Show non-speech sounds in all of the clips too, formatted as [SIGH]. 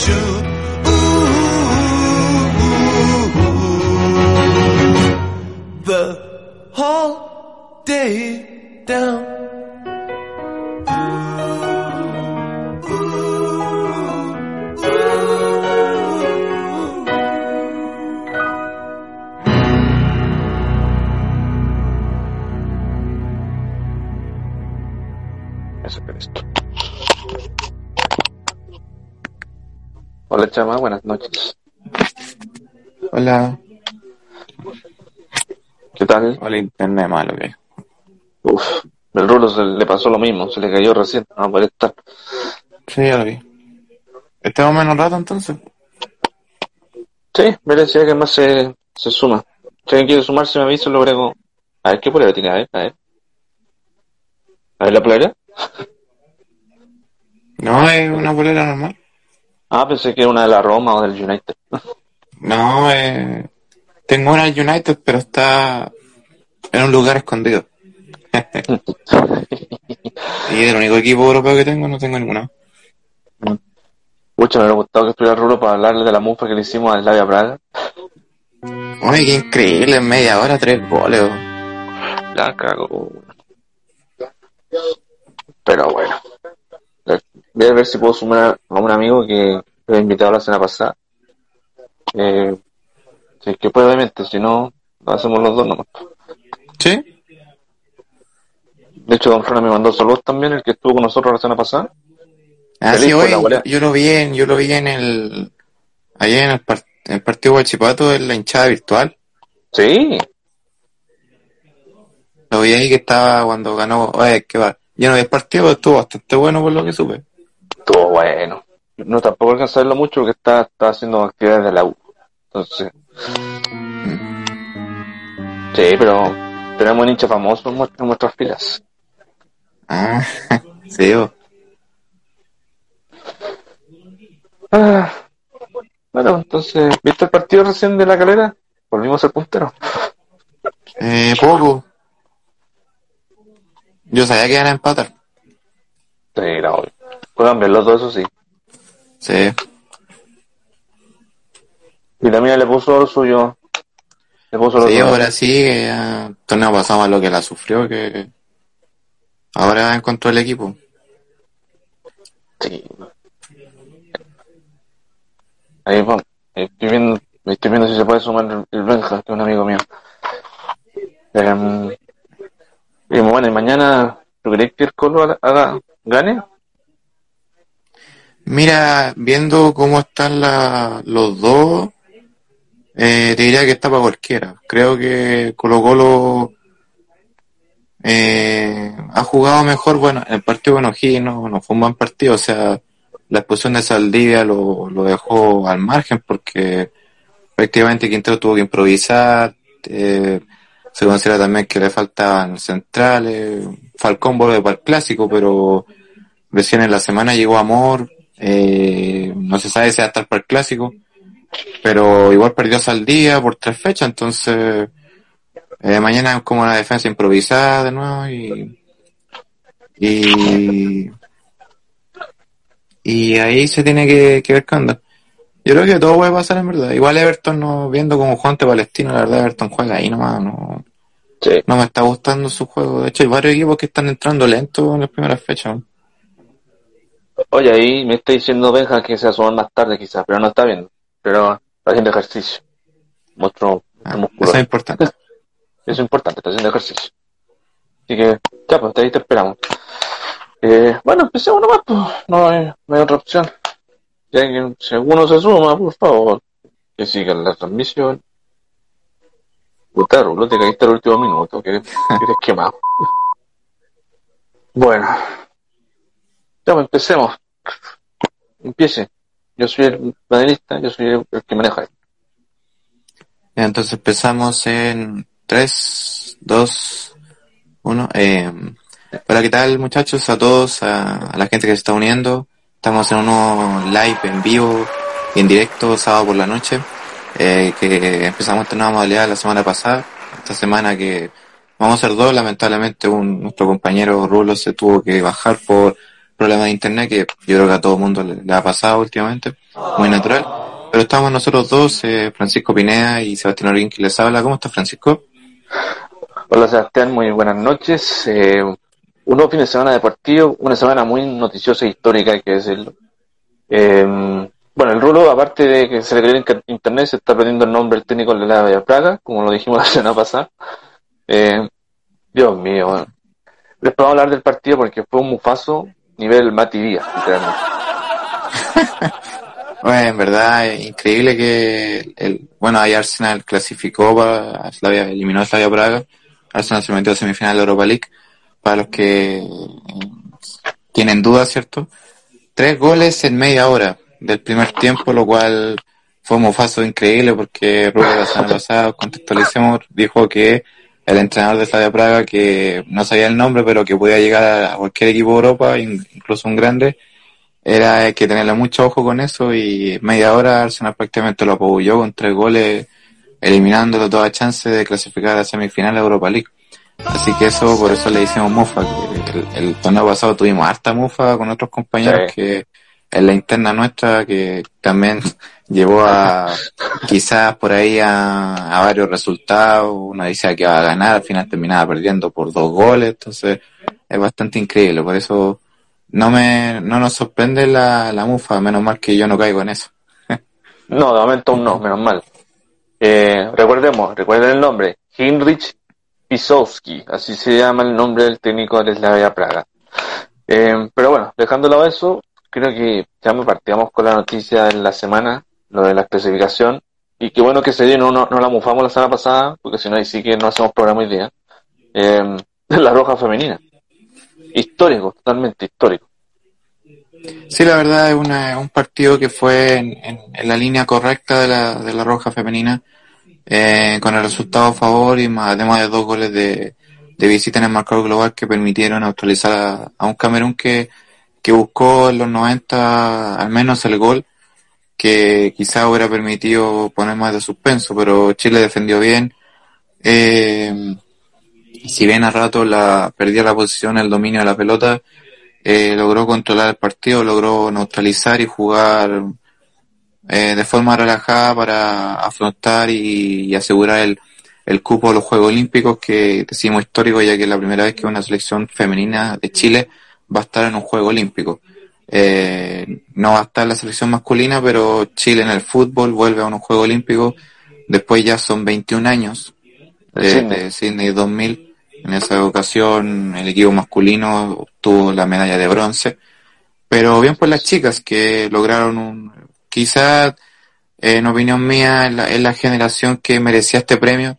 shoot. Chama, buenas noches. Hola. ¿Qué tal? Hola, internet malo que. Uf, el rulo se le pasó lo mismo, se le cayó recién, no puede estar. Sí, ya lo vi. ¿Estamos menos rato entonces? Sí, mira si alguien más se, se suma. Si alguien quiere sumarse me avisa, lo agrego. A ver, ¿qué polera tiene? A ver, a ver. A ver la polera. No, es una bolera normal. Ah, pensé que era una de la Roma o del United. No, eh, tengo una United, pero está en un lugar escondido. [LAUGHS] y el único equipo europeo que tengo, no tengo ninguna. Mucho me hubiera gustado que estuviera Rulo para hablarle de la mufa que le hicimos a Slavia Praga. Oye, qué increíble, en media hora, tres goles. La cago. Pero bueno. Voy a ver si puedo sumar a un amigo que me he invitado la semana pasada. Eh, si es que puede, obviamente, si no, lo hacemos los dos nomás. ¿Sí? De hecho, Don Fran me mandó saludos también, el que estuvo con nosotros la semana pasada. Ah, sí, hoy yo, lo vi en, yo lo vi en el, allá en el, par- en el partido de Chipato en la hinchada virtual. Sí, Lo vi ahí que estaba cuando ganó, oye, que va. Yo no vi el partido, pero estuvo bastante bueno por lo que supe. Todo bueno. No tampoco alcanzo a verlo mucho porque está, está haciendo actividades de la U. Entonces. Sí, pero tenemos un hincha famoso en nuestras- filas. Ah, [LAUGHS] sí. Ah, bueno, entonces, ¿viste el partido recién de la calera? Volvimos al puntero. Eh, poco. Yo sabía que iban a empatar. Sí, era obvio. Juegan bien los dos, eso sí. Sí. Y también le puso lo suyo. Le puso lo Sí, suyo. ahora sí, que el torneo pasado lo que la sufrió, que ahora encontró el equipo. Sí. Ahí vamos. Estoy viendo, estoy viendo si se puede sumar el, Benja, que es un amigo mío. Em, y bueno, y mañana, ¿tú crees que el Colo haga, gane? Mira, viendo cómo están la- los dos, eh, te diría que está para cualquiera. Creo que Colo Colo eh, ha jugado mejor. Bueno, el partido con O'Higgins no, no fue un buen partido. O sea, la expulsión de Saldivia lo, lo dejó al margen porque prácticamente Quintero tuvo que improvisar. eh, se considera también que le faltaban centrales. Falcón vuelve para el clásico, pero recién en la semana llegó Amor. Eh, no se sabe si va a estar para el clásico, pero igual perdió Saldía por tres fechas, entonces eh, mañana es como una defensa improvisada de nuevo y, y, y ahí se tiene que, que ver qué onda. Yo creo que todo puede pasar en verdad. Igual Everton no viendo como Juan Palestino, la verdad Everton juega ahí nomás, no, Sí. no me está gustando su juego. De hecho hay varios equipos que están entrando lento en las primeras fechas. Oye, ahí me está diciendo Benja que se va a sumar más tarde quizás, pero no está viendo. Pero está haciendo ejercicio. Muestro Ah, eso es importante. [LAUGHS] Eso es importante, está haciendo ejercicio. Así que, ya, pues, ahí te esperamos. Eh, bueno, empecemos nomás, pues. No hay, no hay otra opción. Ya que si alguno se suma, por favor, que sigan la transmisión. Puta, Rulo, te caíste al último minuto, que eres, que eres quemado. [LAUGHS] Bueno. Pues, empecemos. Empiece. Yo soy el panelista, yo soy el, que maneja entonces empezamos en 3, 2, 1. Eh, hola, ¿qué tal muchachos? A todos, a, la gente que se está uniendo. Estamos en uno live, en vivo en directo, sábado por la noche. Eh, que empezamos esta nueva modalidad la semana pasada. Esta semana que vamos a ser dos, lamentablemente un, nuestro compañero Rulo se tuvo que bajar por problemas de internet que yo creo que a todo el mundo le, le ha pasado últimamente. Muy natural. Pero estamos nosotros dos, eh, Francisco Pineda y Sebastián Orín, que les habla. ¿Cómo estás, Francisco? Hola Sebastián, muy buenas noches. Eh, un fin de semana deportivo, una semana muy noticiosa e histórica, que decirlo. Eh, bueno, el Rulo, aparte de que se le cayó en inter- internet, se está perdiendo el nombre del técnico de la Bella Praga, como lo dijimos [LAUGHS] la semana pasada. Eh, Dios mío, bueno. Vamos a hablar del partido porque fue un mufazo nivel Mati Díaz, literalmente. [LAUGHS] Bueno, en verdad es increíble que el, bueno, ahí Arsenal clasificó para Slavia, eliminó a Slavia Praga. Arsenal se metió a semifinal de Europa League. Para los que eh, tienen dudas, ¿cierto? Tres goles en media hora del primer tiempo, lo cual fue un mufazo increíble porque Rubén la semana pasada, contextualicemos, dijo que el entrenador de Slavia Praga, que no sabía el nombre, pero que podía llegar a cualquier equipo de Europa, in- incluso un grande, era que tenerle mucho ojo con eso y media hora Arsenal prácticamente lo apoyó con tres goles, eliminándolo toda chance de clasificar a semifinal de Europa League. Así que eso, por eso le hicimos mufa. El, el torneo pasado tuvimos harta mufa con otros compañeros Sí. que en la interna nuestra que también llevó a quizás por ahí a, a varios resultados. Uno decía que iba a ganar, al final terminaba perdiendo por dos goles. Entonces es bastante increíble. Por eso no me no nos sorprende la, la mufa. Menos mal que yo no caigo en eso. [LAUGHS] No, de momento no, menos mal. Eh, recordemos, recuerden el nombre, Heinrich Pisowski, así se llama el nombre del técnico de Slavia Praga. Eh, pero bueno, dejando de lado eso, creo que ya me partíamos con la noticia en la semana, lo de la clasificación, y qué bueno que se dio, no, no, la mufamos la semana pasada, porque si no ahí sí que no hacemos programa hoy día. Eh, [LAUGHS] la roja femenina. Histórico, totalmente histórico. Sí, la verdad es, una, un partido que fue en, la línea correcta de la, de la roja femenina, eh, con el resultado a favor y más, además de dos goles de, de visita en el marcador global que permitieron actualizar a, un Camerún que, que buscó en los 90 al menos el gol que quizá hubiera permitido poner más de suspenso, pero Chile defendió bien. Eh, si bien a rato la, perdía la posición, el dominio de la pelota, eh, logró controlar el partido, logró neutralizar y jugar eh, de forma relajada para afrontar y, asegurar el, el, cupo de los Juegos Olímpicos, que decimos histórico, ya que es la primera vez que una selección femenina de Chile va a estar en un Juego Olímpico. Eh, no va a estar la selección masculina, pero Chile en el fútbol vuelve a un Juego Olímpico. Después ya son 21 años de Sydney 2000 en esa ocasión el equipo masculino obtuvo la medalla de bronce, pero bien por las chicas que lograron un, quizá en opinión mía, es la, generación que merecía este premio,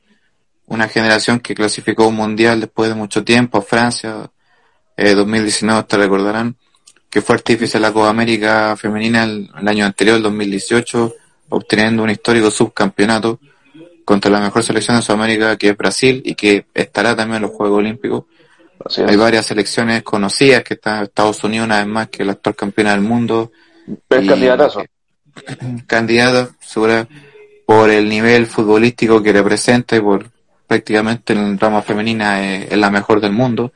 una generación que clasificó un mundial después de mucho tiempo a Francia, eh, 2019 te recordarán, que fue artífice de la Copa América femenina el, el año anterior, el 2018, obteniendo un histórico subcampeonato contra la mejor selección de Sudamérica que es Brasil y que estará también en los Juegos Olímpicos. Hay varias selecciones conocidas que están Estados Unidos una vez más que la actual campeona del mundo. ¿Es candidatazo? [CLEARS THROAT] Candidata, segura, por el nivel futbolístico que representa y por prácticamente en rama femenina es, la mejor del mundo.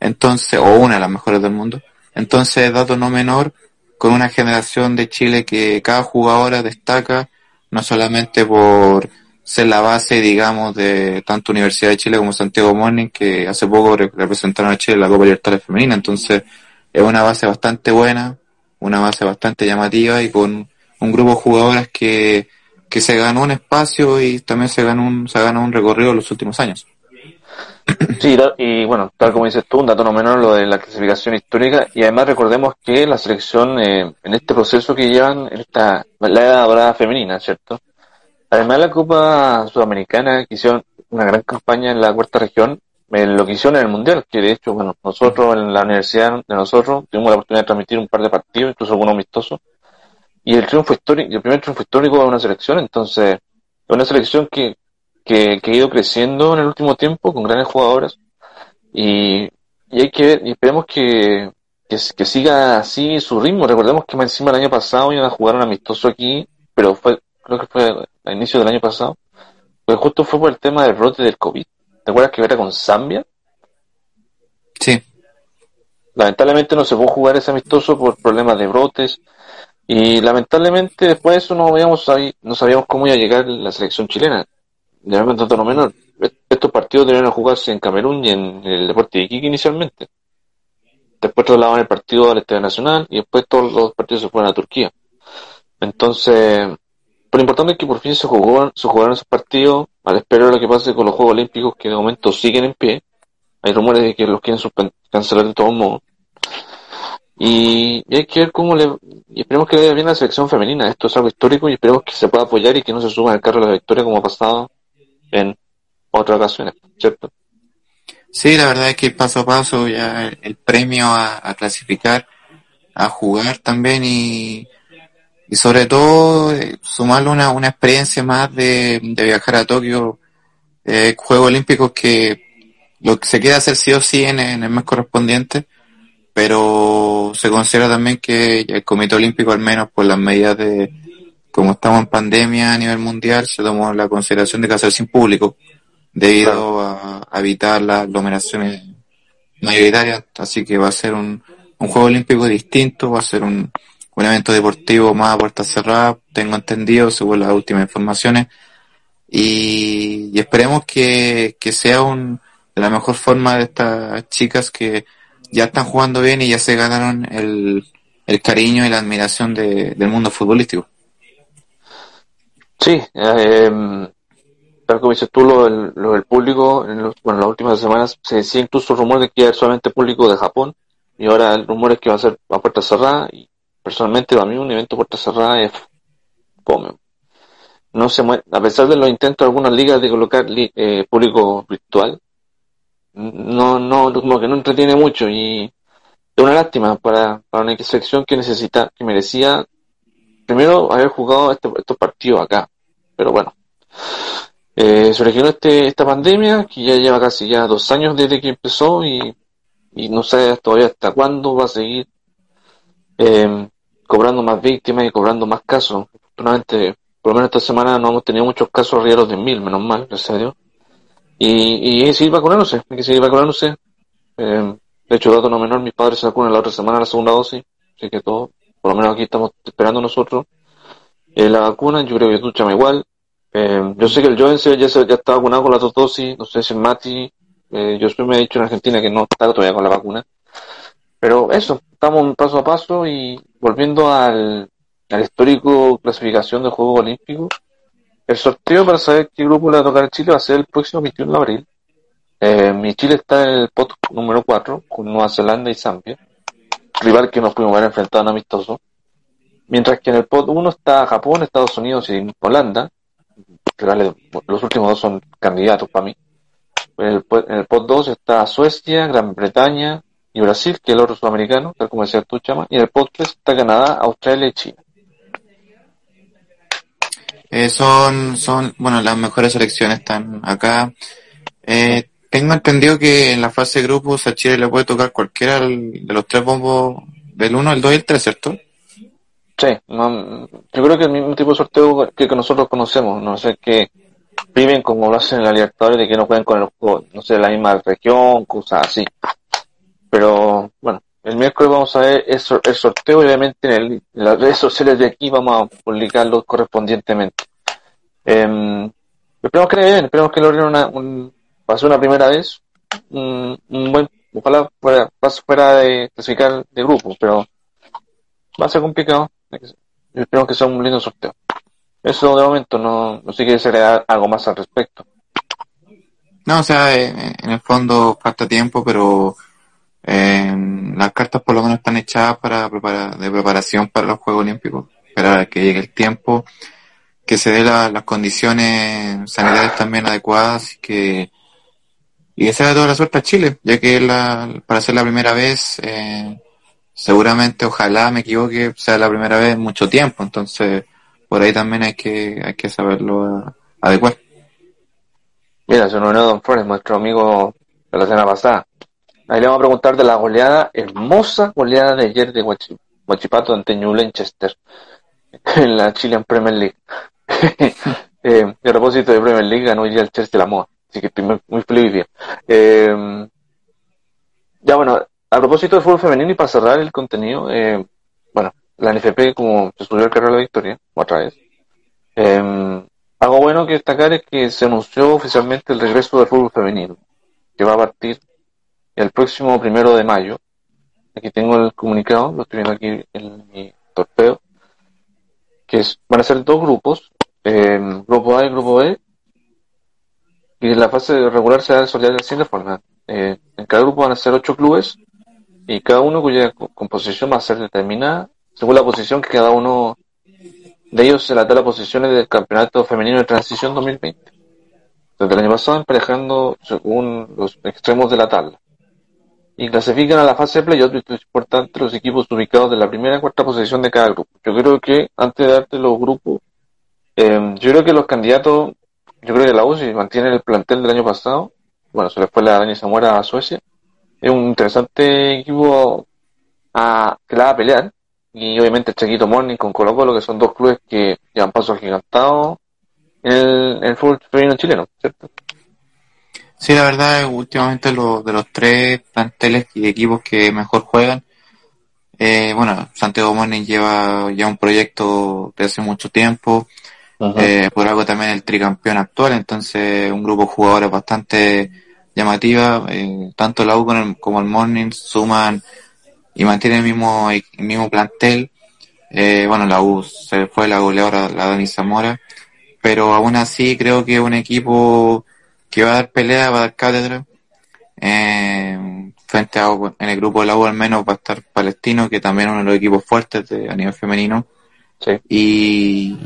Entonces, o una de las mejores del mundo. Entonces, dato no menor, con una generación de Chile que cada jugadora destaca, no solamente por ser la base, digamos, de tanto Universidad de Chile como Santiago Morning, que hace poco representaron a Chile en la Copa Libertadores Femenina. Entonces, es una base bastante buena, una base bastante llamativa y con un grupo de jugadoras que, que se ganó un espacio y también se ganó un, se ganó un recorrido en los últimos años. Sí, y bueno, tal como dices tú, un dato no menor lo de la clasificación histórica y además recordemos que la selección eh, en este proceso que llevan, en esta, la edad dorada femenina, ¿cierto? Además de la Copa Sudamericana, que hicieron una gran campaña en la cuarta región, en lo que hicieron en el Mundial, que de hecho, bueno, nosotros en la universidad de nosotros tuvimos la oportunidad de transmitir un par de partidos, incluso algunos amistosos, y el triunfo histórico, el primer triunfo histórico de una selección, entonces, es una selección que, que, ha ido creciendo en el último tiempo con grandes jugadoras, y, y hay que ver, y esperemos que, que, que, siga así su ritmo. Recordemos que encima el año pasado iban a jugar un amistoso aquí, pero fue creo que fue a inicio del año pasado, pues justo fue por el tema del brote del COVID. ¿Te acuerdas que era con Zambia? Sí. Lamentablemente no se pudo jugar ese amistoso por problemas de brotes y lamentablemente después de eso no, habíamos, no sabíamos cómo iba a llegar la selección chilena. De tanto no menor. Estos partidos debieron jugarse en Camerún y en el Deporte de Iquique inicialmente. Después trasladaban el partido al Estadio Nacional y después todos los partidos se fueron a Turquía. Entonces, lo importante es que por fin se jugó, se jugaron esos partidos, al esperar lo que pase con los Juegos Olímpicos, que de momento siguen en pie. Hay rumores de que los quieren cancelar de todos modos. Y, hay que ver cómo le, y esperemos que le vaya bien a la selección femenina. Esto es algo histórico y esperemos que se pueda apoyar y que no se suba al carro de la victoria como ha pasado en otras ocasiones, ¿cierto? Sí, la verdad es que paso a paso ya el, premio a clasificar, a jugar también y, y sobre todo eh, sumarle una, una experiencia más de, de viajar a Tokio, eh, Juegos Olímpicos que lo que se queda hacer sí o sí en, el mes correspondiente, pero se considera también que el Comité Olímpico, al menos por las medidas de, como estamos en pandemia a nivel mundial, se tomó la consideración de que hacer sin público, debido a, evitar las aglomeraciones mayoritarias, así que va a ser un, un Juego Olímpico distinto, va a ser un, un evento deportivo más a puertas cerradas, tengo entendido, según las últimas informaciones, y, esperemos que, sea un, de la mejor forma de estas chicas que ya están jugando bien y ya se ganaron el, el cariño y la admiración de, del mundo futbolístico. Sí, eh, tal como dices tú, lo, del público, en bueno, en las últimas semanas se decía incluso el rumor de que iba a haber solamente público de Japón, y ahora el rumor es que va a ser a puertas cerradas, y personalmente para mí un evento puerta cerrada es fome. No se a pesar de los intentos de algunas ligas de colocar eh, público virtual, no, no, como que no entretiene mucho y es una lástima para, una selección que necesita, que merecía primero haber jugado este, estos partidos acá. Pero bueno, eh, se originó este, esta pandemia que ya lleva casi ya dos años desde que empezó y, no sé todavía hasta cuándo va a seguir eh, cobrando más víctimas y cobrando más casos. Afortunadamente, por lo menos esta semana no hemos tenido muchos casos arriba de mil, menos mal, gracias a Dios. Y, y hay seguir vacunándose, hay que seguir vacunándose. Eh, de hecho, dato no menor, mis padres se vacunan la otra semana la segunda dosis, así que todo, por lo menos aquí estamos esperando nosotros. Eh, la vacuna, yo creo que tú chama igual. Eh, yo sé que el Joven ya, se, ya está vacunado con las dos dosis, no sé si el Mati, eh, yo me he dicho en Argentina que no está todavía con la vacuna. Pero eso, estamos paso a paso y volviendo al, al histórico clasificación del Juego Olímpico, el sorteo para saber qué grupo le va a tocar a Chile va a ser el próximo 21 de abril. Eh, mi Chile está en el pot número 4 con Nueva Zelanda y Zambia, rival que nos pudimos haber enfrentado en amistoso. Mientras que en el pot 1 está Japón, Estados Unidos y Holanda. los últimos dos son candidatos para mí. En el, en el pot 2 está Suecia, Gran Bretaña y Brasil, que es el otro sudamericano, tal como decía tú, Chama. Y en el pot 3 está Canadá, Australia y China. Eh, son, son, bueno, las mejores selecciones están acá. Eh, tengo entendido que en la fase de grupos a Chile le puede tocar cualquiera de los tres bombos del 1, el 2 y el 3, ¿cierto? Sí, no, yo creo que el mismo tipo de sorteo que, nosotros conocemos, no sé, que viven como lo hacen en la Libertadores, de que no juegan con el juego, no sé, la misma región, cosas así. Pero, bueno, el miércoles vamos a ver el, sorteo, obviamente en, el, las redes sociales de aquí vamos a publicarlo correspondientemente. Eh, esperemos que le bien, esperemos que logren una, un, pasó una primera vez, un, buen, ojalá fuera, fuera de clasificar de grupo, pero va a ser complicado. Esperemos que sea un lindo sorteo. Eso de momento no, no sé si quieres algo más al respecto. No, o sea, eh, en el fondo falta tiempo, pero eh, las cartas por lo menos están echadas para preparar, de preparación para los Juegos Olímpicos. Esperar que llegue el tiempo, que se dé las condiciones sanitarias también adecuadas que y sea toda la suerte a Chile, ya que para ser la primera vez, eh, seguramente, ojalá me equivoque, sea la primera vez en mucho tiempo, entonces por ahí también hay que, hay que saberlo adecuar. Mira, se nos unió Don Flores, nuestro amigo de la semana pasada. Ahí le vamos a preguntar de la goleada, hermosa goleada de ayer de Guachipato ante New Lanchester [LAUGHS] en la Chilean Premier League. [LAUGHS] eh, a propósito de Premier League, ganó ya el Chelsea de la Moa. Así que estoy muy, feliz Eh, ya bueno, a propósito del fútbol femenino y para cerrar el contenido, eh, bueno, la NFP como se subió el carrera de la victoria, otra vez. Eh, algo bueno que destacar es que se anunció oficialmente el regreso del fútbol femenino, que va a partir el próximo primero de mayo. Aquí tengo el comunicado, lo estoy viendo aquí en mi torpeo, que es, van a ser dos grupos, eh, grupo A y grupo B, y la fase regular se va a desarrollar de la siguiente forma. Eh, en cada grupo van a ser ocho clubes y cada uno cuya composición va a ser determinada según la posición que cada uno de ellos se la las posiciones del Campeonato Femenino de Transición 2020. Desde el año pasado emparejando según los extremos de la tabla. Y clasifican a la fase de playoff, esto es importante, los equipos ubicados de la primera y cuarta posición de cada grupo. Yo creo que antes de darte los grupos, eh, yo creo que los candidatos yo creo que la UCI mantiene el plantel del año pasado. Bueno, se le fue la araña Zamora a Suecia. Es un interesante equipo a, que la va a pelear. Y obviamente el Chiquito Morning con Colo Colo, que son dos clubes que llevan pasos gigantados en el, el fútbol femenino chileno, ¿cierto? Sí, la verdad, últimamente lo, de los tres planteles y equipos que mejor juegan, eh, bueno, Santiago Morning lleva ya un proyecto de hace mucho tiempo, eh, por algo también el tricampeón actual, entonces un grupo de jugadores bastante llamativa, eh, tanto la U como el, Morning suman y mantienen el mismo, el mismo plantel. Eh, bueno, la U se fue la goleadora, la Dani Zamora, pero aún así creo que es un equipo que va a dar pelea, va a dar cátedra. Eh, frente a en el grupo de la U al menos va a estar Palestino, que también es uno de los equipos fuertes de, a nivel femenino. Sí. Y,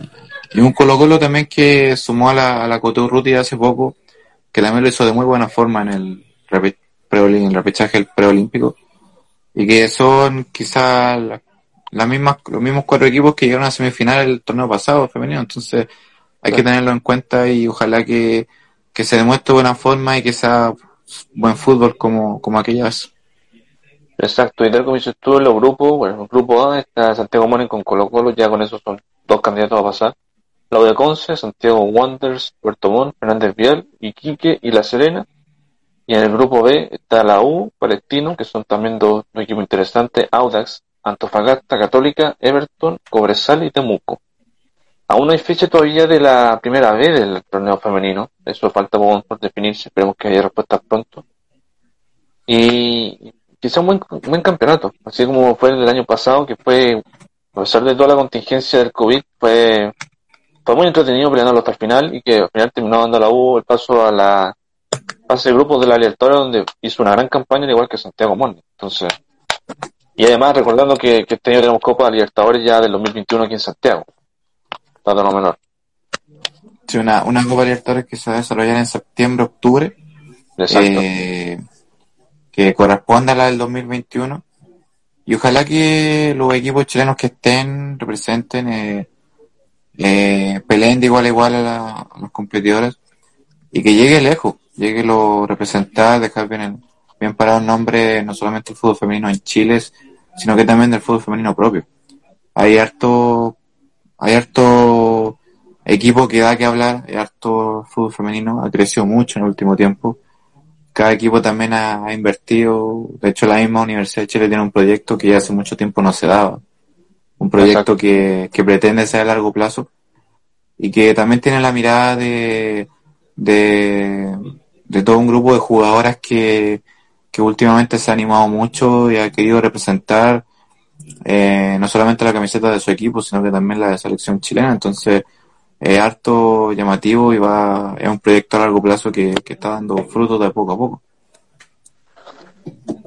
y un Colo Colo también que sumó a la, a la Coturruti hace poco, que también lo hizo de muy buena forma en el, repe- preolí- en el repechaje del preolímpico. Y que son quizás la- las mismas, los mismos cuatro equipos que llegaron a semifinal el torneo pasado femenino. Entonces hay que tenerlo en cuenta y ojalá que, que se demuestre buena forma y que sea buen fútbol como, como aquellas. Exacto, y tal como dices tú, en los grupos, bueno, en el grupo A está Santiago Morning con Colo Colo, ya con eso son dos candidatos a pasar. La U de Conce, Santiago Wanderers, Puerto Montt, Fernández Vial, Iquique y La Serena. Y en el grupo B está la U, Palestino, que son también dos, dos equipos interesantes, Audax, Antofagasta, Católica, Everton, Cobresal y Temuco. Aún no hay fecha todavía de la primera B del torneo femenino, eso falta por, definirse, esperemos que haya respuestas pronto. Y quizá un buen, un buen campeonato, así como fue el del año pasado, que fue, a pesar de toda la contingencia del COVID, fue, fue muy entretenido peleando hasta el final y que al final terminó dando la U el paso a la fase de grupos de la Libertadores donde hizo una gran campaña al igual que Santiago Morning. Entonces, y además recordando que, que este año tenemos Copa Libertadores ya del 2021 aquí en Santiago. Dato no menor. Sí, una, una Copa Libertadores que se va a desarrollar en septiembre, octubre, eh, que corresponde a la del 2021. Y ojalá que los equipos chilenos que estén, representen, eh, eh, peleen de igual a igual a, la- a los competidores y que llegue lejos, llegue lo representar, dejar bien, bien parado el nombre, no solamente el fútbol femenino en Chile, sino que también del fútbol femenino propio. Hay harto, hay harto equipo que da que hablar, hay harto fútbol femenino, ha crecido mucho en el último tiempo. Cada equipo también ha, ha invertido, de hecho la misma Universidad de Chile tiene un proyecto que ya hace mucho tiempo no se daba. Un proyecto que, que pretende ser a largo plazo y que también tiene la mirada de, de, de todo un grupo de jugadoras que, que últimamente se ha animado mucho y ha querido representar eh, no solamente la camiseta de su equipo, sino que también la de selección chilena. Entonces, es harto llamativo y va, es un proyecto a largo plazo que, que está dando frutos de poco a poco.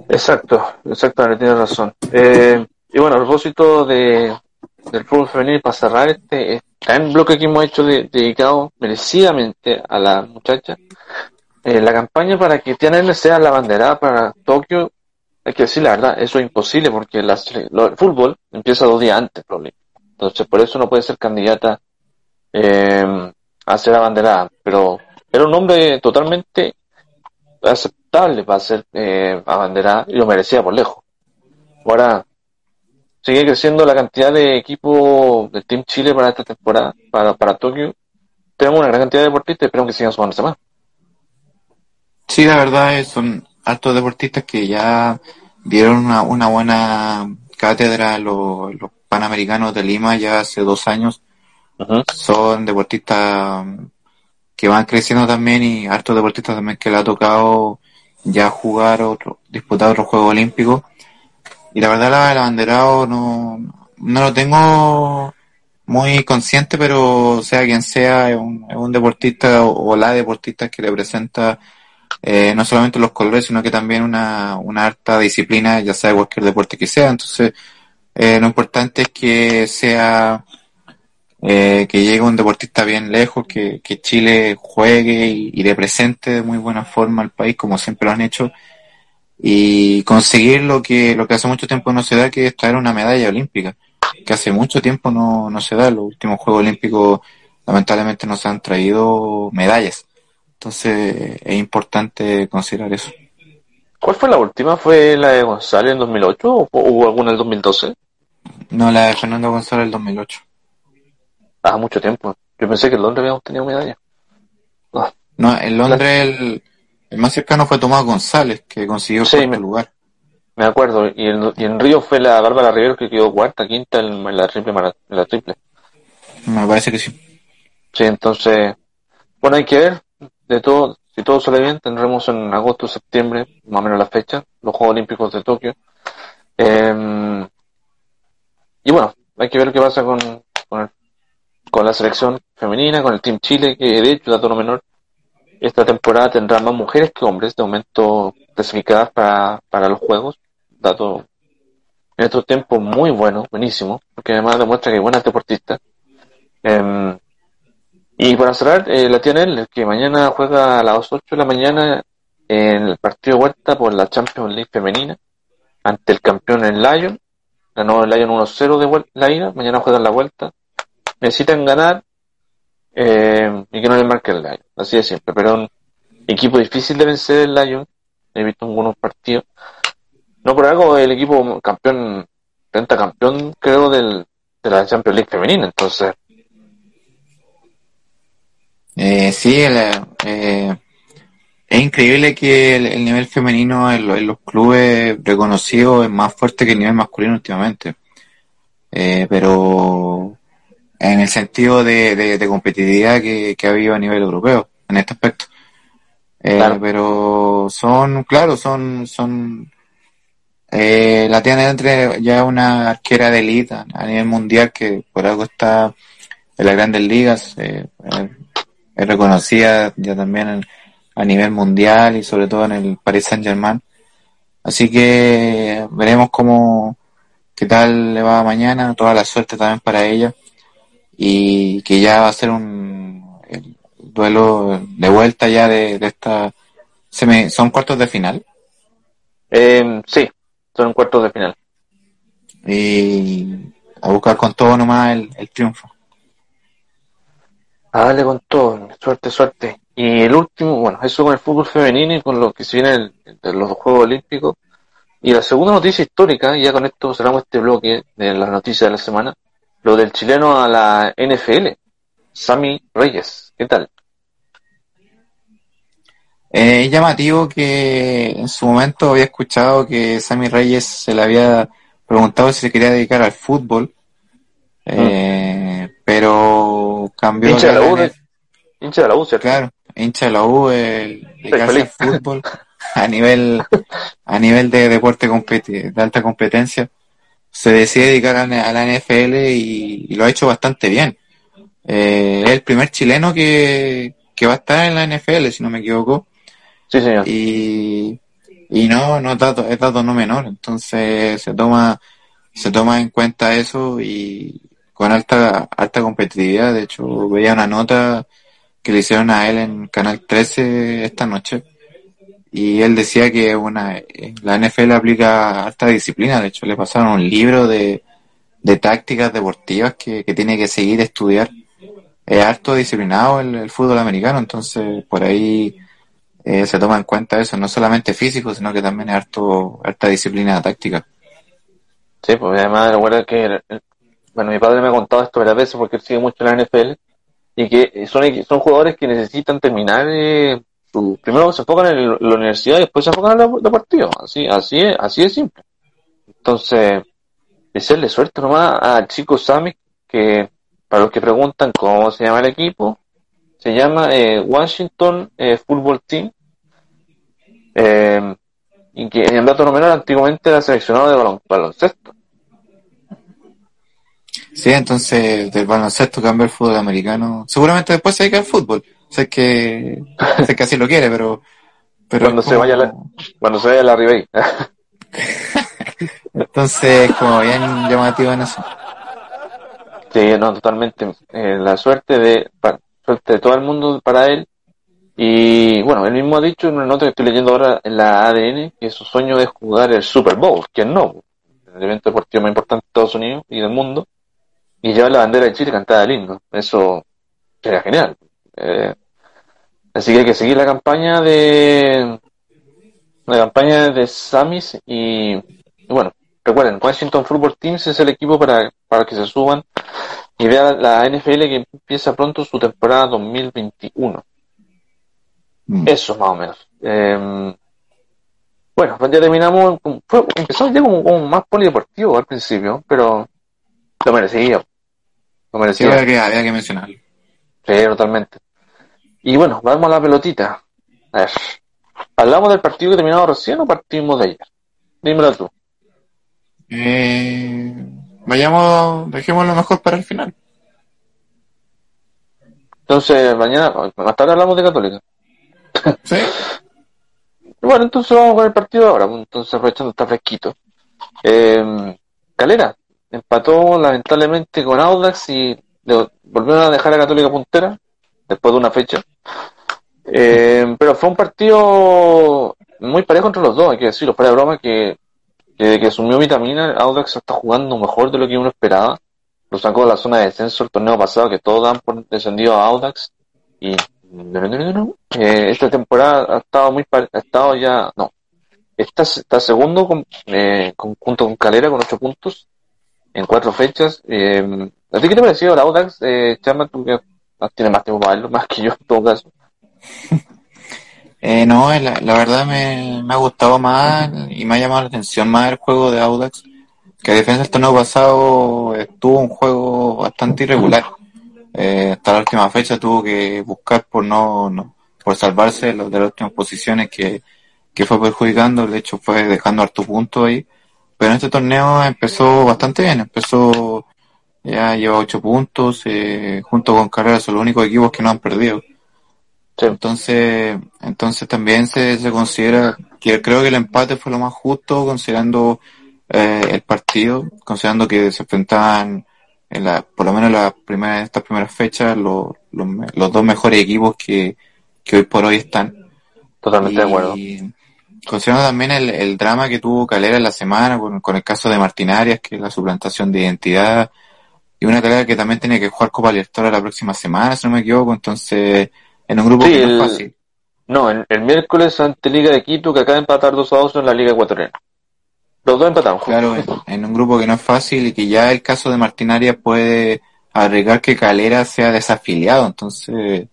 Exacto, exactamente, tienes razón. Eh, y bueno, a propósito de, del fútbol femenil, para cerrar este, este gran bloque que hemos hecho de- dedicado merecidamente a la muchacha, eh, la campaña para que TNL sea la banderada para Tokio, hay que decir la verdad, eso es imposible porque el fútbol empieza dos días antes. Entonces, por eso no puede ser candidata eh, a ser abanderada, pero era un nombre totalmente aceptable para ser eh, abanderada y lo merecía por lejos. Ahora sigue creciendo la cantidad de equipos del Team Chile para esta temporada, para, para Tokio. Tenemos una gran cantidad de deportistas, esperamos que sigan sumándose más. Sí, la verdad es, son altos deportistas que ya dieron una, una buena cátedra a los, los Panamericanos de Lima ya hace dos años. Son deportistas que van creciendo también y hartos deportistas también que le ha tocado ya jugar otro, disputar otro juego olímpico. Y la verdad el abanderado no, no lo tengo muy consciente, pero sea quien sea, es un, un deportista o, la deportista que representa eh, no solamente los colores, sino que también una, una harta disciplina, ya sea cualquier deporte que sea. Entonces, eh, lo importante es que sea, eh, que llegue un deportista bien lejos, que, que Chile juegue y, y represente de muy buena forma al país, como siempre lo han hecho, y conseguir lo que, lo que hace mucho tiempo no se da, que es traer una medalla olímpica, que hace mucho tiempo no, no se da. Los últimos Juegos Olímpicos, lamentablemente, no se han traído medallas. Entonces, es importante considerar eso. ¿Cuál fue la última? ¿Fue la de González en 2008 o hubo alguna en el 2012? No, la de Fernando González del 2008. Ah, mucho tiempo. Yo pensé que en Londres habíamos tenido medalla. Ah, No, en Londres el, el más cercano fue Tomás González, que consiguió el Sí, cuarto me- lugar. me acuerdo. Y en, y en Río fue la Bárbara Rivero que quedó cuarta, quinta en, la triple mara- en la triple. Me parece que sí. Sí, entonces, bueno, hay que ver de todo, si todo sale bien, tendremos en agosto, septiembre, más o menos la fecha, los Juegos Olímpicos de Tokio. Eh, y bueno, hay que ver qué pasa con, con, el- con la selección femenina, con el Team Chile, que de hecho, dato no menor, esta temporada tendrá más mujeres que hombres de momento clasificadas para, para los juegos. Dato en estos tiempos muy bueno, buenísimo, porque además demuestra que hay buenas deportistas. Em, y para cerrar, eh, la tiene él, que mañana juega a las 8 de la mañana en el partido de vuelta por la Champions League femenina ante el campeón en Lyon. Ganó el Lyon 1-0 de la ida, mañana juegan la vuelta. Necesitan ganar eh, y que no le marque el Lyon, así de siempre. Pero un equipo difícil de vencer el Lyon, he visto algunos partidos. No por algo el equipo campeón, campeón creo del, de la Champions League femenina, entonces. Eh, sí, eh, es increíble que el, nivel femenino en, los clubes reconocidos es más fuerte que el nivel masculino últimamente. Eh, pero en el sentido de, competitividad que, ha habido a nivel europeo en este aspecto. Eh, pero son, claro, son, son, eh, la tiene entre ya una arquera de élite a nivel mundial que por algo está en las grandes ligas, es reconocida ya también en, a nivel mundial y sobre todo en el Paris Saint Germain. Así que veremos cómo, qué tal le va mañana, toda la suerte también para ella y que ya va a ser un duelo de vuelta ya de, esta, se me, son cuartos de final. Eh, sí, son cuartos de final. Y a buscar con todo nomás el, el triunfo. A darle con todo, suerte, suerte. Y el último, bueno, eso con el fútbol femenino y con lo que se viene de los Juegos Olímpicos. Y la segunda noticia histórica, y ya con esto cerramos este bloque de las noticias de la semana, lo del chileno a la NFL, Sammy Reyes. ¿Qué tal? Eh, es llamativo que en su momento había escuchado que Sammy Reyes se le había preguntado si se quería dedicar al fútbol, mm. eh, pero cambió. Hincha de la U, hincha de la U, Claro, hincha de la U, el dedicarse al fútbol [LAUGHS] a nivel, a nivel de deporte de alta competencia, se decide dedicar a, la NFL y, lo ha hecho bastante bien. Eh, es el primer chileno que, va a estar en la NFL, si no me equivoco. Sí, señor. Y, y no, no es dato, es dato no menor, entonces se toma, se toma en cuenta eso y con alta, alta competitividad. De hecho, veía una nota que le hicieron a él en Canal 13 esta noche. Y él decía que una, la NFL aplica alta disciplina. De hecho, le pasaron un libro de, de tácticas deportivas que, que tiene que seguir estudiar. Es harto disciplinado el, fútbol americano, entonces por ahí eh, se toma en cuenta eso, no solamente físico, sino que también es harto, alta disciplina táctica. Sí, pues además recuerda que, bueno, mi padre me ha contado esto varias veces porque él sigue mucho la NFL y que son, son jugadores que necesitan terminar eh, primero se enfocan en la universidad y después se enfocan en el deportivo, así, así es, así de simple. Entonces, desearle suerte nomás al chico Sammy, que para los que preguntan cómo se llama el equipo, se llama eh, Washington eh, Football Team, y que en el dato nominal antiguamente era seleccionado de baloncesto. Sí, entonces del baloncesto cambia el fútbol americano. Seguramente después se dedica al fútbol. Sé que, sé que así lo quiere, pero, pero cuando se vaya la, cuando se vaya la Ribey. [LAUGHS] entonces, como bien llamativo en eso. Sí, no, totalmente. Eh, la suerte de, suerte de todo el mundo para él. Y bueno, él mismo ha dicho en una nota que estoy leyendo ahora en la ADN que su sueño es jugar el Super Bowl, que no, el evento deportivo más importante de Estados Unidos y del mundo y llevar la bandera de Chile cantada el himno. Eso sería genial. Eh, así que hay que seguir la campaña de la campaña de Samis y, bueno, recuerden, Washington Football Teams es el equipo para, para que se suban y vean la NFL que empieza pronto su temporada 2021. Mm. Eso más o menos. Eh, bueno, ya terminamos, fue, empezó ya como, como más polideportivo al principio, pero lo merecía. Lo merecía. había, que, había que mencionarlo. Sí, totalmente. Y bueno, vamos a la pelotita. A ver. ¿Hablamos del partido que terminado recién o partimos de ayer? Dímelo tú. Eh, vayamos, dejemos lo mejor para el final. Entonces, mañana, más tarde hablamos de Católica. Sí. [LAUGHS] Bueno, entonces vamos con el partido ahora, entonces aprovechando está fresquito. Eh, Calera empató lamentablemente con Audax y volvieron a dejar a Católica puntera después de una fecha. Eh, pero fue un partido muy parejo entre los dos, hay que decirlo, fuera de broma, que desde que asumió Vitamina, Audax está jugando mejor de lo que uno esperaba. Lo sacó de la zona de descenso el torneo pasado, que todos dan por descendido a Audax. Y eh, esta temporada ha estado muy ha estado ya, no, está, está segundo con, eh, con- junto con Calera con ocho puntos en cuatro fechas. Eh, ¿A ti qué te pareció el Audax? Eh, Chama, tú que tienes más tiempo para verlo, más que yo en todo caso. Eh, no, la, verdad me, me ha gustado más y me ha llamado la atención más el juego de Audax, que a diferencia del torneo pasado estuvo un juego bastante irregular. Eh, hasta la última fecha tuvo que buscar por no, no por salvarse de, los- de las últimas posiciones que, que fue perjudicando, de hecho fue dejando harto punto ahí. Pero en este torneo empezó bastante bien, empezó ya lleva ocho puntos, eh, junto con Carrera son los únicos equipos que no han perdido. Sí. Entonces, entonces también se, se considera que creo que el empate fue lo más justo considerando eh, el partido, considerando que se enfrentaban en la, por lo menos en las primeras, estas primeras fechas los, los, los dos mejores equipos que, que hoy por hoy están. Totalmente de acuerdo. Y considerando también el, el drama que tuvo Calera en la semana con, con el caso de Martín Arias, que es la suplantación de identidad, y una Calera que también tenía que jugar Copa Libertadores la próxima semana, si no me equivoco, entonces en un grupo Sí, que no el- es fácil. No, el, el miércoles ante Liga de Quito, que acaba de empatar 2 a 2 en la Liga Ecuatoriana. Los dos empataron. Claro, en, en un grupo que no es fácil y que ya el caso de Martín Arias puede arriesgar que Calera sea desafiliado. Entonces,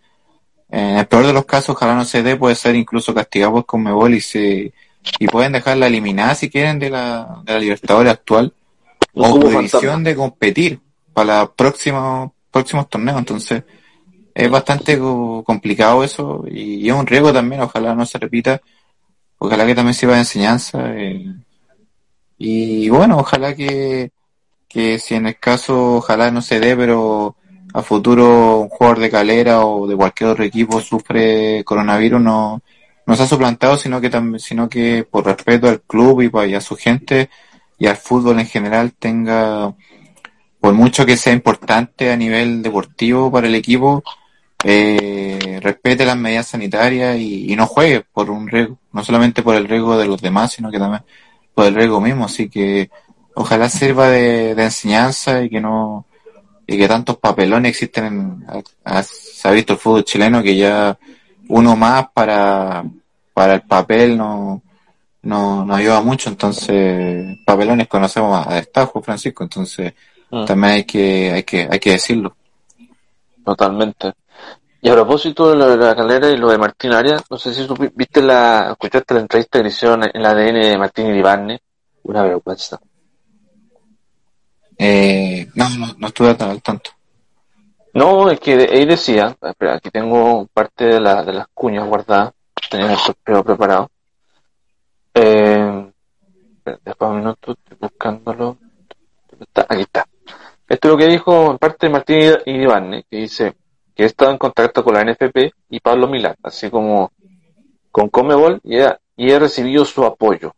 en el peor de los casos, ojalá no se dé, puede ser incluso castigado por Conmebol y se y pueden dejarla eliminada si quieren de la, de la Libertadores actual Un o fantasma. de competir para próximos, próximos torneos. Entonces, es bastante co- complicado eso y, es un riesgo también, ojalá no se repita, ojalá que también sirva de enseñanza. eh, y bueno, ojalá que, que si en el caso, ojalá no se dé, pero a futuro un jugador de calera o de cualquier otro equipo sufre coronavirus, no, no se ha suplantado, sino que también, sino que por respeto al club y, y a su gente y al fútbol en general tenga, por mucho que sea importante a nivel deportivo para el equipo, eh, respete las medidas sanitarias y, no juegue por un riesgo, no solamente por el riesgo de los demás, sino que también por el riesgo mismo. Así que ojalá sirva de, enseñanza y que no y que tantos papelones existen en, se ha visto el fútbol chileno que ya uno más para para el papel no no, no ayuda mucho entonces papelones conocemos a destajo Francisco entonces Mm. también hay que hay que hay que decirlo Totalmente. Y a propósito de lo de la calera y lo de Martín Arias, no sé si tú vi- viste la, escuchaste la entrevista que hicieron en el ADN de Martín Iribarne. Una vergüenza. eh, no, no no estuve tan al tanto No, es que de- ahí decía, espera, aquí tengo parte de, la, de las cuñas guardadas, tenía el sorteo preparado. Eh, espera, después un minuto, estoy buscándolo. Está, aquí está. Esto es lo que dijo en parte Martín Iribarne, que dice que ha estado en contacto con la NFP y Pablo Milán, así como con Comebol y, ha- y he recibido su apoyo.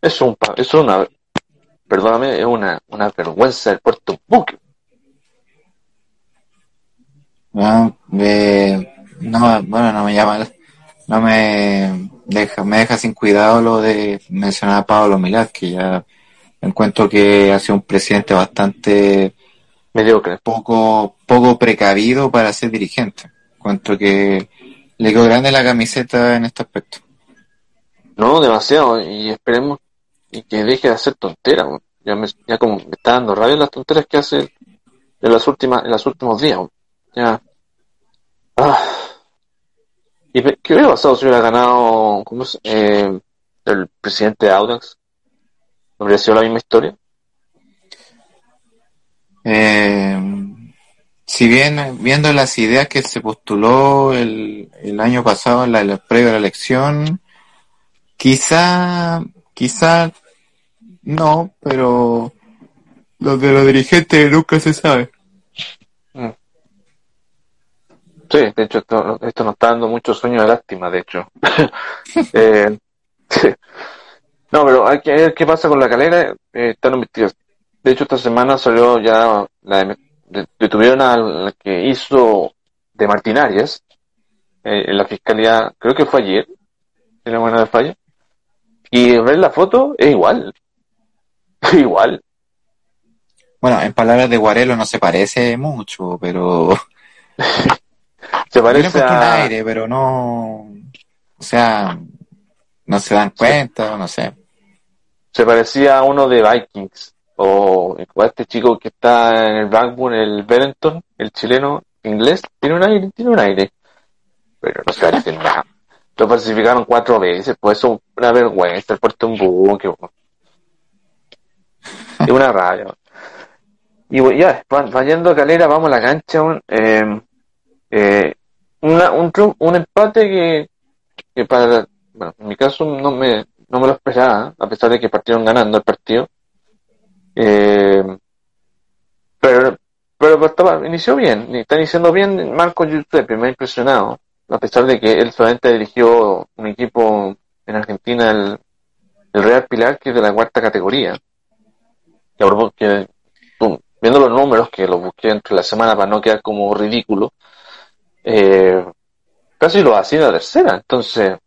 Es un, es una, perdóname, es una, una vergüenza del Puerto Buque. No, eh, no, bueno, no me llama, no me deja, me deja sin cuidado lo de mencionar a Pablo Milad, que ya encuentro que ha sido un presidente bastante Mediocre. poco, poco precavido para ser dirigente. Encuentro que le quedó grande la camiseta en este aspecto. No, demasiado, y esperemos y que deje de hacer tonteras. Ya, me, ya como me está dando rabia las tonteras que hace en las últimas, en los últimos días. Ya. Ah. ¿Y pe- qué hubiera pasado si hubiera ganado ¿cómo se- eh, el presidente de Audax? ¿No ¿Habría sido la misma historia? Eh, si bien viendo las ideas que se postuló el, el año pasado en la, la previa a la elección, quizá, quizá no, pero los de los dirigentes nunca se sabe. Sí, de hecho esto, esto nos está dando mucho sueño de lástima, de hecho. [LAUGHS] eh, [LAUGHS] no, pero hay que ver qué pasa con la calera. Eh, están investigados. De hecho, esta semana salió ya, la, detuvieron al que hizo de Martinarias eh, en la fiscalía, creo que fue ayer, si no buena de falla. Y ver la foto es igual. [LAUGHS] igual. Bueno, en palabras de Guarelo no se parece mucho, pero [LAUGHS] Se parece un a... aire, pero no, o sea, no se dan cuenta, no sé. Se parecía a uno de Vikings. O a este chico que está en el Blackburn, el Bennington, el chileno inglés, tiene un aire, tiene un aire. Pero no se parece nada. Lo falsificaron cuatro veces, pues eso es una vergüenza, el puerto un buque. Es una rabia. Y ya, a Calera, vamos a la cancha. un- eh, eh, una, un, un empate que, que para, bueno, en mi caso no me, no me lo esperaba, a pesar de que partieron ganando el partido. Eh, pero, pero estaba, inició bien, está iniciando bien Marco Giuseppe, me ha impresionado, a pesar de que él solamente dirigió un equipo en Argentina, el, Real Pilar, que es de la cuarta categoría. Que, viendo los números, que los busqué entre la semana para no quedar como ridículo, eh, casi lo hacía en la tercera, entonces,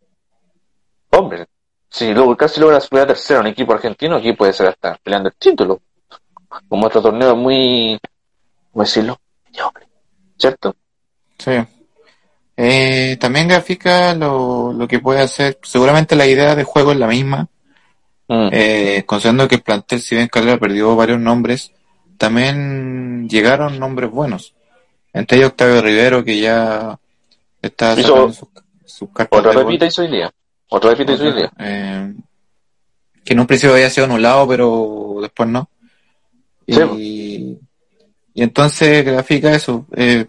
hombre, si luego casi logra subir a tercera un equipo argentino, aquí puede ser hasta peleando el título. Como otro torneo muy, ¿cómo decirlo? ¿Cierto? Sí. Eh, también grafica lo, lo que puede hacer. Seguramente la idea de juego es la misma. Mm. Eh, considerando que el plantel, si bien Calera perdió varios nombres, también llegaron nombres buenos. Entre ellos Octavio Rivero, que ya está Hizo sacando sus, sus cartas Otra repita hizo hoy día. Otra repita hizo hoy día. Eh, que en un principio había sido anulado, pero después no. Sí. Y, y entonces grafica eso. Eh,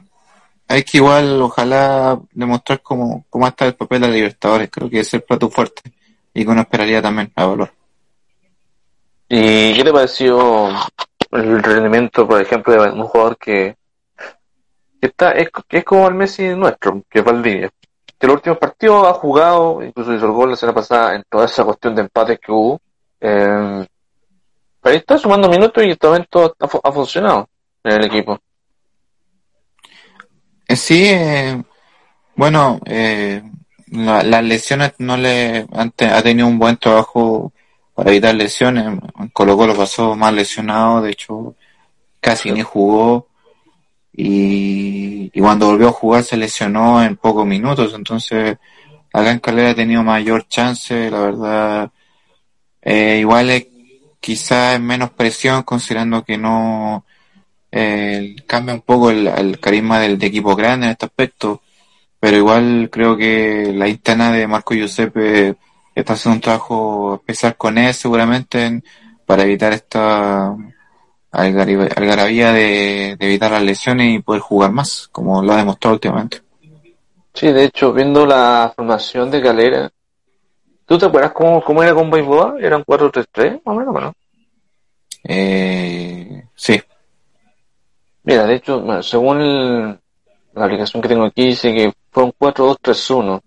hay que igual, ojalá, demostrar cómo, cómo está el papel de Libertadores. Creo que es el plato fuerte y que uno esperaría también a valor. ¿Y qué te pareció el rendimiento, por ejemplo, de un jugador que, que está, es, que es como el Messi nuestro, que es Valdivia? Que los últimos partidos ha jugado, incluso hizo el gol la semana pasada en toda esa cuestión de empates que hubo. Eh, pero está sumando minutos y este momento ha, ha funcionado en el equipo. Eh, sí, eh, bueno, eh, la- las lesiones no le han te- ha tenido un buen trabajo para evitar lesiones. Colo Colo pasó más lesionado, de hecho casi ni jugó y, y cuando volvió a jugar se lesionó en pocos minutos, entonces acá en Calera ha tenido mayor chance, la verdad. Eh, igual es, quizás menos presión considerando que no eh, cambia un poco el, el carisma del de equipo grande en este aspecto, pero igual creo que la interna de Marco Giuseppe está haciendo un trabajo especial con él seguramente en- para evitar esta algarabía de, de evitar las lesiones y poder jugar más, como lo ha demostrado últimamente. Sí, de hecho, viendo la formación de Calera, ¿tú te acuerdas cómo, cómo era con Baiboa? ¿Eran 4-3-3? Más o menos, ¿no? Eh, sí, Mira, de hecho, bueno, según el- la aplicación que tengo aquí, dice que fue un 4-2-3-1.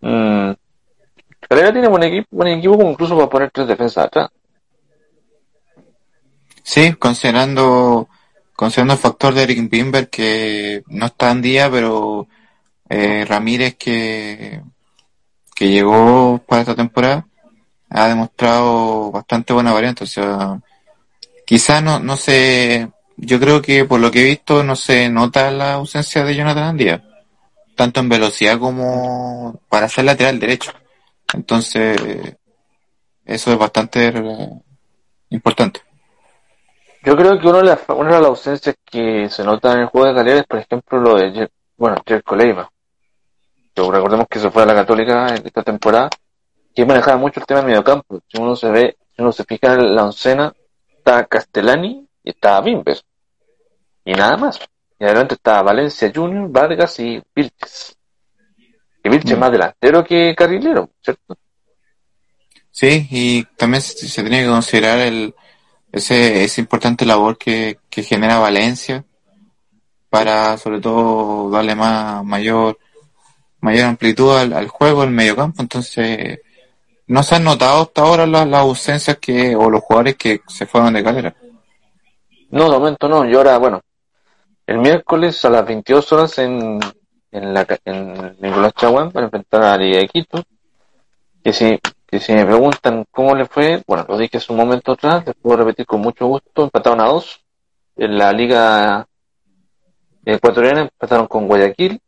Mm. Calera tiene buen equipo, buen equipo incluso para poner tres defensas atrás. Sí, considerando, considerando el factor de Eric Bimber que no está en día, pero eh, Ramírez que, que llegó para esta temporada ha demostrado bastante buena variante. O quizás no, no se, yo creo que por lo que he visto no se nota la ausencia de Jonathan Andía, tanto en velocidad como para ser lateral derecho. Entonces, eso es bastante importante. Yo creo que una de las, una de las ausencias que se notan en el juego de Calera es, por ejemplo, lo de, Jer- bueno, Jerko Leiva. Pero recordemos que se fue a la Católica en esta temporada, que manejaba mucho el tema del mediocampo. Si uno se ve, si uno se fija en la oncena, está Castellani y está Bimber. Y nada más. Y adelante está Valencia Junior, Vargas y Vilches. Y Vilches es Mm. más delantero que carrilero, ¿cierto? Sí, y también se, se tiene que considerar el, ese, ese importante labor que, que genera Valencia, para sobre todo darle más mayor mayor amplitud al, al juego, el mediocampo, entonces no se han notado hasta ahora las, ausencias que o los jugadores que se fueron de calera. No, de momento no. Y ahora, bueno, el miércoles a las 22 horas en, en, la, en Nicolás Chaguán para enfrentar a Liga de Quito. Que si, que si me preguntan cómo le fue, bueno, lo dije hace un momento atrás, les puedo repetir con mucho gusto, empataron a dos. En la Liga Ecuatoriana empataron con Guayaquil.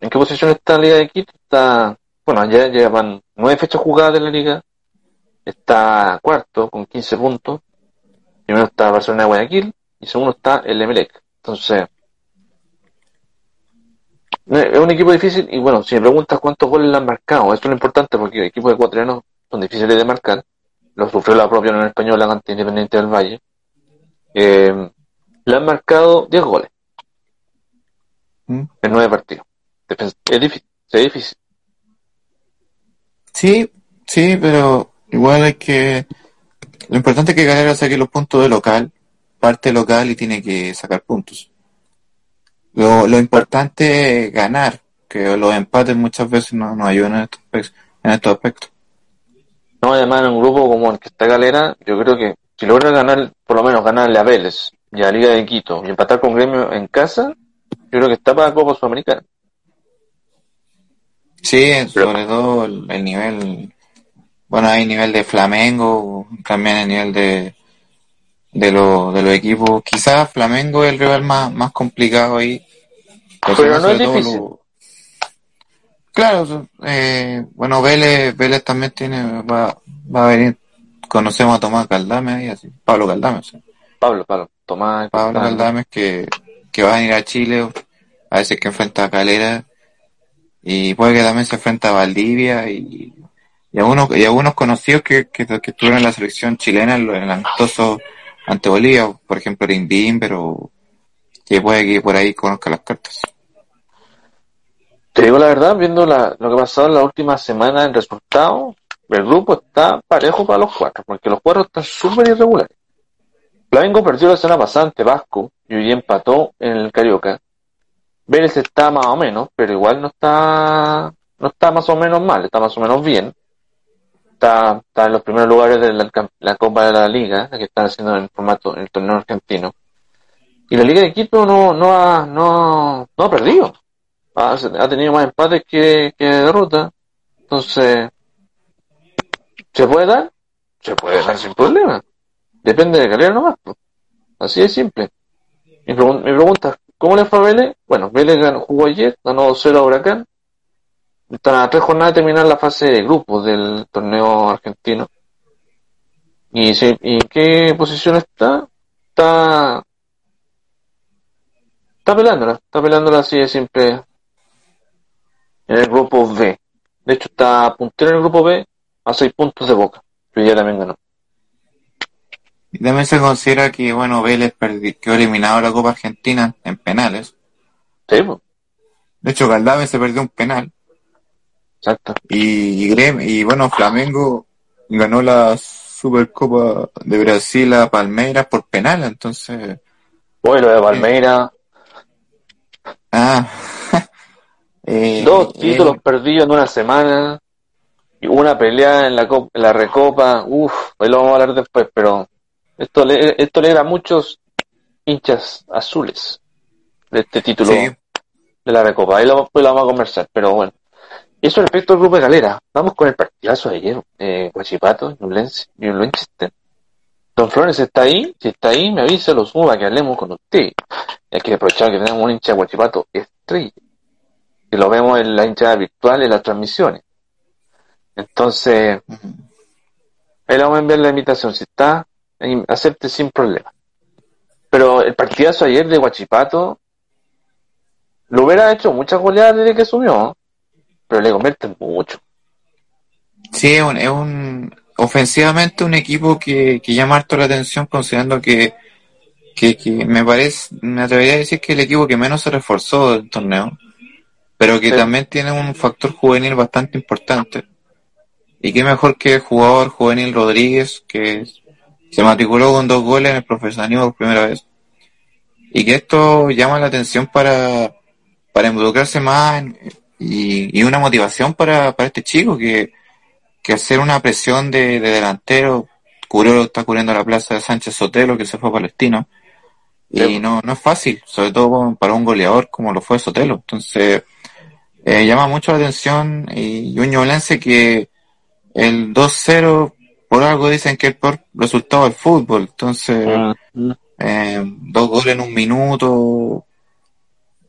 ¿En qué posición está la Liga de Quito? Está, bueno, ya llevan nueve fechas jugadas en la Liga. Está cuarto con 15 puntos. Primero está Barcelona de Guayaquil y segundo está el Emelec. Entonces, es un equipo difícil y bueno, si me preguntas cuántos goles le han marcado, esto es lo importante porque equipos ecuatorianos son difíciles de marcar. Lo sufrió la propia Unión Española ante Independiente del Valle. Eh, le han marcado 10 goles ¿Mm? en 9 partidos. Es difícil, es difícil. Sí, sí, pero igual hay que... Lo importante es que Galera saque los puntos de local, parte local y tiene que sacar puntos. Lo, lo importante es ganar, que los empates muchas veces no nos ayudan en estos, en estos aspectos. No, además en un grupo como el que está Galera, yo creo que si logra ganar, por lo menos ganarle a Vélez y a Liga de Quito y empatar con Gremio en casa, yo creo que está para Copa Sudamericana. Sí, sobre todo el, el nivel, bueno, hay nivel de Flamengo, también el nivel de, de, lo- de los equipos. Quizás Flamengo es el rival más, más complicado ahí. Pero no es difícil. lo- Claro, eh, bueno, Vélez, Vélez también tiene, va, va a venir, conocemos a Tomás Caldame ahí, así, Pablo Caldame, sí. Pablo, Pablo, Tomás. Pablo Caldame. Que, que va a venir a Chile, a veces que enfrenta a Calera, y puede que también se enfrenta a Valdivia y, y algunos, y algunos conocidos que, que, que estuvieron en la selección chilena en el amistoso ante Bolivia, por ejemplo Rimbín, pero que puede que por ahí conozca las cartas. Te digo la verdad, viendo la- lo que ha pasado en la última semana en resultados, el grupo está parejo para los cuatro, porque los cuatro están súper irregulares. Flamengo perdió la semana pasada ante Vasco y hoy empató en el Carioca. Vélez está más o menos, pero igual no está, no está más o menos mal, está más o menos bien. Está, está en los primeros lugares de la, la Copa de la Liga, que están haciendo en formato, en el torneo argentino. Y la Liga de Quito no, no ha, no, no ha perdido ha, ha tenido más empates que, que derrotas. Entonces, ¿se puede dar? Se puede dar sin problema. Depende de Calera nomás. Así de simple. Mi, pregun- mi pregunta ¿cómo le fue a Vélez? Bueno, Vélez ganó, jugó ayer, ganó 2-0 a Huracán. Están a tres jornadas de terminar la fase de grupos del torneo argentino. ¿Y, y en qué posición está? Está... Está pelándola, está pelándola así de simple en el grupo B. De hecho, está puntero en el grupo B a seis puntos de boca. Pero ya también ganó. Y también se considera que, bueno, Vélez quedó eliminado la Copa Argentina en penales. Sí, pues, De hecho, Caldame se perdió un penal. Exacto. Y, y, Grem- y bueno, Flamengo ganó la Supercopa de Brasil a Palmeiras por penal, entonces... Lo de Palmeira, Ah, [LAUGHS] eh, dos eh, títulos perdidos en una semana. Y una pelea en la, cop- en la recopa. Uf, ahí lo vamos a hablar después, pero esto le, esto le era a muchos hinchas azules de este título sí, de la recopa. Ahí lo, después lo vamos a conversar, pero bueno. Eso respecto al grupo de Galera. Vamos con el partidazo de ayer. Eh, Guachipato, Ñublense. Don Flores está ahí. Si está ahí, me avisa, lo suba, que hablemos con usted. Y hay que aprovechar que tenemos un hincha de Guachipato estrella. Que lo vemos en la hinchada virtual en las transmisiones. Entonces, ujú. ahí le vamos a enviar la invitación. Si está, acepte sin problema. Pero el partidazo ayer de Guachipato lo hubiera hecho muchas goleadas desde que asumió, pero le convierten mucho. Sí, es un, es un- ofensivamente un equipo que, que llama harto la atención considerando que, que, que me parece, me atrevería a decir que es el equipo que menos se reforzó del torneo, pero que Sí. también tiene un factor juvenil bastante importante. Y qué mejor que el jugador juvenil Rodríguez, que se matriculó con dos goles en el profesionalismo por primera vez. y que esto llama la atención para, para involucrarse más y, y, una motivación para, para este chico que, que hacer una presión de, de delantero, cubrió, está cubriendo la plaza de Sánchez Sotelo que se fue a Palestino y no, no es fácil, sobre todo para un goleador como lo fue Sotelo. Entonces, eh, llama mucho la atención y un ñoblense que el 2-0 por algo dicen que es por resultado del fútbol. Entonces, ah, eh, dos goles en un minuto.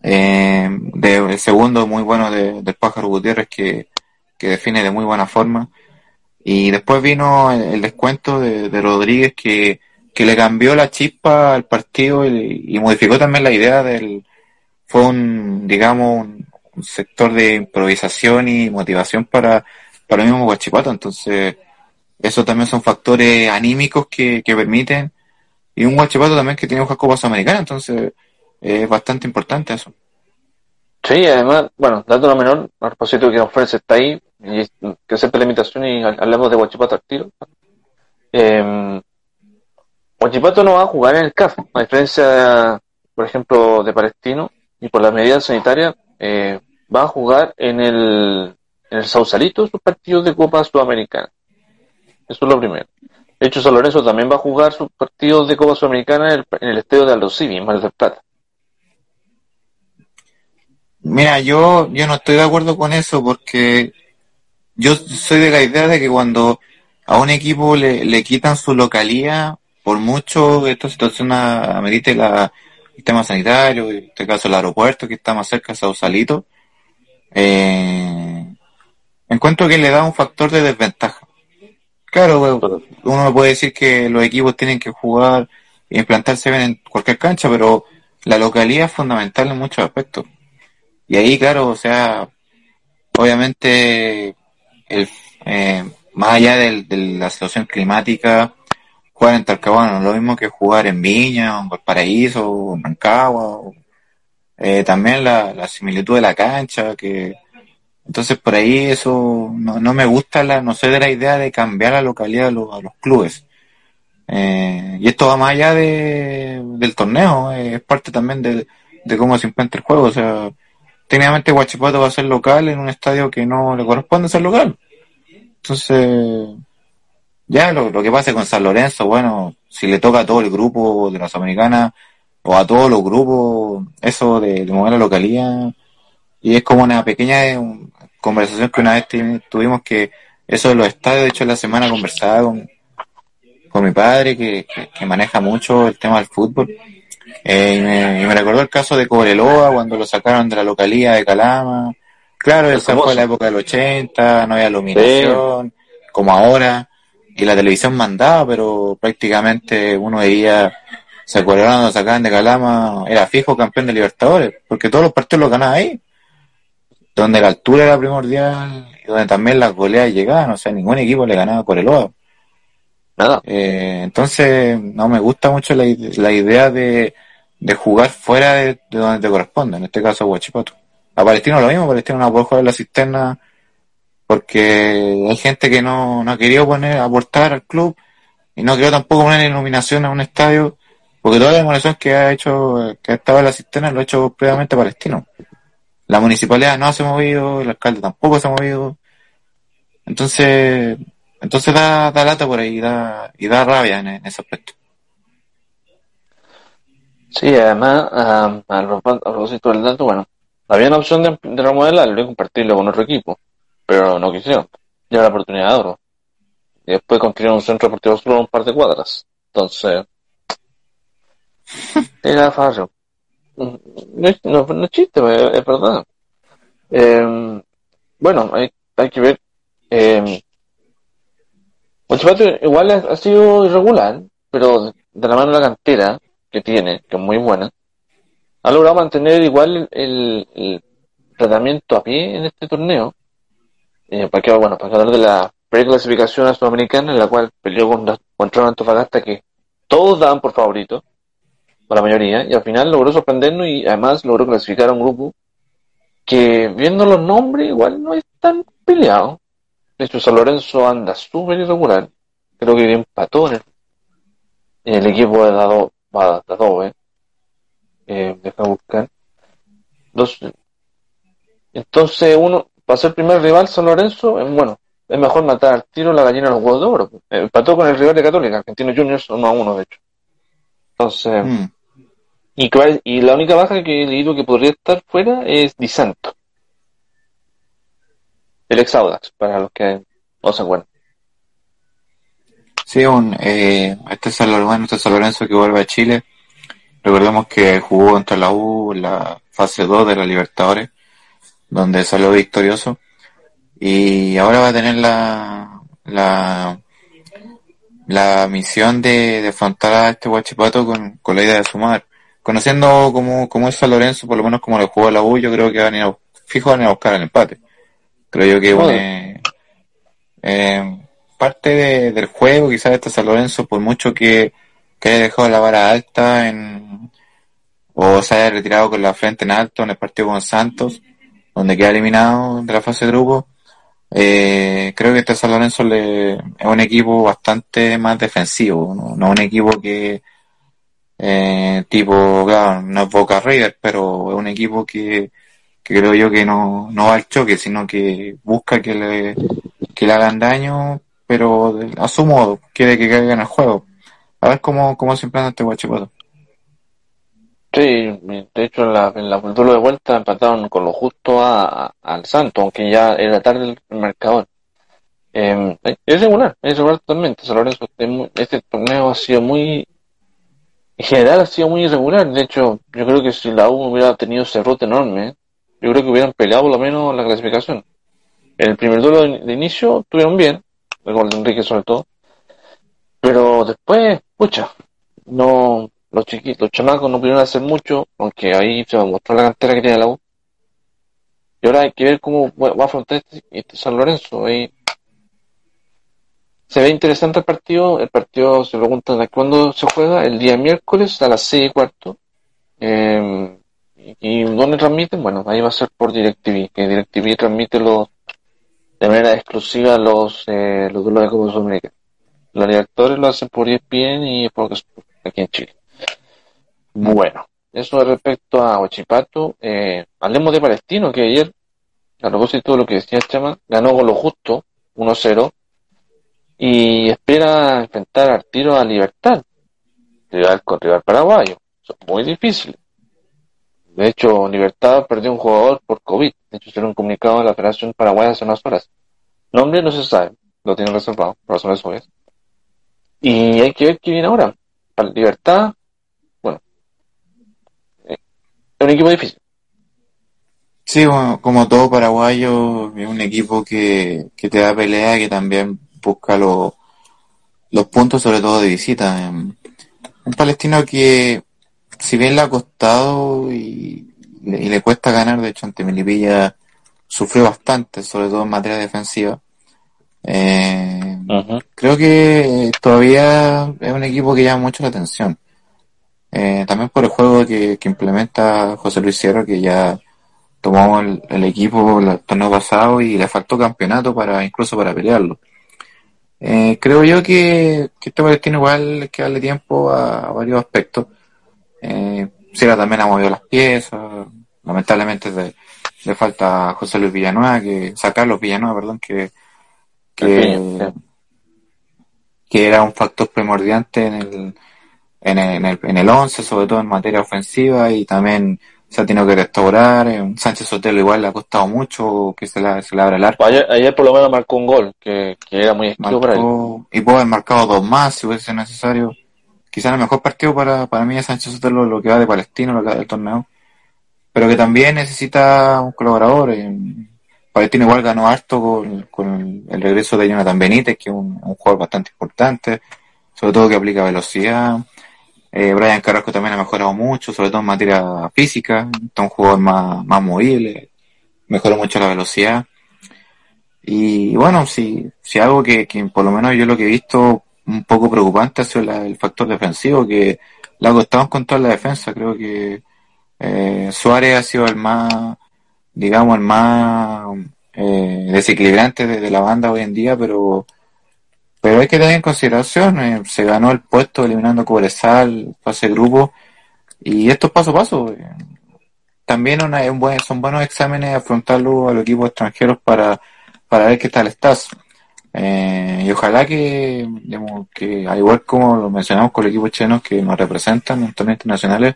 Eh, el segundo muy bueno de, del Pájaro Gutiérrez que, que, define de muy buena forma. Y después vino el, descuento de, Rodríguez que, que le cambió la chispa al partido y, modificó también la idea del... Fue un, digamos, un, un sector de improvisación y motivación para, para el mismo Guachipato. Entonces, eso también son factores anímicos que, que permiten. Y un Guachipato también que tiene hojas Copa Sudamericana, entonces es bastante importante eso. Sí, además, bueno, dando lo menor, a propósito que ofrece está ahí, y que acepta la invitación y hablamos de Guachipato al tiro. Eh, Guachipato no va a jugar en el CAF, a diferencia, por ejemplo, de Palestino, y por las medidas sanitarias, eh, va a jugar en el, en el Sausalito sus partidos de Copa Sudamericana. Eso es lo primero. De hecho, San Lorenzo también va a jugar sus partidos de Copa Sudamericana en el, en el estadio de Aldo Civi, en Mar del Plata. Mira, yo, yo no estoy de acuerdo con eso porque yo soy de la idea de que cuando a un equipo le, le quitan su localía, por mucho esta situación amerite la, el tema sanitario, en este caso el aeropuerto que está más cerca de Sausalito, eh, encuentro que le da un factor de desventaja. Claro, uno puede decir que los equipos tienen que jugar y implantarse bien en cualquier cancha, pero la localidad es fundamental en muchos aspectos. Y ahí, claro, o sea, obviamente, el, eh, más allá del, de la situación climática, jugar en Talcahuano no es lo mismo que jugar en Viña, en Valparaíso, o en Rancagua. eh, también la, la similitud de la cancha, que entonces por ahí eso no, no me gusta, la, no sé de la idea de cambiar la localidad a los, a los clubes. Eh, y esto va más allá de, del torneo, es parte también de, de cómo se implementa el juego. O sea, técnicamente Guachipato va a ser local en un estadio que no le corresponde ser local. Entonces, ya lo, lo que pasa con San Lorenzo, bueno, si le toca a todo el grupo de las americanas o a todos los grupos, eso de, de mover la localidad, y es como una pequeña conversación que una vez tuvimos que eso de los estadios, de hecho la semana conversaba con, mi padre que, que, maneja mucho el tema del fútbol eh, y, me, y, me, recordó el caso de Cobreloa cuando lo sacaron de la localía de Calama claro, esa fue la época del 80 no había iluminación sí. como ahora y la televisión mandaba pero prácticamente uno veía se acuerdan cuando sacaban de Calama era fijo campeón de Libertadores porque todos los partidos los ganaba ahí donde la altura era primordial y donde también las goleadas llegaban, o sea, ningún equipo le ganaba por el Coreloa. Nada. Eh, entonces, no me gusta mucho la, la idea de, de, jugar fuera de, de, donde te corresponde, en este caso Huachipato. A Palestino lo mismo, Palestino no puede jugar en la cisterna porque hay gente que no, no ha querido poner, aportar al club y no querido tampoco poner iluminación a un estadio porque toda la demolición que ha hecho, que ha estado en la cisterna lo ha hecho previamente Palestino. La municipalidad no se ha movido, el alcalde tampoco se ha movido. Entonces, entonces da, da lata por ahí da, y da rabia en, en ese aspecto. Sí, además, a, a propósito del dato, bueno, había una opción de, de remodelarlo y compartirlo con otro equipo, pero no quisieron. Ya la oportunidad de oro. Y después construyeron un centro deportivo solo un par de cuadras. Entonces, [LAUGHS] era fácil. No, no, no es chiste, es, es verdad. Eh, bueno, hay, hay que ver. Eh, igual ha, sido irregular, pero de la mano de la cantera que tiene, que es muy buena, ha logrado mantener igual el, el tratamiento a pie en este torneo. Eh, para que, bueno, para hablar de la preclasificación sudamericana, en la cual peleó contra, contra Antofagasta que todos daban por favorito la mayoría, y al final logró sorprendernos y además logró clasificar a un grupo que, viendo los nombres, igual no es tan peleado. De hecho, San Lorenzo anda súper irregular. Creo que empató en el, en el equipo de Dado, Dado, ¿eh? Dos, entonces uno, para ser primer rival San Lorenzo, es bueno, es mejor matar al tiro la gallina de los huevos de oro. Eh, empató con el rival de Católica, Argentino Juniors, uno a uno de hecho. Entonces, Mm. y, y la única baja que he leído que podría estar fuera es Di Santo. El ex Audax, para los que no se acuerdan. Sí, un, eh, este San Lorenzo, este San Lorenzo que vuelve a Chile. Recordemos que jugó contra la U en la fase 2 de la Libertadores, donde salió victorioso. Y ahora va a tener la, la, la misión de, de afrontar a este Guachipato con, con la idea de sumar. Conociendo cómo, cómo es San Lorenzo, por lo menos como lo jugó la U, yo creo que van a ir a, fijo van a buscar el empate. Creo yo que Bueno. une, eh, parte de- del juego, quizás este San Lorenzo, por mucho que, que haya dejado la vara alta en, o se haya retirado con la frente en alto en el partido con Santos, donde queda eliminado de la fase de grupo, eh, creo que este San Lorenzo le, es un equipo bastante más defensivo, no, no un equipo que eh, tipo, claro, no es Boca River, pero es un equipo que, que creo yo que no, no va al choque, sino que busca que le, que le hagan daño, pero a su modo, quiere que caiga en el juego. A ver cómo, cómo se implanta este Guachipato. Sí, de hecho en la, en la duelo de vuelta empataron con lo justo a, al Santo, aunque ya era tarde el marcador. Eh, es regular, es regular totalmente. San este torneo ha sido muy, en general ha sido muy irregular. De hecho, yo creo que si la U hubiera tenido ese rote enorme, yo creo que hubieran peleado por lo menos la clasificación. En el primer duelo de, inicio estuvieron bien, el gol de Enrique sobre todo, pero después, pucha, no, los chiquitos, los chamacos no pudieron hacer mucho, aunque ahí se mostró la cantera que tiene la U. Y ahora hay que ver cómo va a afrontar este, este San Lorenzo. Ahí se ve interesante el partido. El partido se preguntan cuándo se juega. El día miércoles a las seis y cuarto. Eh, y, dónde transmiten? Bueno, ahí va a ser por DirecTV, que DirecTV transmite los de manera exclusiva los eh, los duelos de Copa Sudamericana. Los directores lo hacen por ESPN y por aquí en Chile. Bueno, eso respecto a Huachipato. Eh, hablemos de Palestino, que ayer, a propósito de lo que decía Chama, ganó con lo justo, 1-0, y espera enfrentar al tiro a Libertad, rival con rival paraguayo. Es muy difícil. De hecho, Libertad perdió un jugador por COVID. De hecho, hicieron un comunicado a la Federación Paraguaya hace unas horas. Nombre no se sabe, lo tienen reservado, por razones obvias. Y hay que ver qué viene ahora. Para Libertad, bueno, eh, es un equipo difícil. Sí, bueno, como todo paraguayo, es un equipo que, que te da pelea, que también busca los los puntos, sobre todo de visita. Un palestino que, si bien le ha costado y, y le cuesta ganar, de hecho ante Melipilla sufrió bastante, sobre todo en materia defensiva. Eh, creo que todavía es un equipo que llama mucho la atención. Eh, también por el juego que, que implementa José Luis Sierra, que ya tomó el, el equipo el torneo pasado y le faltó campeonato para incluso para pelearlo. Eh, creo yo que, que este Palestino igual hay que darle tiempo a, a varios aspectos. Eh, Sierra también ha movido las piezas, lamentablemente le, le falta a José Luis Villanueva, que, o sea, Carlos Villanueva, perdón, que, que, que era un factor primordial en el, en el, en el, en el 11, sobre todo en materia ofensiva, y también se ha tenido que restaurar. Eh, Sánchez Sotelo igual le ha costado mucho que se le, se abra el arco. Ayer, ayer por lo menos marcó un gol, que, que era muy esquivo para él. Marcó- y puede haber marcado dos más si hubiese necesario. Quizás el mejor partido para, para mí es Sánchez Sotelo, lo que va de Palestino, lo que va del torneo. Pero que también necesita un colaborador. eh. Palestino igual ganó harto con, con el regreso de Jonathan Benítez, que es un, jugador bastante importante, sobre todo que aplica velocidad. Eh, Brian Carrasco también ha mejorado mucho, sobre todo en materia física, está un jugador más, más movible, mejoró mucho la velocidad. Y bueno, si, si algo que, que por lo menos yo lo que he visto un poco preocupante ha sido la- el factor defensivo, que le ha costado encontrar la defensa. Creo que eh, Suárez ha sido el más, digamos, el más eh, desequilibrante de, de la banda hoy en día, pero pero hay que tener en consideración, eh, se ganó el puesto eliminando Cobresal, fase de grupo, y esto es paso a paso. también un buen, son buenos exámenes afrontarlo a los equipos extranjeros para, para ver qué tal estás. Eh, y ojalá que, digamos, que al igual como lo mencionamos con los equipos chilenos que nos representan en torneos internacionales,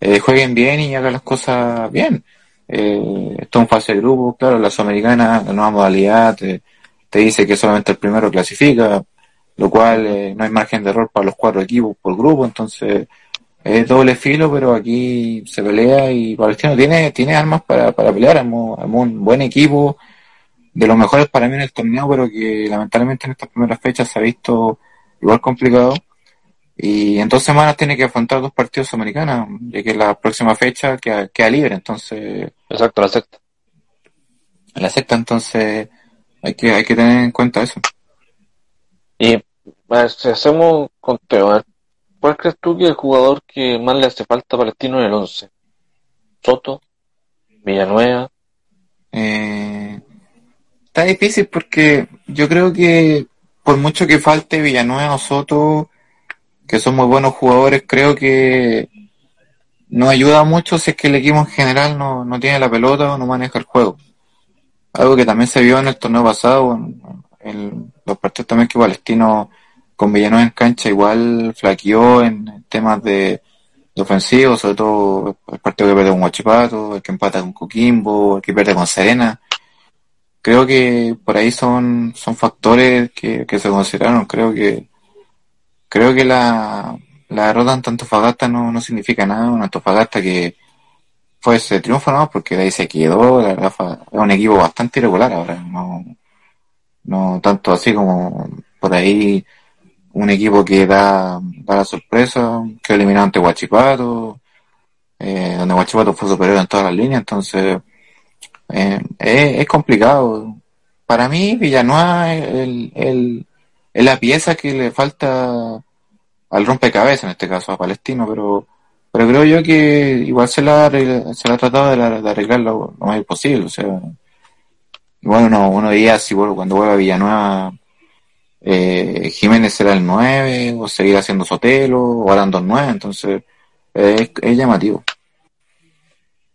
eh, jueguen bien y hagan las cosas bien. Eh, esto es un fase de grupo, claro, la Sudamericana, la nueva modalidad, te, dice que solamente el primero clasifica, lo cual eh, no hay margen de error para los cuatro equipos por grupo, entonces es doble filo, pero aquí se pelea y Palestino tiene, tiene armas para, para pelear, es un buen equipo, de los mejores para mí en el torneo, pero que lamentablemente en estas primeras fechas se ha visto igual complicado. Y en dos semanas tiene que afrontar dos partidos americanos, ya que la próxima fecha queda, queda libre, entonces... Exacto, la sexta. La sexta, entonces hay que, hay que tener en cuenta eso. Y si hacemos conteo, ¿cuál crees tú que es el jugador que más le hace falta a Palestino en el 11? ¿Soto? ¿Villanueva? Eh, está difícil porque yo creo que por mucho que falte Villanueva o Soto, que son muy buenos jugadores, creo que no ayuda mucho si es que el equipo en general no, no tiene la pelota o no maneja el juego. Algo que también se vio en el torneo pasado, en, los partidos también que Palestino con Villanueva en cancha igual flaqueó en temas de, de ofensivo, sobre todo el partido que pierde con Huachipato, el que empata con Coquimbo, el que pierde con Serena. Creo que por ahí son, son factores que, que se consideraron. Creo que creo que la, la derrota en Antofagasta no, no significa nada. Un Antofagasta que fue ese triunfo no, porque de ahí se quedó. La verdad es un equipo bastante irregular ahora. No, no tanto así como por ahí un equipo que da, da la sorpresa, que eliminó ante Huachipato, eh, donde Huachipato fue superior en todas las líneas, entonces eh, es, es, complicado. Para mí, Villanueva el, el, es la pieza que le falta al rompecabezas, en este caso a Palestino, pero pero creo yo que igual se la, se la ha tratado de, de arreglar lo, lo, más posible, o sea, igual uno, uno diría si bueno, cuando vuelva a Villanueva eh, Jiménez será el 9, o seguirá siendo Sotelo, o harán dos 9, entonces es, es llamativo.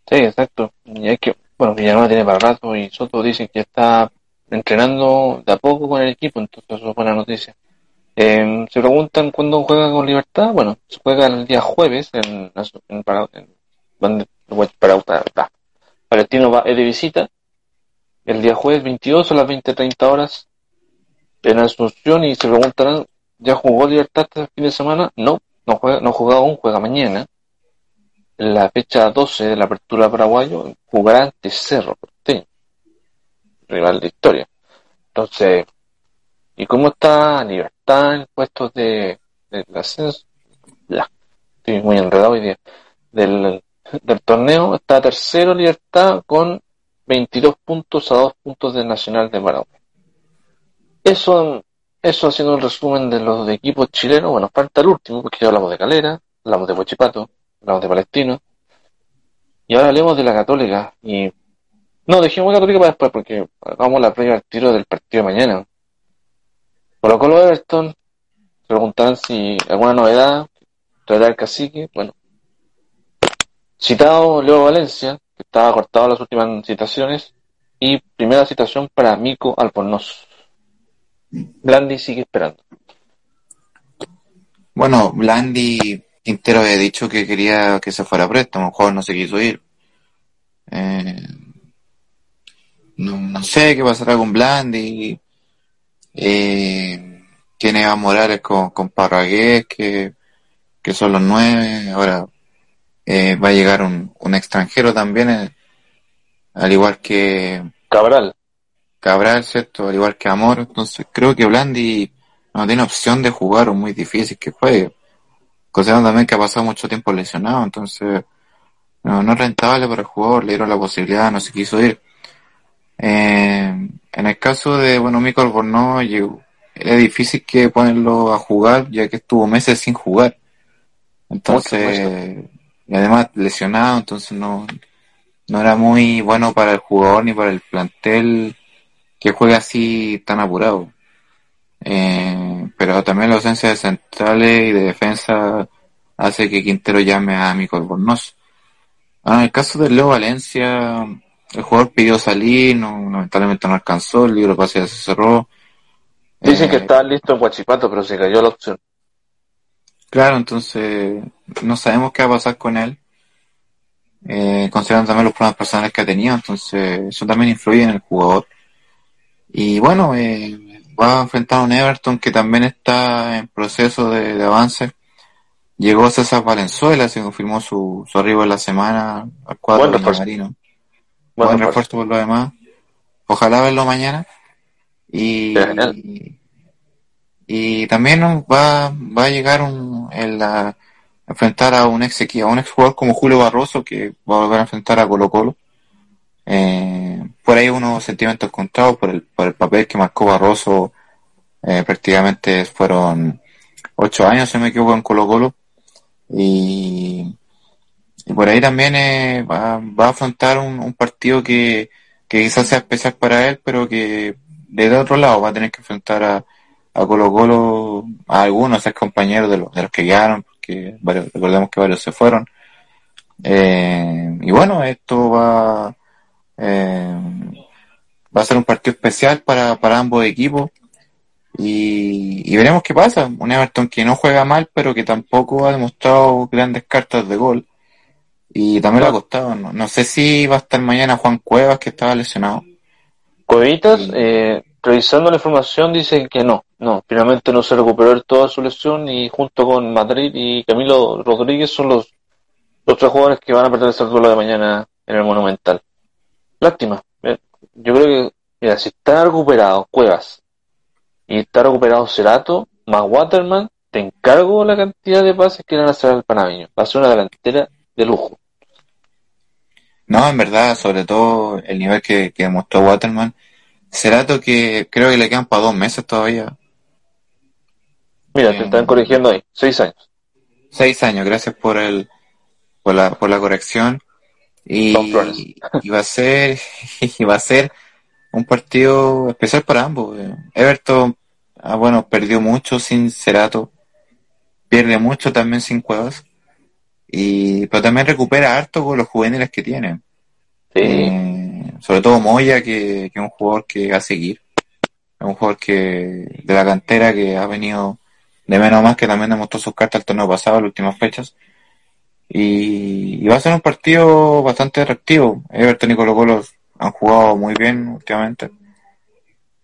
Sí, exacto. Y es que, bueno, Villanueva tiene para rato y Soto dice que está entrenando de a poco con el equipo, entonces eso es buena noticia. Eh, se preguntan cuándo juega con Libertad. Bueno, se juega el día jueves en, en, para, en para, Palestino va, de visita. El día jueves 22 a las 20-30 horas en Asunción y se preguntarán, ¿ya jugó Libertad este fin de semana? No, no juega, no ha aún, juega mañana. La fecha 12 de la apertura paraguayo jugará ante Cerro rival de historia. Entonces, ¿y cómo está Libertad en puestos de, de, ascenso? Estoy muy enredado hoy día. Del, del torneo está tercero Libertad con 22 puntos a 2 puntos del Nacional de Paraguay. Eso, eso haciendo un resumen de los equipos chilenos. Bueno, falta el último, porque ya hablamos de Calera, hablamos de Huachipato, hablamos de Palestino. Y ahora hablemos de la Católica. Y no, dejemos la Católica para después, porque hagamos la previa al tiro del partido de mañana. Colo Colo Everton, preguntarán si alguna novedad, traerá el cacique. Bueno, citado Leo Valencia, que estaba cortado las últimas citaciones, y primera citación para Mico Albornoz. Blandi sigue esperando. Bueno, Blandi Quintero había dicho que quería que se fuera presto, a lo mejor no se quiso ir. Eh, no, no, sé qué pasará con Blandi. Eh, tiene a Morales con, con Parragués, que, que son los nueve. Ahora eh, va a llegar un, un extranjero también, eh, al igual que Cabral. Cabral, ¿cierto? Al igual que Amor. Entonces creo que Blandi no tiene opción de jugar o muy difícil que juegue. Considerando también que ha pasado mucho tiempo lesionado, entonces no, no es rentable para el jugador, le dieron la posibilidad, no se quiso ir. Eh, en el caso de, bueno, Mico Albornoz, era difícil que ponerlo a jugar, ya que estuvo meses sin jugar. Entonces, y además lesionado, entonces no, no era muy bueno para el jugador ni para el plantel que juegue así tan apurado. Eh, pero también la ausencia de centrales y de defensa hace que Quintero llame a Mico Albornoz. Ah, en el caso de Leo Valencia, el jugador pidió salir, no, lamentablemente no alcanzó, el libro pase se cerró. Dicen que eh, estaba listo en Guachipato, pero se cayó la opción. Claro, entonces no sabemos qué va a pasar con él. Eh, considerando también los problemas personales que ha tenido, entonces eso también influye en el jugador. Y bueno, eh, va a enfrentar a un Everton que también está en proceso de, avance. Llegó César Valenzuela, se confirmó su, su arribo en la semana al cuadro de Marino. Buen refuerzo por lo demás. Ojalá verlo mañana. Y, y, también va, va a llegar un, el, la, enfrentar a un ex a un ex jugador como Julio Barroso que va a volver a enfrentar a Colo Colo. Eh, por ahí unos sentimientos contados por el, por el papel que marcó Barroso, eh, prácticamente fueron ocho años, se me equivoco, en Colo Colo. Y, por ahí también eh, va, va, a afrontar un, partido que, que, quizás sea especial para él, pero que de otro lado va a tener que enfrentar a, a Colo Colo, a algunos ex compañeros de los, de los que llegaron, que varios, recordemos que varios se fueron. Eh, y bueno, esto va, eh, va a ser un partido especial para, para ambos equipos. Y, veremos qué pasa. Un Everton que no juega mal, pero que tampoco ha demostrado grandes cartas de gol. Y también le ha costado. No, sé si va a estar mañana Juan Cuevas, que estaba lesionado. Cuevitas, eh, revisando la información, dice que no. No, finalmente no se recuperó toda su lesión y junto con Madrid y Camilo Rodríguez son los, los tres jugadores que van a perder el duelo de mañana en el Monumental. Lástima. Eh, yo creo que, mira, si está recuperado Cuevas y está recuperado Cerato, más Waterman, te encargo la cantidad de pases que van a hacer al panameño. Va a ser una delantera de lujo. No, en verdad, sobre todo el nivel que, que demostró Waterman. Cerato que creo que le quedan para dos meses todavía. Mira, te están corrigiendo ahí, seis años. Seis años, gracias por el por la, por la corrección. Y, y va a ser [LAUGHS] y va a ser un partido especial para ambos. Everton, ah, bueno, perdió mucho sin Cerato, pierde mucho también sin Cuevas, y pero también recupera harto con los juveniles que tiene. Eh, sobre todo Moya, que, que, es un jugador que va a seguir. Es un jugador que de la cantera que ha venido de menos más, que también demostró sus cartas el torneo pasado, las últimas fechas. Y, va a ser un partido bastante atractivo. Everton y Colo Colo han jugado muy bien últimamente.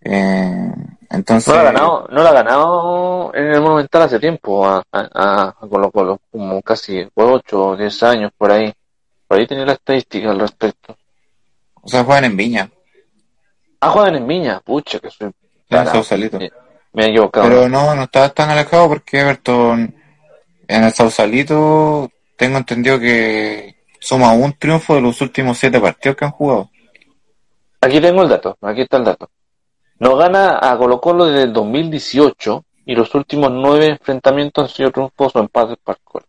Eh, entonces... No lo, ha ganado, no lo ha ganado en el Monumental hace tiempo a, a, Colo Colo, como casi 8 o 10 años por ahí. Por ahí tenía la estadística al respecto. O sea, juegan en Viña. Ah, juegan en Viña, pucha, que soy... Sausalito. Me, he equivocado. Pero no, no estaba tan alejado porque Everton en el Sausalito tengo entendido que suma un triunfo de los últimos siete partidos que han jugado. Aquí tengo el dato, aquí está el dato. Nos gana a Colo Colo desde el 2018 y los últimos nueve enfrentamientos han sido triunfos o empates para Colo.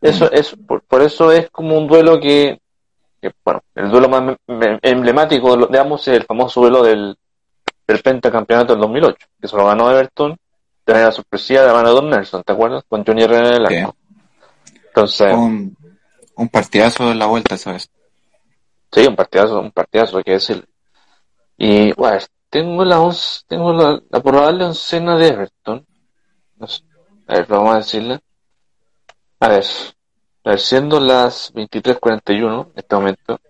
Eso mm. es, por, eso es como un duelo que, bueno, el duelo más emblemático, digamos, es el famoso duelo del, del pentacampeonato del 2008, que se lo ganó Everton de manera sorpresiva de la mano de Don Nelson, ¿te acuerdas? Con Johnny Herrera en el arco. Entonces. Un, un partidazo de la vuelta, ¿sabes? Sí, un partidazo, un partidazo, hay que decir. Y, bueno, tengo la once, tengo la, la probable oncena de Everton. a ver, vamos a decirle. A ver, a ver, siendo las 23.41 en este momento.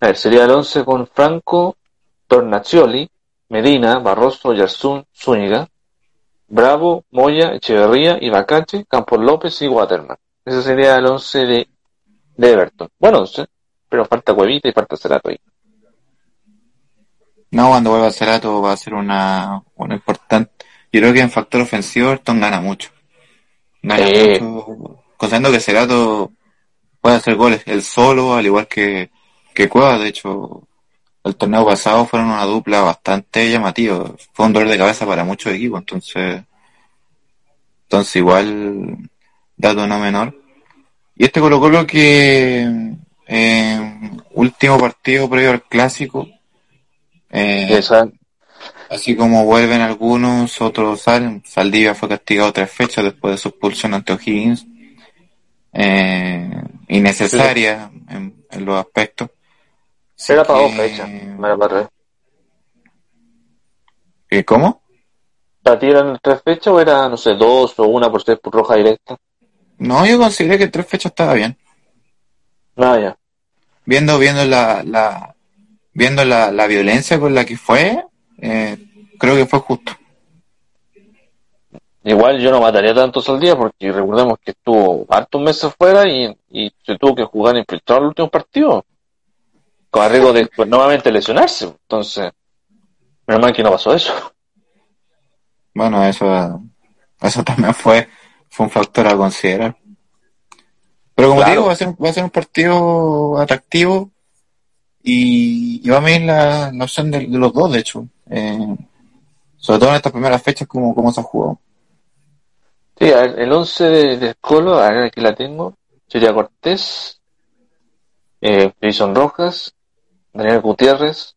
A ver, sería el 11 con Franco, Tornacioli, Medina, Barroso, Yarsun, Zúñiga, Bravo, Moya, Echeverría, Ibacache, Campos López y Waterman. Ese sería el 11 de, de Everton. Bueno 11, pero falta Cuevita y falta Cerato ahí. No, cuando vuelva Cerato va a ser una, una importante. Yo creo que en factor ofensivo Everton gana mucho. Gana mucho. Considerando que Cerato puede hacer goles él solo, al igual que, que Cueva. De hecho, el torneo pasado fueron una dupla bastante llamativa. Fue un dolor de cabeza para muchos equipos, entonces. Entonces, igual dato no menor. Y este Colo Colo que eh, último partido previo al clásico, eh, así como vuelven algunos, otros salen. Saldivia fue castigado tres fechas después de su expulsión ante O'Higgins. Eh, innecesaria en, en los aspectos. Así Era para dos fechas, era para tres. ¿Eh, ¿Cómo? ¿Para ti eran tres fechas o era, no sé, dos o una por ser por roja directa? No, yo consideré que tres fechas estaba bien. Nada, ya. Viendo, viendo la, la, viendo la, la violencia con la que fue, eh, creo que fue justo. Igual yo no mataría tantos al día porque recordemos que estuvo hartos meses fuera y, y se tuvo que jugar infiltrado en el último partido. Con riesgo de pues, nuevamente lesionarse. Entonces, menos mal que no pasó eso. Bueno, eso, eso también fue, fue un factor a considerar. Pero como Claro. digo, va a ser, va a ser un partido atractivo y, y va a venir la, la opción de, de los dos, de hecho. Eh, sobre todo en estas primeras fechas, como, como se ha jugado. Sí, a ver, el 11 de, de Colo, a ver, aquí la tengo. Sería Cortés, eh, Jason Rojas, Daniel Gutiérrez.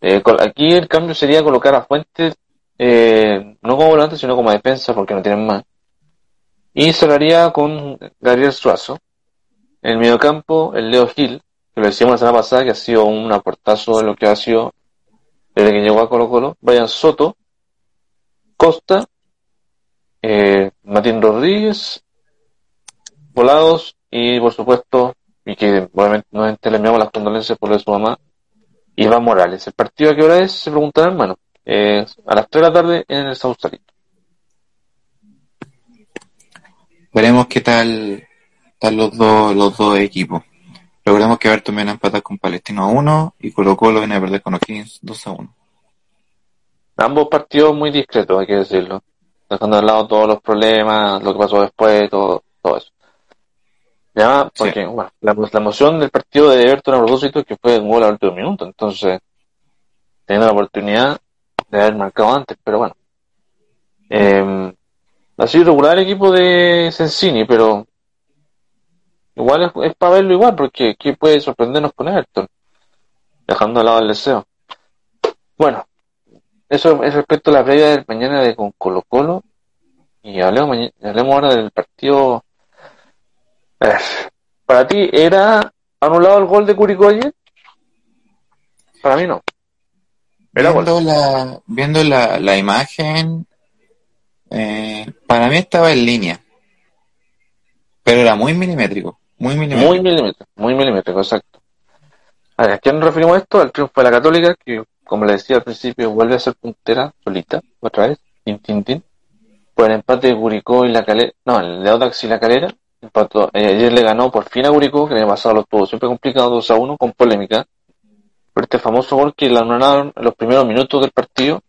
Eh, aquí el cambio sería colocar a Fuentes, eh, no como volante, sino como defensa, porque no tienen más. Y cerraría con Gabriel Suazo. En el mediocampo, el Leo Gil, que lo decíamos la semana pasada, que ha sido un aportazo de lo que ha sido desde que llegó a Colo Colo. Brian Soto, Costa, eh, Martín Rodríguez, Volados y por supuesto, y que obviamente nuevamente le enviamos las condolencias por lo su mamá, Iván Morales. ¿El partido a qué hora es? Se preguntarán, hermano. Eh, a las 3 de la tarde en el Sausalito. Veremos qué tal están los dos, los dos equipos. Recordemos que Everton viene a empatar con Palestino a 1 y Colo Colo viene a perder con O'Higgins 2 a 1. Ambos partidos muy discretos, hay que decirlo. Dejando de lado todos los problemas, lo que pasó después, todo, todo eso. Ya, porque, bueno, la, la emoción del partido de Everton a propósito es que fue un gol al último minuto, entonces, teniendo la oportunidad de haber marcado antes, pero bueno. Eh, ha sido regular el equipo de Sensini, pero igual es, es para verlo igual, porque ¿qué puede sorprendernos con Everton? Dejando de lado el deseo. Bueno, eso es respecto a la previa del mañana de con Colo Colo. Y hablemos, hablemos ahora del partido. A ver, ¿Para ti era anulado el gol de Curicó ayer? Para mí no. Era gol. Viendo la, viendo la, la imagen, eh, para mí estaba en línea. Pero era muy milimétrico. Muy milimétrico. Muy milímetro, muy milímetro, exacto. A ver, ¿a qué nos referimos esto? Al triunfo de la Católica, que como le decía al principio, vuelve a ser puntera solita, otra vez, tin, tin, tin. Por el empate de Curicó y la Calera, no, el de Audax y la Calera, empató, eh, ayer le ganó por fin a Curicó, que el año pasado lo tuvo siempre complicado 2 a 1, con polémica, por este famoso gol que le anularon en los primeros minutos del partido.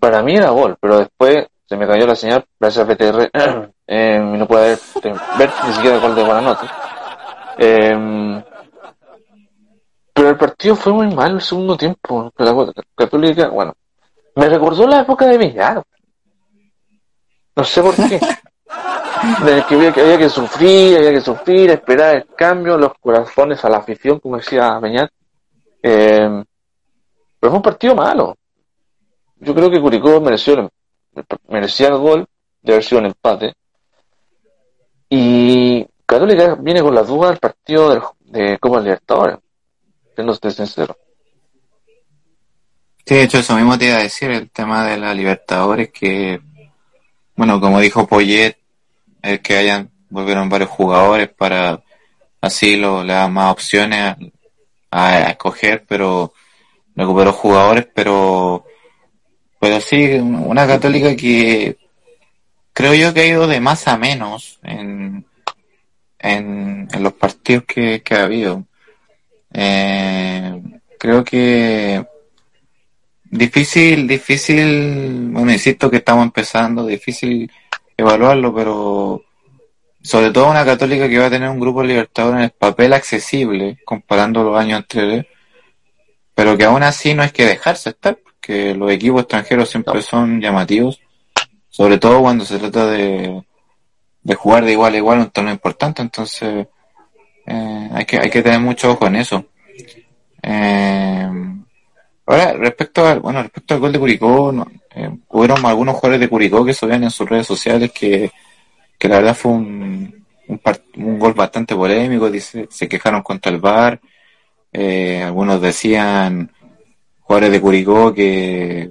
Para mí era gol, pero después se me cayó la señal, gracias a PTR, [COUGHS] eh, y no puede ver, ver ni siquiera gol de Buenanote. Eh, pero el partido fue muy mal el segundo tiempo. La Católica, bueno, me recordó la época de Villar. No sé por qué. [LAUGHS] De que había, que había que sufrir, había que sufrir, esperar el cambio, los corazones a la afición, como decía Beñat. Eh, pero fue un partido malo. Yo creo que Curicó mereció el- merecía el gol, de haber sido un empate. Y Católica viene con las dudas del partido de Copa Libertadores, siendo sincero. Sí, de hecho, eso mismo te iba a decir, el tema de la Libertadores, que, bueno, como dijo Poyet, es que hayan, volvieron varios jugadores para así lo, le dan más opciones a, a escoger, pero recuperó jugadores, pero, pero sí, una católica que creo yo que ha ido de más a menos en, en, los partidos que, que ha habido. Eh, creo que Difícil, difícil, bueno, insisto que estamos empezando, difícil evaluarlo, pero sobre todo una católica que va a tener un grupo de libertadores en el papel accesible, comparando los años anteriores, pero que aún así no es que dejarse estar, porque los equipos extranjeros siempre son llamativos, sobre todo cuando se trata de, de jugar de igual a igual un torneo importante, entonces eh, hay que hay que tener mucho ojo en eso. Eh, Ahora, respecto al, bueno, respecto al gol de Curicó, no, eh, hubieron algunos jugadores de Curicó que subían en sus redes sociales que, que la verdad fue un, un, par- un gol bastante polémico, dice, se quejaron contra el VAR, eh, algunos decían, jugadores de Curicó, que,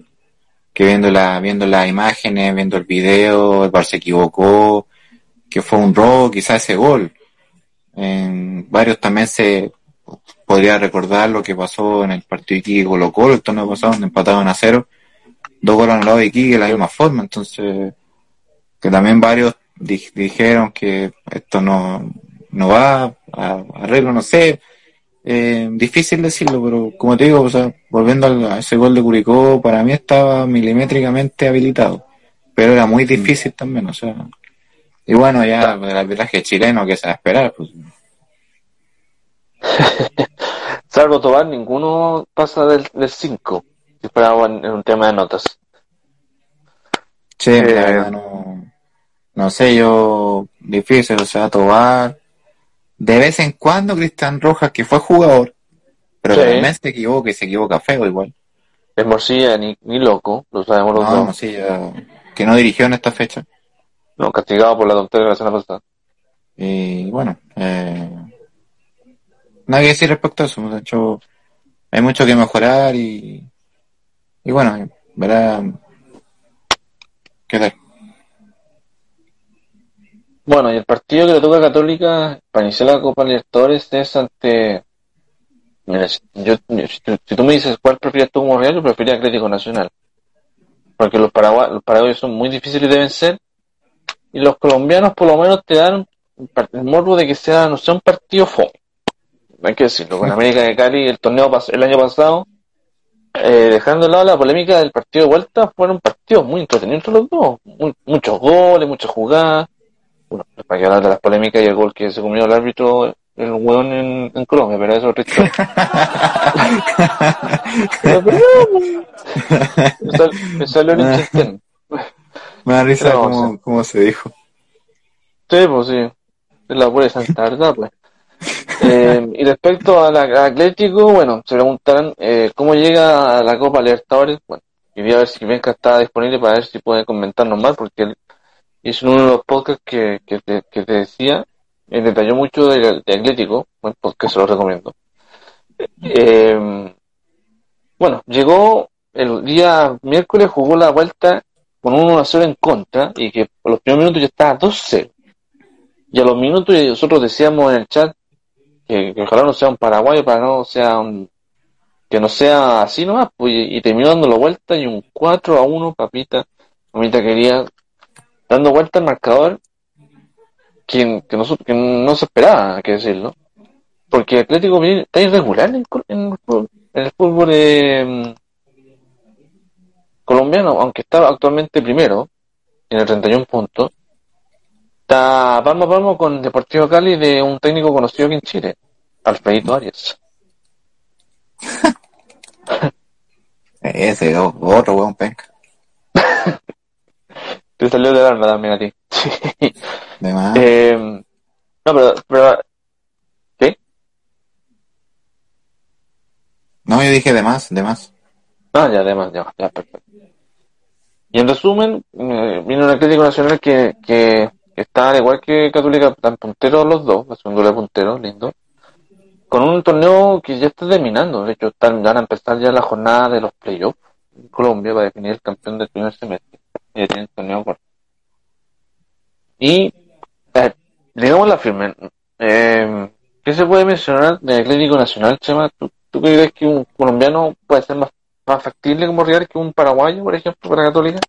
que viendo, la, viendo las imágenes, viendo el video, el VAR se equivocó, que fue un robo, quizás ese gol. En varios también se podría recordar lo que pasó en el partido de Iquique Colo Colo, el torneo pasado, donde empataron a cero, dos goles lado de Iquique de la misma forma, entonces, que también varios dijeron que esto no, no va a arreglo, no sé, eh, difícil decirlo, pero como te digo, o sea, volviendo a ese gol de Curicó, para mí estaba milimétricamente habilitado, pero era muy difícil también, o sea, y bueno, ya el arbitraje chileno que se va a esperar, pues. [LAUGHS] Salvo Tobar, ninguno pasa del 5, si fuera en, un tema de notas. Sí, eh, no, no sé, yo, difícil, o sea, Tobar, de vez en cuando Cristian Rojas, que fue jugador, pero también se equivoca y se equivoca feo igual. Es Morcilla ni, ni loco, lo sabemos los dos. Morcilla, que no dirigió en esta fecha. No, castigado por la tontería de la semana pasada. Y bueno, eh, nada que decir respecto a eso. De hecho, hay mucho que mejorar y, y bueno, verá qué tal. Bueno, y el partido que le toca a Católica para iniciar la Copa Libertadores es ante. Mira, yo, si, tú me dices cuál prefieres tú como Real, yo preferiría Atlético Nacional. Porque los, paraguayos, los paraguayos son muy difíciles de vencer y los colombianos por lo menos te dan el morbo de que sea, no sea un partido fome. Hay que decirlo, con América de Cali el torneo el año pasado, eh, dejando de lado la polémica del partido de vuelta, fueron partidos muy entretenidos los dos. muchos goles, muchas jugadas. Bueno, para que hablar de las polémicas y el gol que se comió el árbitro, el hueón en, en Colombia, [LAUGHS] pero eso es otra historia. pero, me salió el me da risa como, se dijo. Sí, pues sí. Es la pura santa verdad, pues. Eh, y respecto al Atlético, bueno, se preguntarán eh, cómo llega a la Copa Libertadores. Bueno, quería ver si Benca está disponible para ver si puede comentarnos más, porque él hizo uno de los podcasts que, que, te, que decía, me detalló mucho de, Atlético, bueno, porque se lo recomiendo. Eh, bueno, llegó el día miércoles, jugó la vuelta con un 1 a 0 en contra y que por los primeros minutos ya estaba 2-0. Y a los minutos nosotros decíamos en el chat que, ojalá no sea un paraguayo para no sea un, que no sea así nomás, pues, y, terminó dando la vuelta y un 4 a 1, papita, mamita quería, dando vuelta al marcador que, que, no, que no se esperaba, hay que decirlo. Porque Atlético está irregular en, en, el fútbol eh, colombiano, aunque está actualmente primero, en el 31 puntos, está palmo a palmo con Deportivo Cali de un técnico conocido aquí en Chile, Alfredito Arias. [LAUGHS] Ese otro weón penca. [LAUGHS] Te salió de arma también a ti. De más. [LAUGHS] Eh, no, pero, pero ¿sí? No, yo dije de más, de más. Ah, ya, de más, ya, ya, perfecto. Y en resumen, eh, vino un Atlético Nacional que, que está, al igual que Católica, tan punteros los dos, haciendo de punteros, lindo. Con un torneo que ya está terminando. De hecho, están, van a empezar ya la jornada de los playoffs en Colombia para definir el campeón del primer semestre. Y eh, digamos la firme, eh, ¿qué se puede mencionar del Atlético Nacional, Chema? ¿Tú, ¿Tú crees que un colombiano puede ser más más factible como Real que un paraguayo, por ejemplo, para Católica?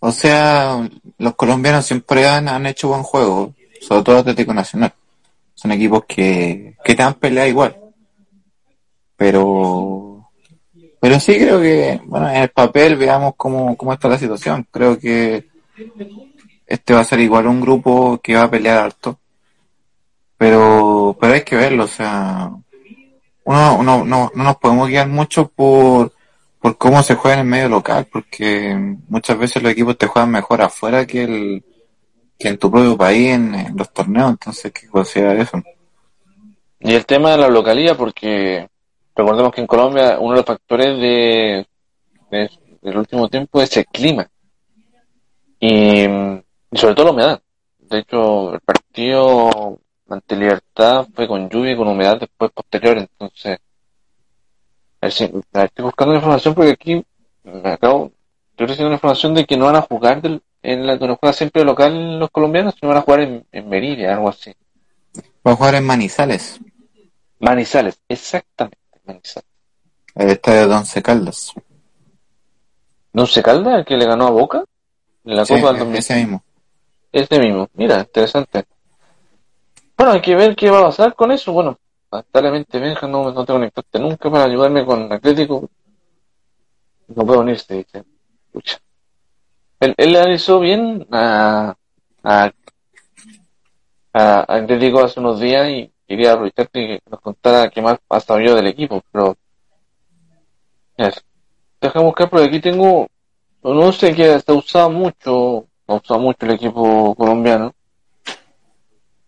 O sea, los colombianos siempre han, han hecho buen juego, sobre todo Atlético Nacional. Son equipos que, que te han peleado igual. Pero, pero sí creo que, bueno, en el papel veamos cómo, cómo está la situación. Creo que este va a ser igual un grupo que va a pelear harto. Pero, pero hay que verlo, o sea, uno, no, no nos podemos guiar mucho por, por cómo se juega en el medio local, porque muchas veces los equipos te juegan mejor afuera que, el, que en tu propio país en, los torneos, entonces que considerar eso. Y el tema de la localidad, porque recordemos que en Colombia uno de los factores de, del último tiempo es el clima y, sobre todo la humedad. De hecho, el partido ante Libertad fue con lluvia y con humedad después posterior, entonces... Estoy buscando información porque aquí me acabo... Estoy recibiendo la información de que no van a jugar del, en la donde juega siempre local los colombianos, sino van a jugar en, en Meridia, algo así. Va a jugar en Manizales, Manizales, exactamente, El estadio de Once Caldas. ¿No se calda el que le ganó a Boca? En la Sí, Copa del 2000. ese mismo. Este mismo, mira, interesante. Bueno, hay que ver qué va a pasar con eso. Bueno, lamentablemente Benja no, no te conectaste nunca para ayudarme con Atlético. No puedo unirse, dice. Pucha. Él, él le analizó bien a, a, a Atlético hace unos días y quería aprovechar que nos contara qué más ha sabido del equipo, pero. Déjame buscar porque aquí tengo un once que se usado mucho, ha usado mucho el equipo colombiano.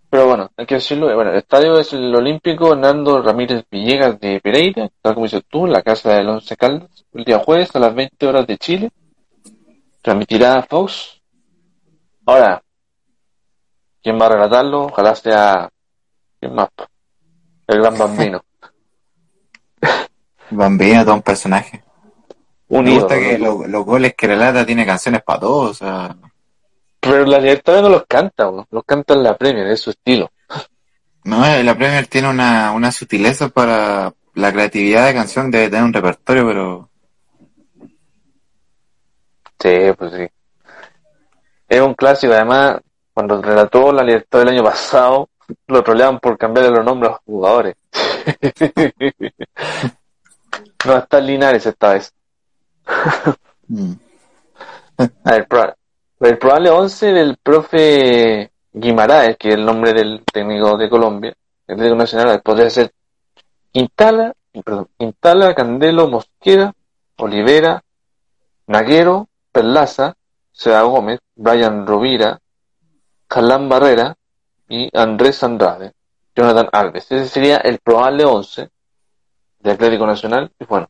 Pero bueno, hay que decirlo, bueno, el estadio es el Olímpico Hernando Ramírez Villegas de Pereira, tal como dices tú, la casa del Once Caldas, el día jueves a las 20 horas de Chile. Transmitirá Fox. Ahora, ¿quién va a relatarlo? Ojalá sea, ¿quién más? El gran bambino. [LAUGHS] Bambino, todo un personaje. Un Me gusta que los goles que relata tiene canciones para todos, o sea, Pero la Libertadores no los canta, bro. los canta en la Premier, es su estilo. no, eh, la Premier tiene una, una sutileza para la creatividad de canción, debe tener un repertorio, pero Sí, pues sí. Es un clásico, además, cuando relató la Libertad del año pasado, lo troleaban por cambiarle los nombres a los jugadores. [LAUGHS] no está Linares esta vez. mm, [LAUGHS] A ver, el probable 11 del profe Guimaraes, que es el nombre del técnico de Colombia, el técnico nacional, podría ser Quintala, perdón, Quintala, Candelo, Mosquera, Olivera, Naguero, Perlaza, Seba Gómez, Brian Rovira, Calán Barrera y Andrés Andrade, Jonathan Alves. Ese sería el probable 11 de Atlético Nacional. Y bueno,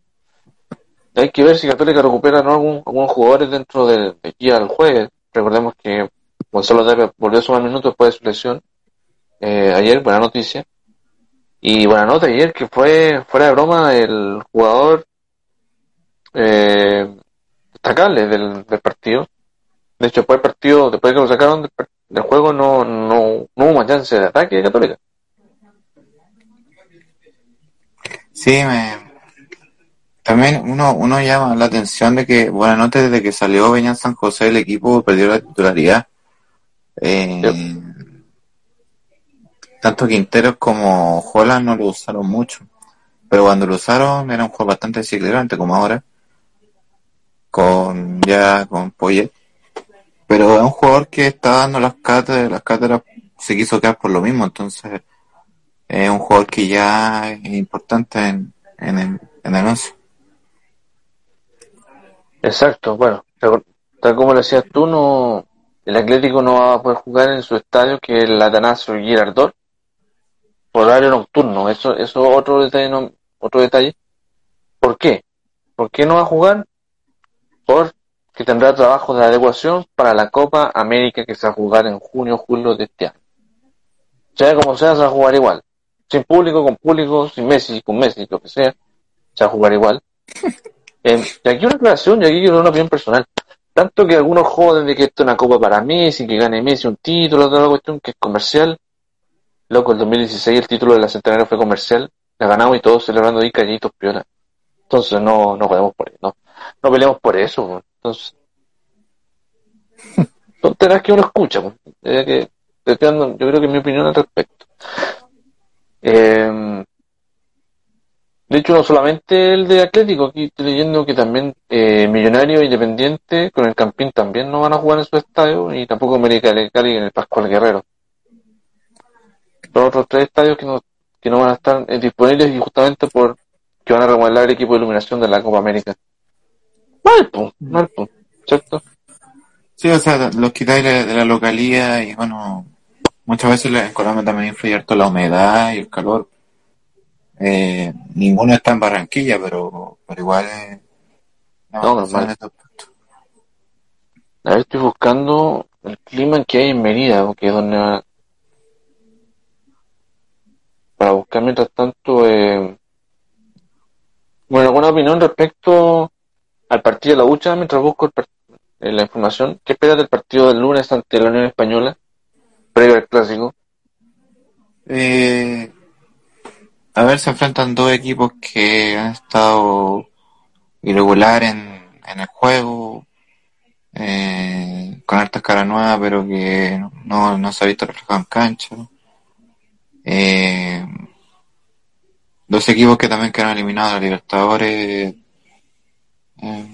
hay que ver si Católica recupera ¿no? algún, algunos jugadores dentro de, de aquí al jueves. Recordemos que Gonzalo Tapia volvió a sumar minutos después de su lesión. eh, ayer, buena noticia. Y buena nota ayer que fue, fuera de broma, el jugador eh, destacable del, del partido. De hecho, después del partido, después de que lo sacaron del, juego, no, no, no hubo más chance de ataque de Católica. sí, me, también uno, uno llama la atención de que, buena nota desde que salió Beñán San José, el equipo perdió la titularidad. Eh, tanto Quinteros como Holland no lo usaron mucho, pero cuando lo usaron era un juego bastante desequilibrante como ahora, con ya con Poyet. Pero es un jugador que está dando las cátedras, las cátedras se quiso quedar por lo mismo, entonces es un jugador que ya es importante en, en el, en el once. Exacto, bueno, tal- como lo decías tú, no, el Atlético no va a poder jugar en su estadio que es el Atanasio Girardot por horario nocturno. Eso, eso es otro detalle, otro detalle. ¿Por qué? ¿Por qué no va a jugar? Porque tendrá trabajo de adecuación para la Copa América que se va a jugar en junio, julio de este año. Sea como sea, se va a jugar igual. Sin público, con público, sin Messi, con Messi, lo que sea, se va a jugar igual. [LAUGHS] Eh, y aquí una aclaración, y aquí una opinión personal. Tanto que algunos joden de que esto es una copa para Messi, que gane Messi un título, toda la cuestión que es comercial. Loco, el 2016 el título de la Centenario fue comercial, la ganamos y todos celebrando ahí callitos piola. Entonces no, no podemos por no, no peleemos por eso, entonces. [LAUGHS] Tonteras que uno escucha. Eh, que, yo creo que mi opinión al respecto. Eh, de hecho, no solamente el de Atlético, aquí estoy leyendo que también eh, Millonario e Independiente con el Campín también no van a jugar en su estadio y tampoco América de Cali en el Pascual Guerrero. Los otros tres estadios que no, que no van a estar eh, disponibles y justamente por que van a remodelar el equipo de iluminación de la Copa América. Mal, po, mal, po, ¿cierto? Sí, o sea, los quitáis de, de la localía y bueno, muchas veces en Colombia también influye harto la humedad y el calor. Eh, ninguno está en Barranquilla, pero, pero igual eh, No, normal. aspecto. A ver, estoy buscando el clima que hay en Mérida, porque es donde para buscar mientras tanto eh, bueno, alguna opinión respecto al partido de la lucha mientras busco eh, la información. ¿Qué esperas del partido del lunes ante la Unión Española? Previo al clásico. Eh, a ver, se enfrentan dos equipos que han estado irregular en, en el juego, eh, con hartas caras nuevas, pero que no, no se ha visto reflejado en cancha. Eh, dos equipos que también quedaron eliminados Libertadores. Eh,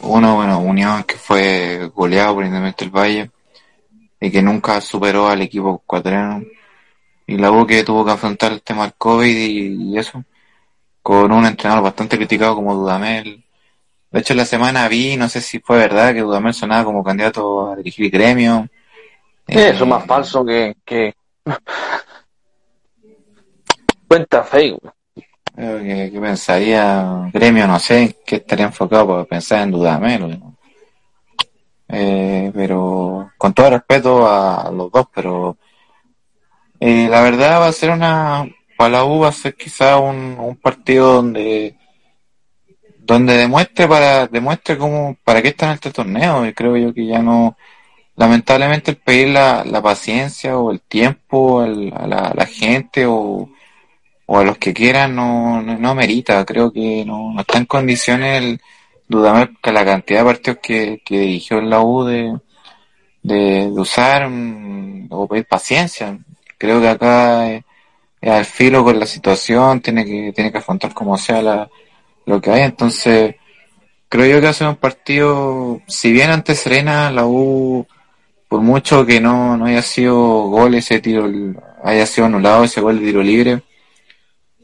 uno, bueno, Unión, que fue goleado por Independiente del Valle y que nunca superó al equipo ecuatoriano. Y la U que tuvo que afrontar el tema del COVID y, eso, con un entrenador bastante criticado como Dudamel. De hecho, la semana vi, no sé si fue verdad, que Dudamel sonaba como candidato a dirigir el gremio. eso es más falso que, que... [LAUGHS] cuenta Facebook. ¿Qué, pensaría gremio? No sé, que estaría enfocado para pensar en Dudamel. Eh, pero con todo respeto a los dos, pero eh, la verdad va a ser una, para la U va a ser quizá un, partido donde donde demuestre para demuestre cómo para qué está en este torneo y creo yo que ya no lamentablemente el pedir la, la paciencia o el tiempo la, a la gente o o a los que quieran no, no, merita. Creo que no, está en condiciones el que la cantidad de partidos que, que dirigió en la U de, de, usar mm, o pedir paciencia. Creo que acá es, al filo con la situación, tiene que, tiene que afrontar como sea lo que hay. Entonces, creo yo que hace un partido, si bien ante Serena, la U, por mucho que no, no haya sido gol ese tiro, haya sido anulado ese gol de tiro libre,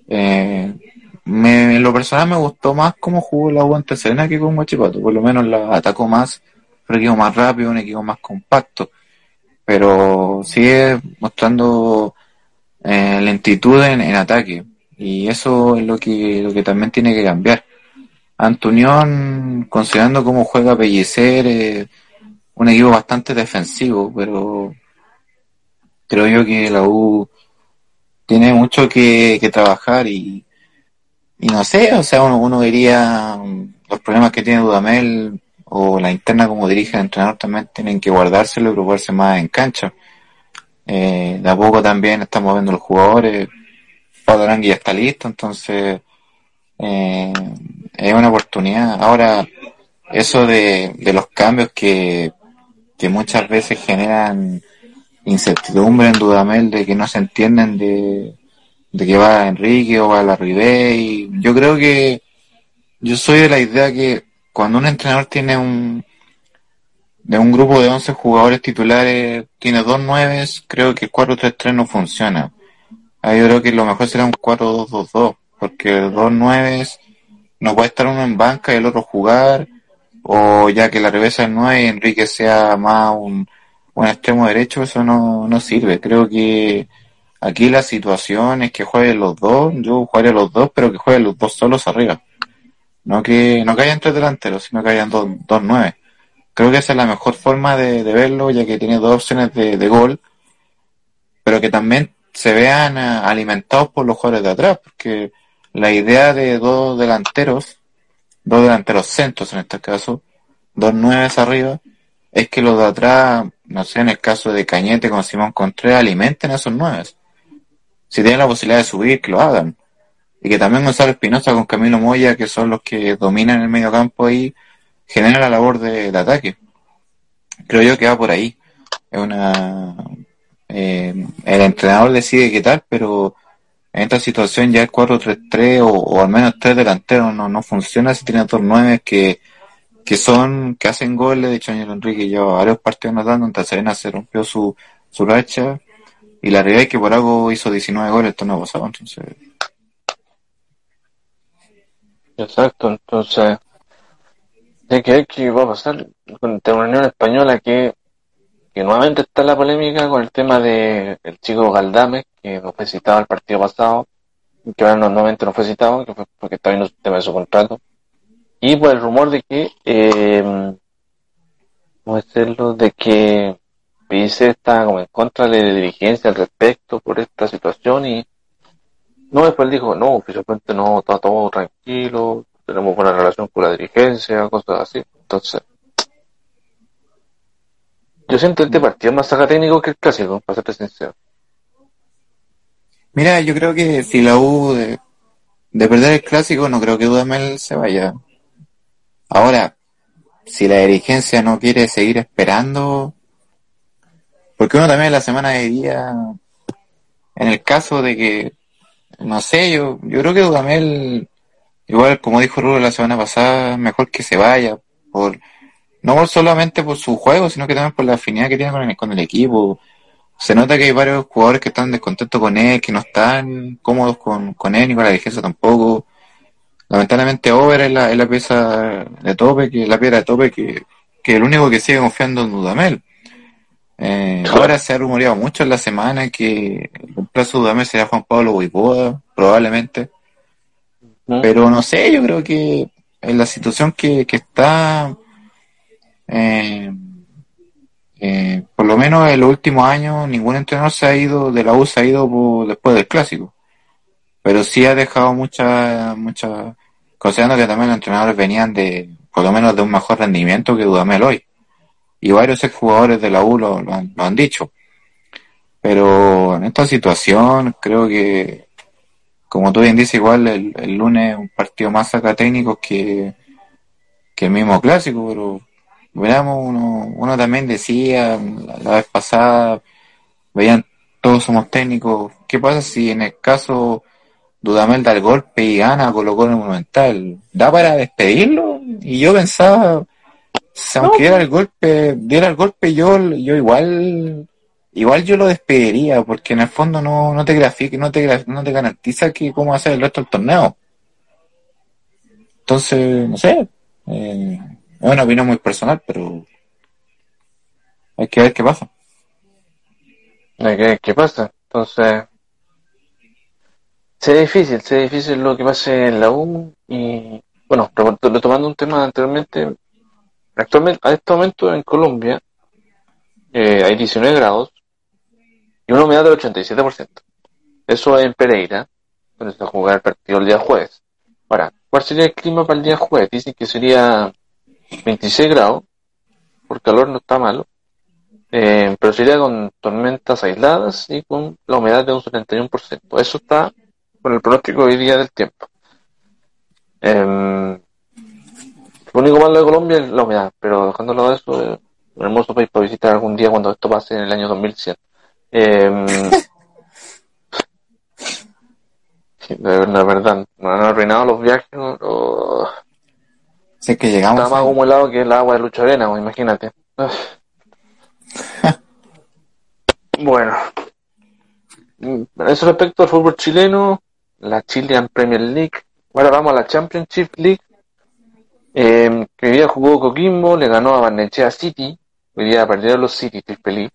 eh, me, en lo personal me gustó más cómo jugó la U ante Serena que con Guachipato. Por lo menos la atacó más, un equipo más rápido, un equipo más compacto. Pero sigue mostrando eh, lentitud en, ataque. Y eso es lo que, lo que también tiene que cambiar. Antunión, considerando cómo juega Pellicer, eh, un equipo bastante defensivo, pero creo yo que la U tiene mucho que, trabajar y, y no sé, o sea, uno, uno diría um, los problemas que tiene Dudamel o la interna como dirige el entrenador también tienen que guardárselo y preocuparse más en cancha. Eh, de a poco también estamos viendo los jugadores, Pablo ya está listo, entonces eh, es una oportunidad. Ahora, eso de, de los cambios que, que muchas veces generan incertidumbre en Dudamel de que no se entienden de, de que va Enrique o va la Ribey. Yo creo que yo soy de la idea que cuando un entrenador tiene un de un grupo de 11 jugadores titulares, tiene dos nueves, creo que el 4-3-3 no funciona. Ahí yo creo que lo mejor será un 4-2-2-2, porque dos nueves no puede estar uno en banca y el otro jugar, o ya que la revesa es 9 y Enrique sea más un un extremo derecho, eso no, no sirve. Creo que aquí la situación es que jueguen los dos, yo jugaría los dos, pero que jueguen los dos solos arriba. No que, no hayan tres delanteros, sino que hayan dos, dos nueve. Creo que esa es la mejor forma de, verlo, ya que tiene dos opciones de, de, gol, pero que también se vean eh, alimentados por los jugadores de atrás, porque la idea de dos delanteros, dos delanteros centros en este caso, dos nueves arriba, es que los de atrás no sé, en el caso de Cañete con Simón Contreras, alimenten a esos nueve. Si tienen la posibilidad de subir, que lo hagan. Y que también Gonzalo Espinosa con Camilo Moya, que son los que dominan el medio campo ahí, genera la labor de, ataque. Creo yo que va por ahí. Es una... Eh, el entrenador decide qué tal, pero en esta situación ya el 4-3-3 o, o, al menos tres delanteros no, no funciona si tiene dos nueve que que son, que hacen goles, de hecho Ángel Enrique lleva varios partidos notando, en Serena se rompió su, su racha, y la realidad es que por algo hizo 19 goles, esto no pasaba, entonces. Exacto, entonces, hay que ver qué va a pasar con la Unión Española que, que nuevamente está la polémica con el tema de el chico Galdame, que no fue citado el partido pasado, que ahora nuevamente no fue citado, que fue porque está viendo el tema de su contrato y por el rumor de que, eh, ¿cómo decirlo? De que Pellicer estaba como en contra de la dirigencia al respecto por esta situación y no, después dijo, no, oficialmente no, está todo tranquilo, tenemos buena relación con la dirigencia, cosas así. Entonces, yo siento este partido más saca técnico que el clásico, para serte sincero. Mira, yo creo que si la U de, de perder el clásico, no creo que Dudamel se vaya. Ahora, si la dirigencia no quiere seguir esperando, porque uno también la semana de día, en el caso de que, no sé, yo, yo creo que Dudamel, igual como dijo Rulo la semana pasada, mejor que se vaya, por no solamente por su juego, sino que también por la afinidad que tiene con el, con el equipo. Se nota que hay varios jugadores que están descontentos con él, que no están cómodos con, con él ni con la dirigencia tampoco. Lamentablemente Over es la, es la pieza de tope, que la piedra de tope que, que el único que sigue confiando en Dudamel. Eh, ahora se ha rumoreado mucho en la semana que el plazo de Dudamel será Juan Pablo Guipoda, probablemente. Pero no sé, yo creo que en la situación que, que está eh, eh, por lo menos en los últimos años ningún entrenador se ha ido de la U se ha ido después del clásico pero sí ha dejado mucha mucha considerando que también los entrenadores venían de por lo menos de un mejor rendimiento que Dudamel hoy. Y varios jugadores de la U lo, han, dicho. Pero en esta situación creo que como tú bien dices igual el, el lunes un partido más acá técnico que que el mismo clásico pero veamos, uno, uno también decía la, vez pasada, veían todos somos técnicos, ¿qué pasa si en el caso Dudamel da el golpe y gana Colocó en el Monumental? ¿Da para despedirlo? Y yo pensaba, si aunque diera el golpe, diera el golpe yo, yo igual, igual yo lo despediría, porque en el fondo no, no te grafica, no te, no te garantiza que cómo va a ser el resto del torneo. Entonces, no sé, eh, es una opinión muy personal, pero hay que ver qué pasa. Hay que ver qué pasa. Entonces, es difícil, es difícil lo que pase en la U y, bueno, retomando un tema anteriormente, actualmente, a este momento en Colombia eh, hay 19 grados y una humedad del 87%. Eso es en Pereira, donde se va a jugar el partido el día jueves. Ahora, ¿cuál sería el clima para el día jueves? Dicen que sería 26 grados, por calor no está malo, eh, pero sería con tormentas aisladas y con la humedad de un 71%. Eso está con el pronóstico hoy día del tiempo. Eh, lo único malo de Colombia es la humedad, pero dejándolo de eso, es un hermoso país para visitar algún día cuando esto pase en el año 2100. Eh, [LAUGHS] de verdad, no han arruinado los viajes. O, Sé que llegamos. Está más acumulado que el agua de Lucha Arena, pues, imagínate. [LAUGHS] bueno. Eso respecto al fútbol chileno, la Chilean Premier League. Ahora vamos a la Championship League. Eh, que hoy día jugó Coquimbo, le ganó a Barnechea City. Hoy día perdieron los City, estoy feliz.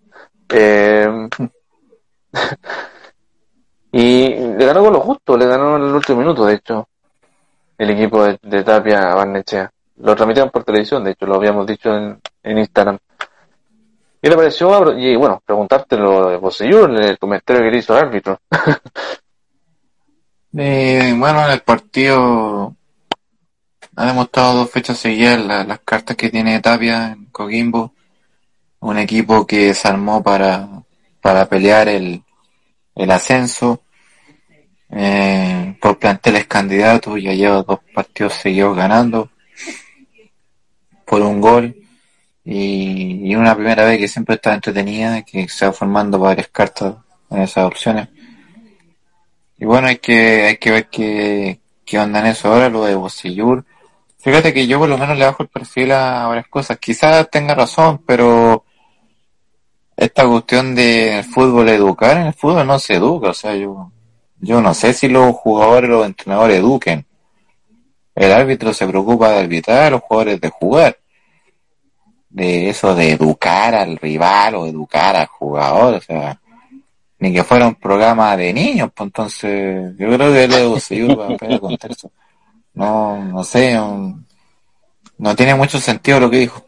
Eh, [LAUGHS] y le ganó con lo justo, le ganó en el último minuto, de hecho, el equipo de, Tapia a Barnechea. Lo transmitieron por televisión, de hecho, lo habíamos dicho en, en Instagram. ¿Qué le pareció? Y bueno, preguntarte lo de Bosellur, el comentario que le hizo el árbitro. [LAUGHS] eh, bueno, el partido ha demostrado dos fechas seguidas las cartas que tiene Tapia en Coquimbo. Un equipo que se armó para, para pelear el, el ascenso. Eh, por planteles candidatos, ya lleva dos partidos seguidos ganando por un gol y, una primera vez que siempre está entretenida, que se va formando varias cartas en esas opciones. Y bueno, hay que, hay que ver qué, qué onda en eso ahora, lo de Bocellur. Fíjate que yo por lo menos le bajo el perfil a varias cosas. Quizás tenga razón, pero esta cuestión de fútbol educar, en el fútbol no se educa, o sea, yo, yo no sé si los jugadores los entrenadores eduquen. El árbitro se preocupa de arbitrar, los jugadores de jugar de eso de educar al rival o educar al jugador, o sea, ni que fuera un programa de niños, pues entonces yo creo que luego se va a contexto. No, no sé, no, tiene mucho sentido lo que dijo.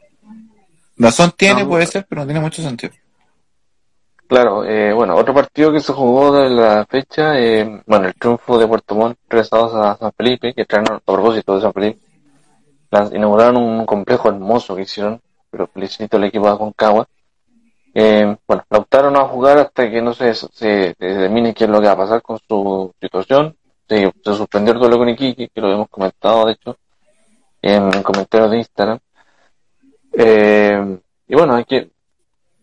Razón tiene, puede ser, pero no tiene mucho sentido. Claro, eh, bueno, otro partido que se jugó de la fecha, eh, bueno, el triunfo de Puerto Montt 3 a San Felipe, que trajeron a propósito de San Felipe, inauguraron un complejo hermoso que hicieron, pero felicito al equipo de Aconcagua. Eh, bueno, Lautaro no a jugar hasta que no se, se, determine qué es lo que va a pasar con su situación. Se, suspendió el duelo con Iquique, que lo hemos comentado, de hecho, en comentarios de Instagram. Eh, y bueno, hay que,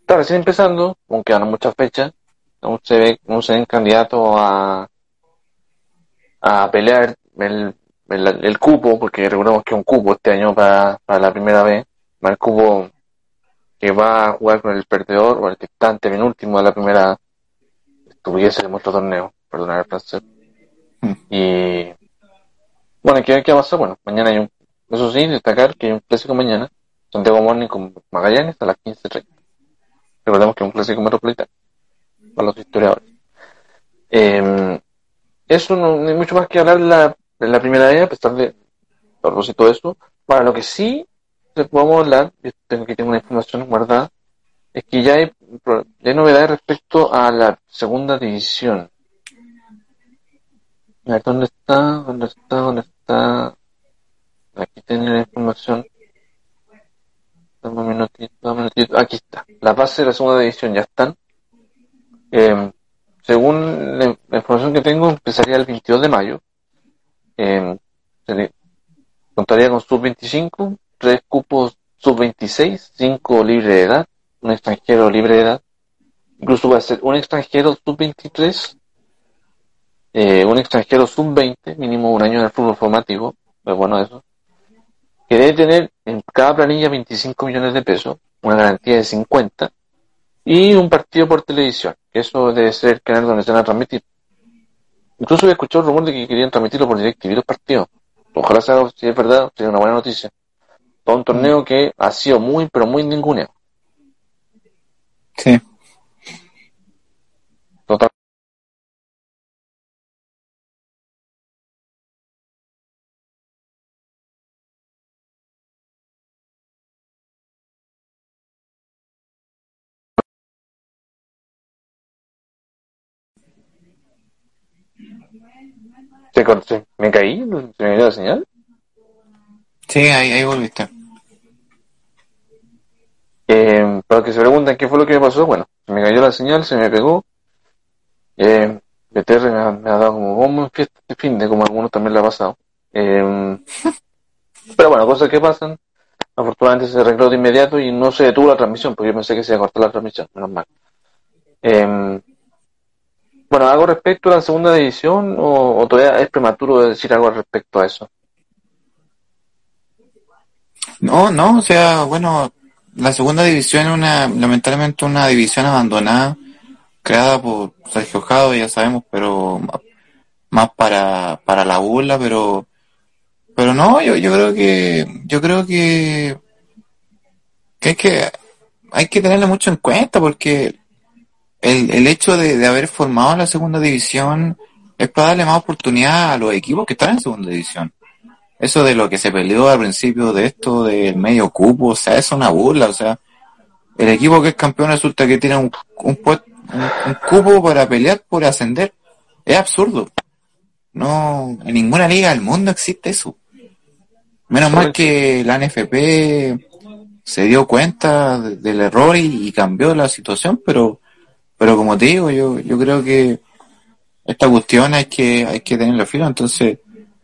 está recién empezando, aunque quedan muchas fechas, aún se ve, aún se ven candidatos a, a pelear el, el, cupo, porque recordemos que un cupo este año para, para la primera vez, el cupo que va a jugar con el perdedor o el dictante penúltimo de la primera estuviese de otro torneo, perdonar el francés. [LAUGHS] Y bueno, ¿qué, ¿qué pasar? Bueno, mañana hay un, eso sí, destacar que hay un clásico mañana, Santiago Morning con Magallanes a las 15.30. Recordemos que es un clásico metropolitano, para los historiadores. Eh, eso no, hay mucho más que hablar de la, de la primera a pesar de, a de eso. Para lo que sí podemos hablar, yo tengo que tener una información guardada, es que ya hay, ya hay novedades respecto a la segunda división. A ver, ¿dónde está? ¿Dónde está? ¿Dónde está? Aquí tiene la información. Aquí está. La base de la segunda división ya están. Eh, según la, información que tengo, empezaría el 22 de mayo. Eh, contaría con sub-25, tres cupos sub-26, cinco libre de edad, un extranjero libre de edad. Incluso va a ser un extranjero sub-23, eh, un extranjero sub-20, mínimo un año en el fútbol formativo, es bueno eso que debe tener en cada planilla 25 millones de pesos, una garantía de 50, y un partido por televisión, que eso debe ser el canal donde se van a transmitir. Incluso he escuchado el rumor de que querían transmitirlo por DirecTV los partidos. Ojalá sea, si es verdad, sería una buena noticia. Todo un torneo que ha sido muy, pero muy ninguneado. Sí. Total. ¿Se corté? ¿Me caí? ¿Se me dio la señal? Sí, ahí, ahí volviste. Eh, para que se pregunten qué fue lo que me pasó, bueno, me cayó la señal, se me pegó. Eh, BTR me ha, me ha dado como bombo en fiesta de fin de como algunos también le ha pasado. Eh, [LAUGHS] pero bueno, cosas que pasan. Afortunadamente se arregló de inmediato y no se detuvo la transmisión, porque yo pensé que se iba a cortar la transmisión, menos mal. Eh, bueno, ¿algo respecto a la segunda división o, todavía es prematuro decir algo respecto a eso? No, no, o sea, bueno, la segunda división es una, lamentablemente una división abandonada, creada por Sergio Jado, ya sabemos, pero más para, para la burla, pero, pero no, yo, yo creo que, yo creo que, que es que hay que tenerlo mucho en cuenta porque el, el hecho de, de, haber formado la segunda división es para darle más oportunidad a los equipos que están en segunda división. Eso de lo que se peleó al principio de esto del medio cupo, o sea, es una burla, o sea, el equipo que es campeón resulta que tiene un, un, un, cupo para pelear por ascender. Es absurdo. No, en ninguna liga del mundo existe eso. Menos mal que la NFP se dio cuenta del error y, y cambió la situación, pero pero como te digo, yo, yo creo que esta cuestión hay que, hay que tenerlo filo. Entonces,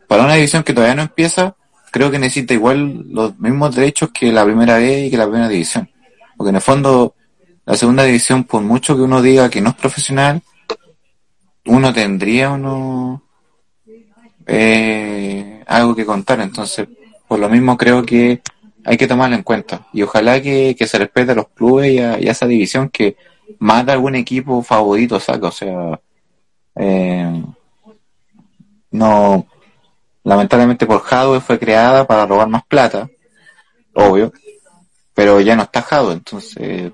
para una división que todavía no empieza, creo que necesita igual los mismos derechos que la primera vez y que la primera división. Porque en el fondo, la segunda división, por mucho que uno diga que no es profesional, uno tendría uno eh, algo que contar. Entonces, por lo mismo creo que hay que tomarlo en cuenta. Y ojalá que, se respete a los clubes y a, y a esa división que más de algún equipo favorito saca, o sea, eh, no, lamentablemente por Hadwe fue creada para robar más plata, obvio, pero ya no está Hadwe, entonces,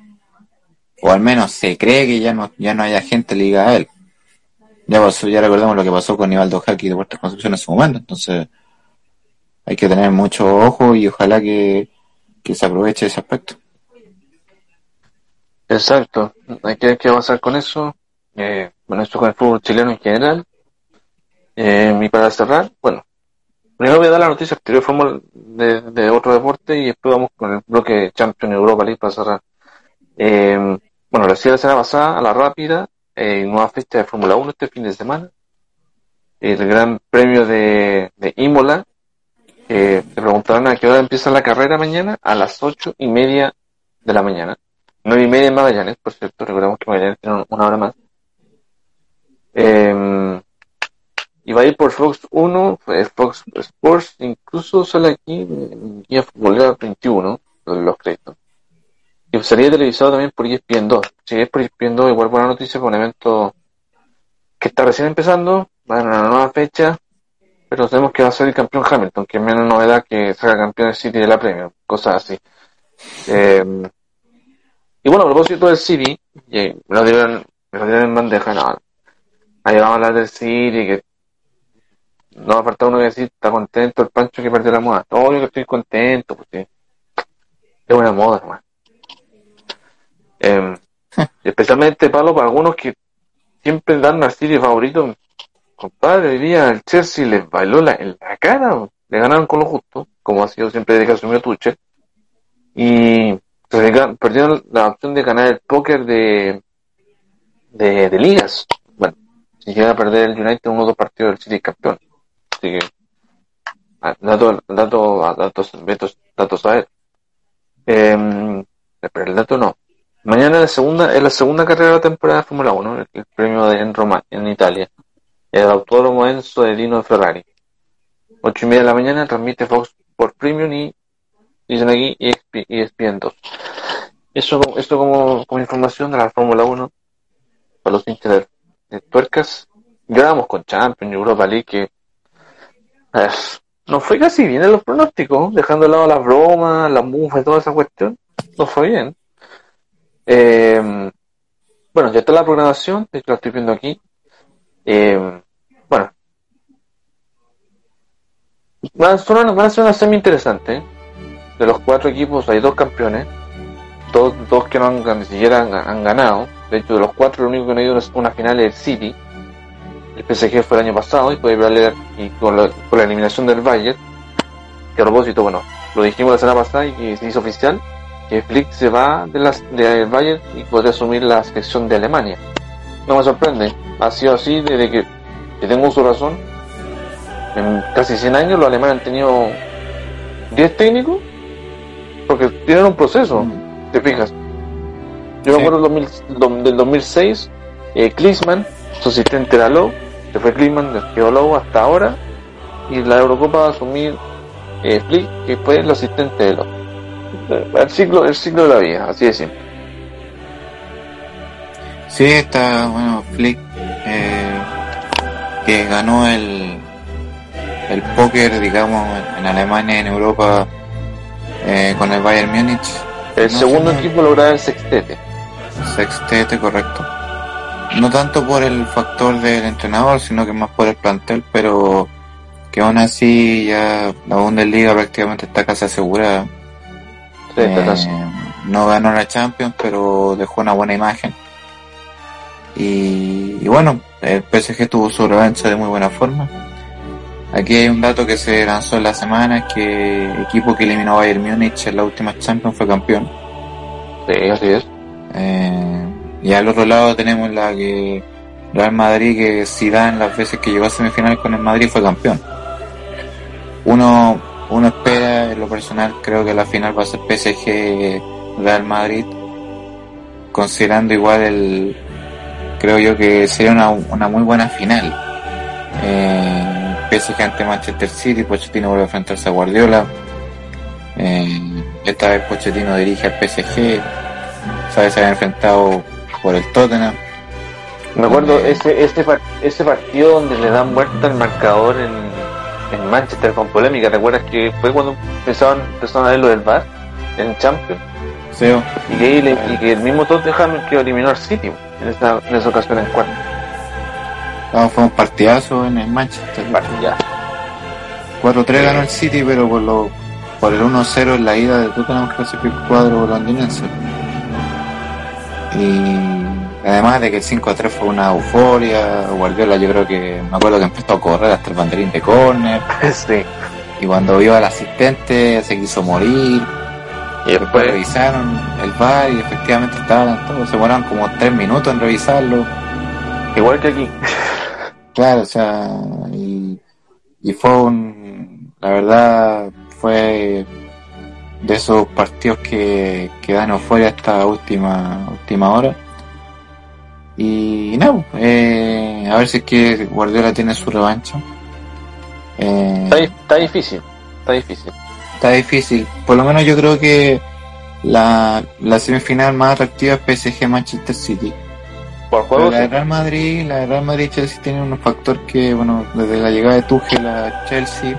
o al menos se cree que ya no, ya no haya gente ligada a él. Ya pasó, ya recordamos lo que pasó con Nivaldo Jaque de Puertas Construcción en su momento, entonces hay que tener mucho ojo y ojalá que, que se aproveche ese aspecto. Exacto, hay que ver qué va a pasar con eso. Eh, bueno, esto con el fútbol chileno en general. Eh, y para cerrar, bueno, primero voy a dar la noticia anterior de, de otro deporte y después vamos con el bloque Champions Europa League para cerrar. Eh, bueno, la semana pasada, a la rápida, eh, nueva fecha de Fórmula 1 este fin de semana. El Gran Premio de, de Imola. Eh, te preguntarán a qué hora empieza la carrera mañana. A las ocho y media de la mañana. Nueve y media en Magallanes, por cierto. Recordemos que Magallanes tiene una hora más. Eh, va a ir por Fox 1, eh, Fox Sports, incluso sale aquí Guía Fútbol 21, los créditos. Y sería televisado también por ESPN 2. Si es por ESPN 2, igual buena noticia con un evento que está recién empezando, va a una nueva fecha, pero sabemos que va a ser el campeón Hamilton, que es menos novedad que salga campeón del City de la Premier, cosas así. Eh, y bueno, a propósito del City, me lo dieron, me lo dieron en bandeja, no, ahí vamos a hablar del City, que no va falta uno que decir, está contento el Pancho que perdió la moda. Todo yo que estoy contento, porque es una moda, hermano. Eh, [LAUGHS] especialmente palo para algunos que siempre dan al City favorito. Compadre, hoy día el Chelsea les bailó la, en la cara, le ganaron con lo justo, como ha sido siempre desde que asumió Tuche. Y perdieron la opción de ganar el póker de, de, de ligas. Bueno, si llega a perder el United uno o dos partidos del City campeón. Así que, dato, dato, datos, datos, datos a él. Eh, pero el dato no. Mañana es la segunda, es la segunda carrera de la temporada de Fórmula 1, el, premio de, en Roma, en Italia. El autódromo Enzo de Dino Ferrari. Ocho y media de la mañana transmite Fox por Premium y dicen aquí ESPN 2. Eso, esto como, como información de la Fórmula 1 para los hinchas de, tuercas. Grabamos con Champions, Europa League, que no fue casi bien en los pronósticos, dejando de lado las bromas, las mufas toda esa cuestión. No fue bien. Eh, bueno, ya está la programación, lo estoy viendo aquí. Eh, bueno, va a ser una, una semi interesante. De los cuatro equipos hay dos campeones, dos, dos que no han, ni siquiera han, ganado. De hecho, de los cuatro, lo único que no ha ido es una final es el City. El PSG fue el año pasado y puede hablar y con la, con la eliminación del Bayern. Que a propósito, bueno, lo dijimos la semana pasada y que se hizo oficial que Flick se va de las de Bayern y podría asumir la selección de Alemania. No me sorprende, ha sido así desde que, que tengo su razón. En casi 100 años los alemanes han tenido 10 técnicos porque tienen un proceso, mm. te fijas. Yo me acuerdo del, 2006, eh, Klinsmann, su asistente era Lowe, se fue Klinsmann, quedó Lowe hasta ahora, y la Eurocopa va a asumir eh, Flick, que fue el asistente de Lowe el ciclo, el ciclo de la vida, así de simple. Sí, está, bueno, Flick, eh, que ganó el, el póker, digamos, en Alemania, en Europa, eh, con el Bayern Múnich. El segundo equipo logró el sextete. Sextete, correcto. No tanto por el factor del entrenador, sino que más por el plantel, pero que aún así ya la Bundesliga prácticamente está casi asegurada. Eh, no ganó la Champions, pero dejó una buena imagen. Y, bueno, el PSG tuvo su revancha de muy buena forma. Aquí hay un dato que se lanzó en la semana, que el equipo que eliminó a Bayern Múnich en la última Champions fue campeón. Sí, así es. Eh, y al otro lado tenemos la que Real Madrid, que Zidane las veces que llegó a semifinal con el Madrid fue campeón. Uno uno espera, en lo personal, creo que la final va a ser PSG Real Madrid, considerando igual el, creo yo que sería una, una muy buena final. Eh, PSG ante Manchester City, Pochettino vuelve a enfrentarse a Guardiola. Eh, esta vez Pochettino dirige al PSG, sabe se había enfrentado por el Tottenham. Me acuerdo eh, ese, ese, ese partido donde le dan vuelta el marcador en en Manchester con polémica. ¿Te acuerdas que fue cuando empezaron, empezaron a ver lo del VAR en Champions? Sí. Y que, y que el mismo Tottenham que eliminó al City en esa, en esa ocasión en cuarto. No, fue un partidazo en el Manchester. Partidazo. 4-3 ganó el City, pero por lo por el 1-0 en la ida de Tottenham clasificó el cuadro londinense. Y además de que el 5 a 3 fue una euforia, Guardiola yo creo que me acuerdo que empezó a correr hasta el banderín de córner. [LAUGHS] sí. Y cuando vio al asistente se quiso morir. Y Después después, revisaron el bar y efectivamente estaban todos, se demoraron como 3 minutos en revisarlo. igual que aquí. Claro, o sea, y, y fue un, la verdad, fue de esos partidos que, que dan euforia hasta última, última hora. Y no, eh, a ver si es que Guardiola tiene su revancha. Eh, Está, di- está difícil, está difícil. está difícil. Por lo menos yo creo que la, la semifinal más atractiva es PSG Manchester City. Por juego, la de. Real Madrid, la de Real Madrid Chelsea tiene un factor que, bueno, desde la llegada de Tuchel a Chelsea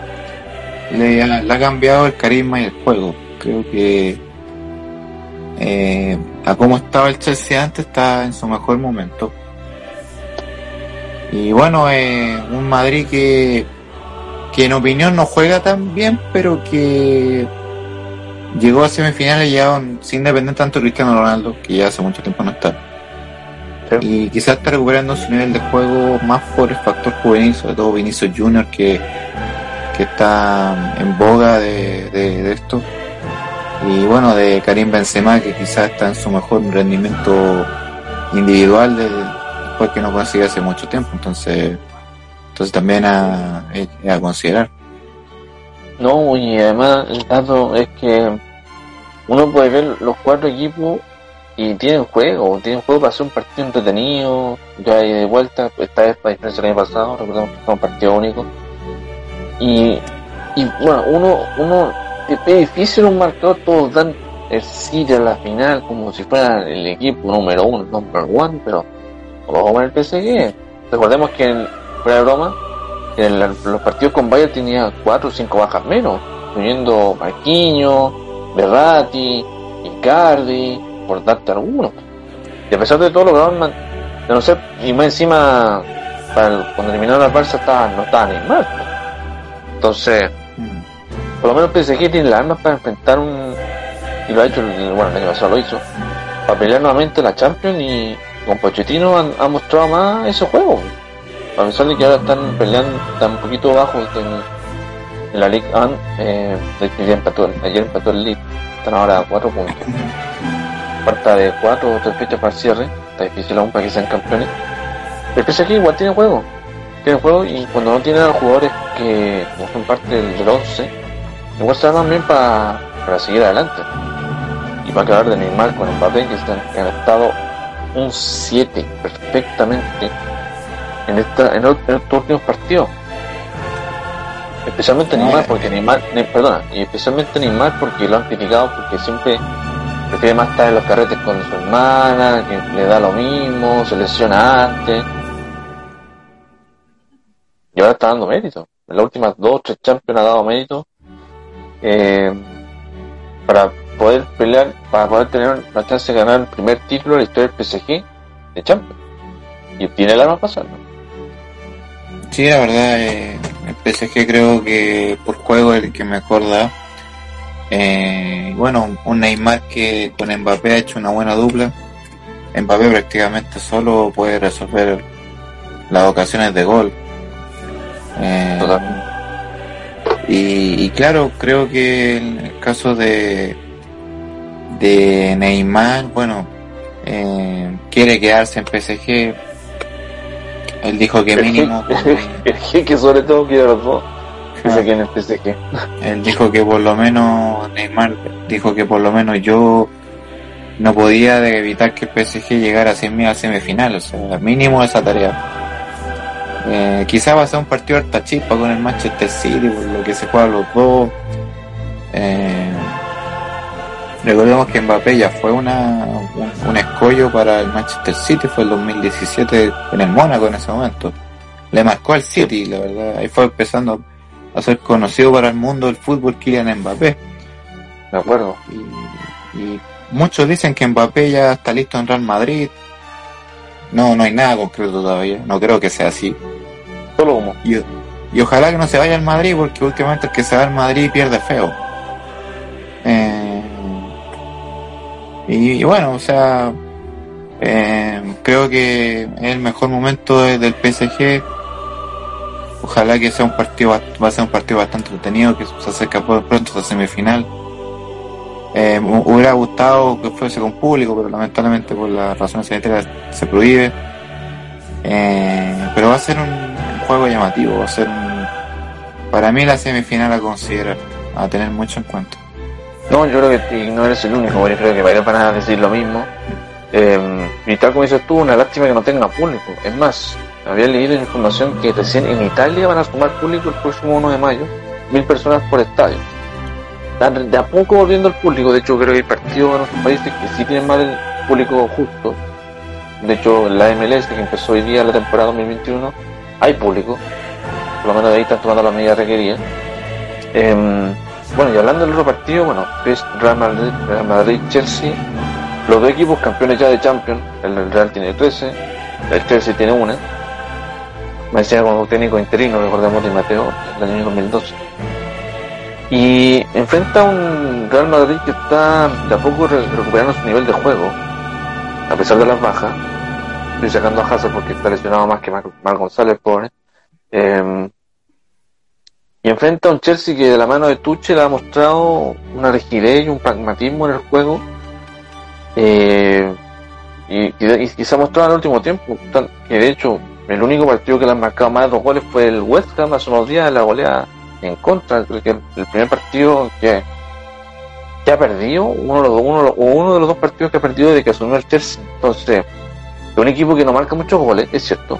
le ha, le ha cambiado el carisma y el juego. Creo que eh, a cómo estaba el Chelsea antes está en su mejor momento. Y bueno, eh, un Madrid que, que en opinión no juega tan bien, pero que llegó a semifinales ya sin depender tanto de Cristiano Ronaldo, que ya hace mucho tiempo no está. Sí. Y quizás está recuperando su nivel de juego más por el factor juvenil, sobre todo Vinicius Junior, que, que está en boga de, de, de esto. Y bueno, de Karim Benzema, que quizás está en su mejor rendimiento individual de- después que no consigue hace mucho tiempo. Entonces, entonces también a, a considerar. No, y además el dato es que uno puede ver los cuatro equipos y tienen juego, tienen juego para hacer un partido entretenido, ya de vuelta, esta vez a diferencia del año pasado, recordemos que fue un partido único. Y, y bueno, uno, uno, es difícil un marcador, todos dan el City a la final como si fuera el equipo número uno, number one, pero ojo con el PSG. Recordemos que en, fuera de broma, en los partidos con Bayern tenía cuatro o cinco bajas menos, incluyendo Marquinhos, Berratti, Icardi, por darte algunos. Y a pesar de todo lograron man- de no ser, y más encima para el- cuando eliminaron al Barça estaba, no estaba Neymar. Entonces, por lo menos PSG tiene las armas para enfrentar un y lo ha hecho, bueno el año pasado lo hizo, para pelear nuevamente la Champions y con Pochettino han, mostrado más ese juego. A pesar de que ahora están peleando, un poquito bajos en, la Ligue 1, eh, ayer empató, ayer empató el League, están ahora a 4 puntos. Falta de 4 o 3 fechas para el cierre, está difícil aún para que sean campeones. El PSG igual tiene juego, tiene juego y cuando no tienen a los jugadores que no son parte del 11, se arman bien para, para seguir adelante. Y para acabar de Neymar con Mbappé, que están, que han estado un 7 perfectamente en, esta, en, el- en estos últimos partidos. Especialmente Neymar, porque Neymar, ne- perdona, y especialmente Neymar porque lo han criticado porque siempre prefiere más estar en los carretes con su hermana, que le da lo mismo, se lesiona antes. Y ahora está dando mérito. En las últimas dos, tres Champions ha dado mérito eh, para poder pelear, para poder tener la chance de ganar el primer título de la historia del PSG de Champions. Y tiene el arma hacerlo. Sí, la verdad, eh, el PSG creo que por juego es el que mejor da. Eh, bueno, un Neymar que con Mbappé ha hecho una buena dupla. Mbappé prácticamente solo puede resolver las ocasiones de gol. Eh, Totalmente. Y, y claro, creo que en el caso de, de Neymar, bueno, eh, quiere quedarse en PSG. Él dijo que mínimo. El, jeque sobre todo quiere los dos. Que Ah. en el PSG. Él dijo que por lo menos, Neymar dijo que por lo menos yo no podía de evitar que el PSG llegara a semi- a semifinal, o sea, mínimo esa tarea. Eh, quizá va a ser un partido harta chispa con el Manchester City, por lo que se juegan los dos. Eh, recordemos que Mbappé ya fue una, un, un escollo para el Manchester City, fue el 2017 en el Mónaco en ese momento. Le marcó al City, la verdad, ahí fue empezando a ser conocido para el mundo del fútbol Kylian Mbappé. De acuerdo. Y, y muchos dicen que Mbappé ya está listo en Real Madrid. No, no hay nada concreto todavía. No creo que sea así. Y, ojalá que no se vaya al Madrid porque últimamente el que se va al Madrid pierde feo. Eh, y, bueno, o sea, Eh, creo que es el mejor momento del PSG. Ojalá que sea un partido, va a ser un partido bastante entretenido, que se acerca pronto a la semifinal. Eh, hubiera gustado que fuese con público, pero lamentablemente por las razones sanitarias se prohíbe. Eh, pero va a ser un, juego llamativo, va a ser un, para mí la semifinal a considerar, a tener mucho en cuenta. No, yo creo que no eres el único, yo creo que varios van a decir lo mismo. Eh, y tal como dices tú, una lástima que no tenga público. Es más, había leído información que recién en Italia van a sumar público el próximo 1 de mayo, mil personas por estadio. De a poco volviendo al público, de hecho creo que hay partidos en otros países que sí tienen más el público justo. De hecho, la MLS que empezó hoy día la temporada 2021, hay público, por lo menos ahí están tomando las medidas requeridas. Eh, bueno, y hablando del otro partido, bueno, Real Madrid, Real Madrid, Chelsea, los dos equipos campeones ya de Champions, el Real tiene 13, el Chelsea tiene una, decía como técnico interino, recordemos de Mateo, del año 2012. Y enfrenta un Real Madrid que está de a poco recuperando su nivel de juego, a pesar de las bajas. Estoy sacando a Hazard porque está lesionado más que Mar, González, pobre. Eh, y enfrenta a un Chelsea que de la mano de Tuchel ha mostrado una rigidez y un pragmatismo en el juego. Eh, y, y, se ha mostrado en el último tiempo. Que de hecho, el único partido que le han marcado más de dos goles fue el West Ham hace unos días, la goleada en contra. Que el primer partido que, ha perdido, uno uno, uno de los dos partidos que ha perdido desde que asumió el Chelsea. Entonces, es un equipo que no marca muchos goles, es cierto,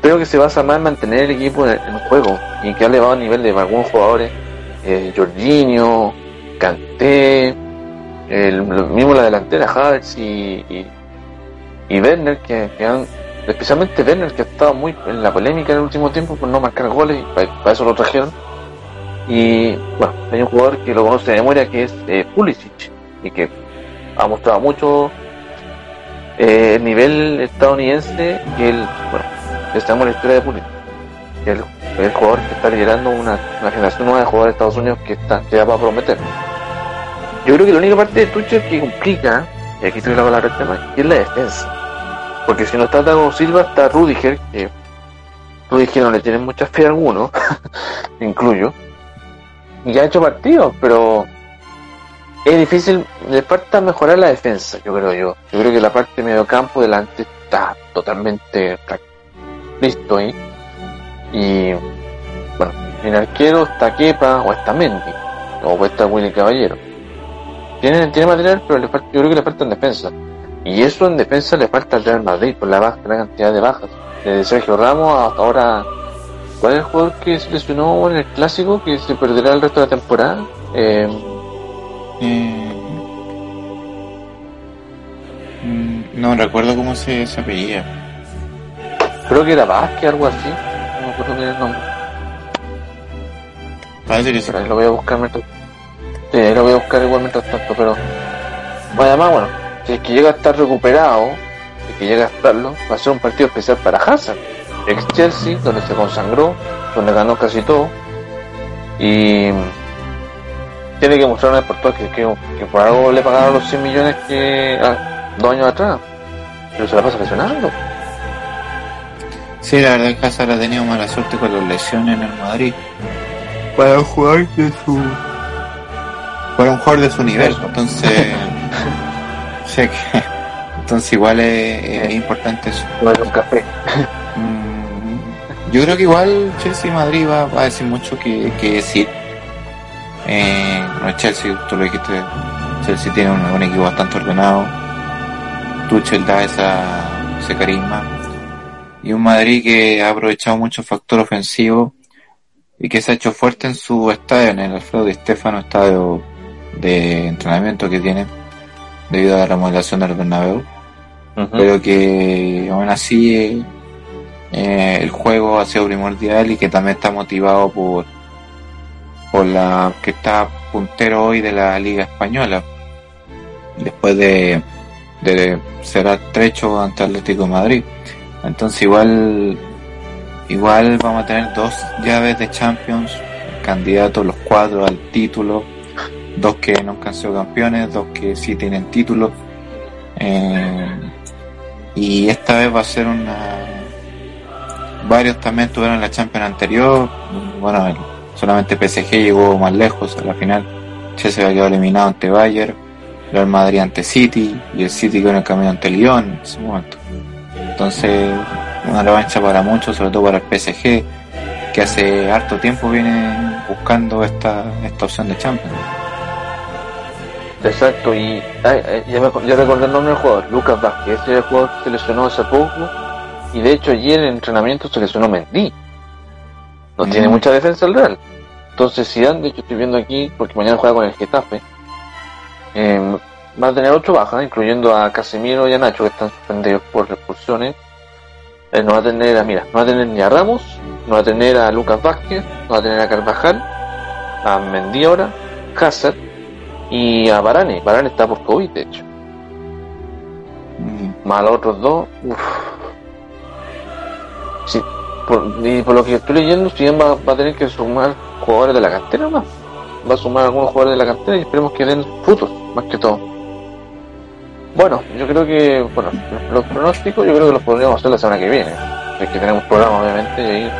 creo que se basa más en mantener el equipo en el, juego y que ha elevado el nivel de algunos jugadores, eh, Jorginho, Kanté, el, mismo la delantera, Havertz y, y, y Werner, que, han, especialmente Werner, que ha estado muy en la polémica en el último tiempo por no marcar goles, y para, eso lo trajeron. Y bueno, hay un jugador que lo conoce de memoria que es eh, Pulisic y que ha mostrado mucho eh, el nivel estadounidense que él, bueno, estamos en la historia de que es el, jugador que está liderando una, generación nueva de jugadores de Estados Unidos que está que va a prometer. Yo creo que la única parte de Tuchel que complica, y aquí estoy la tema, es la defensa. Porque si no está Dago Silva, está Rudiger, que Rudiger no le tiene mucha fe a alguno, [LAUGHS] incluyo, y ha hecho partidos, pero es difícil, le falta mejorar la defensa, yo creo yo. Yo creo que la parte de medio campo delante está totalmente listo ahí. Y bueno, en arquero está Kepa o está Mendy, o puede Willy Caballero. Tiene, tiene material, pero le falta, yo creo que le falta en defensa. Y eso en defensa le falta al Real Madrid por la baja, la cantidad de bajas. Desde Sergio Ramos hasta ahora, ¿cuál es el jugador que se lesionó en el clásico que se perderá el resto de la temporada? Eh, eh, mm, no recuerdo cómo se, se apellía. Creo que era Vázquez, algo así. No me acuerdo bien el nombre. Parece que sí. Pero ahí lo voy a buscar mientras... Sí, lo voy a buscar igual mientras tanto, pero... Bueno, además, bueno, si es que llega a estar recuperado, si es que llega a estarlo, va a ser un partido especial para Hazard. Ex Chelsea, donde se consagró, donde ganó casi todo. Y tiene que mostrar por todas que, que, por algo le pagaron los 100 millones que ah, dos años atrás. Pero se la pasa lesionando. Sí, la verdad es que Hazard ha tenido mala suerte con las lesiones en el Madrid. Para un jugador de su. Para un jugador de su nivel. Entonces. [LAUGHS] sé que. Entonces, igual es, importante eso. un café. Mm, yo creo que igual Chelsea y Madrid va, a decir mucho que, que decir. Eh, no, Chelsea, tú lo dijiste. Chelsea tiene un, un equipo bastante ordenado. Tuchel da esa, ese carisma y un Madrid que ha aprovechado mucho el factor ofensivo y que se ha hecho fuerte en su estadio, en el Alfredo de Stefano, estadio de entrenamiento que tiene debido a la remodelación del Bernabéu, pero que aún así eh, el juego ha sido primordial y que también está motivado por por la que está puntero hoy de la Liga Española después de, de ser estrecho ante Atlético Madrid. Entonces igual igual vamos a tener dos llaves de Champions, candidatos los cuatro al título, dos que nunca han sido campeones, dos que sí tienen título. Eh, Y esta vez va a ser una... Varios también estuvieron en la Champions anterior. Bueno, solamente PSG llegó más lejos a la final. Chelsea había quedado eliminado ante Bayern, Real Madrid ante City y el City con el camino ante Lyon en ese momento. Entonces, una revancha para muchos, sobre todo para el PSG, que hace harto tiempo viene buscando esta, esta opción de Champions. Exacto, y ya, me, ya recordé el nombre del jugador, Lucas Vázquez, ese es el jugador que se lesionó hace poco, y de hecho ayer en entrenamiento se lesionó Mendy. No Mm. tiene mucha defensa el Real. Entonces Zidane, de hecho estoy viendo aquí, porque mañana juega con el Getafe, eh, va a tener ocho bajas, incluyendo a Casemiro y a Nacho, que están suspendidos por expulsiones. Eh, no va a tener a, mira, no va a tener ni a Ramos, no va a tener a Lucas Vázquez, no va a tener a Carvajal, a Mendy ahora, Hazard, y a Varane. Varane está por COVID, de hecho. Mm, Más los otros dos. Uf. Sí, por, y por lo que estoy leyendo, si va, va a tener que sumar jugadores de la cantera más. Va a sumar algunos jugadores de la cantera y esperemos que den frutos, más que todo. Bueno, yo creo que, bueno, los pronósticos yo creo que los podríamos hacer la semana que viene. Es que tenemos programa, obviamente, y ahí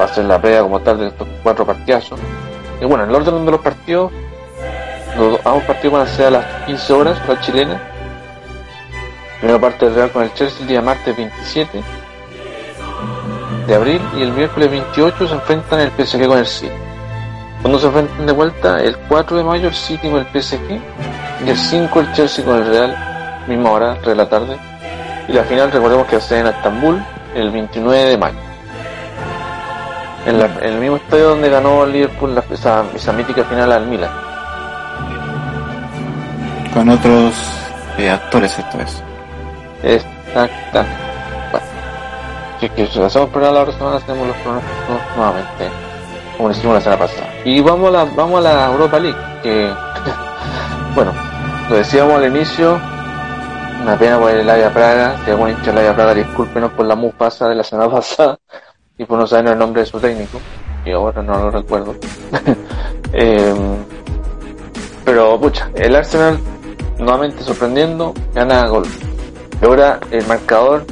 va a ser la previa como tal de estos cuatro partidazos. Y bueno, en el orden de los partidos, los ambos partidos van a ser a las 15 horas, la chilena. Primera parte del Real con el Chelsea el día martes 27 de abril y el miércoles 28 se enfrentan el PSG con el City. Cuando se enfrentan de vuelta, el 4 de mayo el City con el PSG y el 5 el Chelsea con el Real, misma hora, 3 de la tarde. Y la final, recordemos que va a ser en Estambul el 29 de mayo. En, la- en el mismo estadio donde ganó el Liverpool la- esa, esa mítica final al Milan. Con otros eh, actores esta vez. Exacta. Que, que lo hacemos para la otra semana, hacemos los pronósticos nuevamente, como lo hicimos la semana pasada. Y vamos a la, vamos a la Europa League, que, [LAUGHS] bueno, lo decíamos al inicio, una pena por el Aya Praga, si algún hincha Aya Praga, discúlpenos por la mufasa de la semana [LAUGHS] pasada y por no saber el nombre de su técnico, que ahora no lo recuerdo. [LAUGHS] Em, pero, pucha, el Arsenal nuevamente sorprendiendo, gana gol. Y ahora el marcador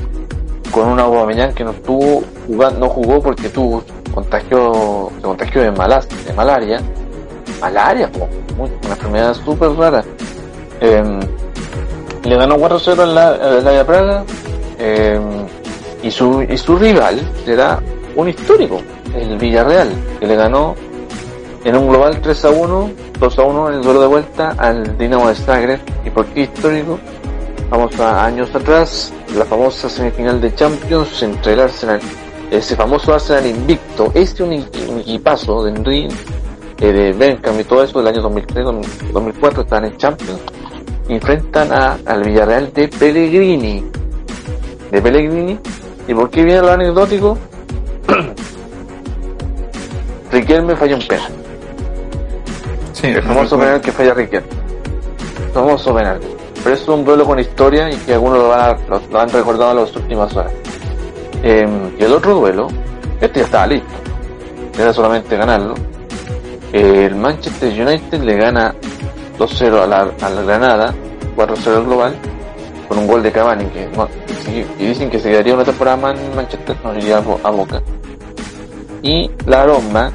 con una Aubameyang que no estuvo jugando, no jugó porque tuvo contagio, se contagió de, malas, de malaria, malaria, po, una enfermedad súper rara. Em, le ganó 4-0 en la, en la Praga em, y su y su rival será un histórico, el Villarreal, que le ganó en un global 3 a 1, 2 a 1 en el duelo de vuelta al Dinamo de Zagreb. ¿Y por qué histórico? Vamos a años atrás, la famosa semifinal de Champions entre el Arsenal, ese famoso Arsenal invicto, este un, un equipazo de Henry, eh, de Bergkamp y todo eso del año 2003, 2004, están en Champions, enfrentan a, al Villarreal de Pellegrini, de Pellegrini, ¿y por qué viene lo anecdótico? [CLEARS THROAT] Riquelme falló un penal. Sí, El famoso penal que falla Riquelme. Famoso penal. Pero es un duelo con historia y que algunos lo, van a- han recordado en las últimas horas. Eh, y el otro duelo, este ya estaba listo. Era solamente ganarlo. El Manchester United le gana 2-0 a la, Granada, 4-0 al global, con un gol de Cavani y dicen que se quedaría una temporada más en Manchester, no iría a Boca. Y la Roma,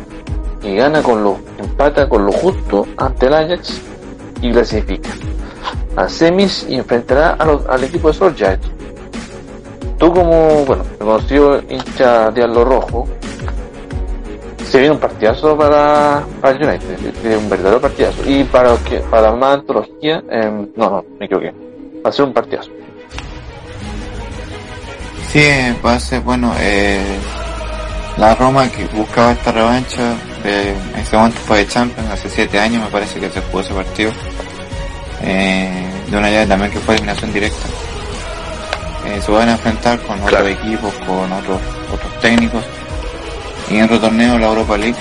que gana con lo, empata con lo justo ante el Ajax y clasifica a semis y enfrentará a los- al equipo de Solskjaer. Tú como, bueno, conocido hincha de Allo Rojo, se viene un partidazo para, el United, un verdadero partidazo. Y para para más antología, em, no, no, me equivoqué. Va a ser un partidazo. Sí, va a ser, bueno, eh, la Roma que buscaba esta revancha, eh, en ese momento fue de Champions, hace siete años me parece que se jugó ese partido, eh, de una llave también que fue eliminación directa. Eh, se van a enfrentar con otros equipos, con otros, otros técnicos, y en otro torneo la Europa League.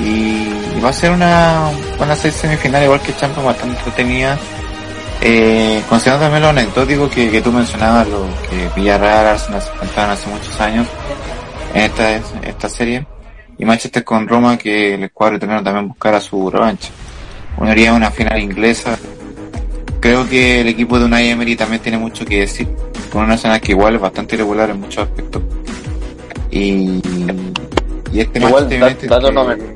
Y, y va a ser una, van a ser semifinal igual que Champions bastante entretenida. Eh, considerando también lo anecdótico que, que tú mencionabas, lo que Villarreal, Arsenal se enfrentaron hace muchos años en esta, esta serie, y Manchester con Roma que el cuadro italiano también buscara su revancha. Uniría una final inglesa. Creo que el equipo de Unai Emery también tiene mucho que decir. con un Arsenal que igual es bastante irregular en muchos aspectos. Y, y este Igual, da- dato que- no menor.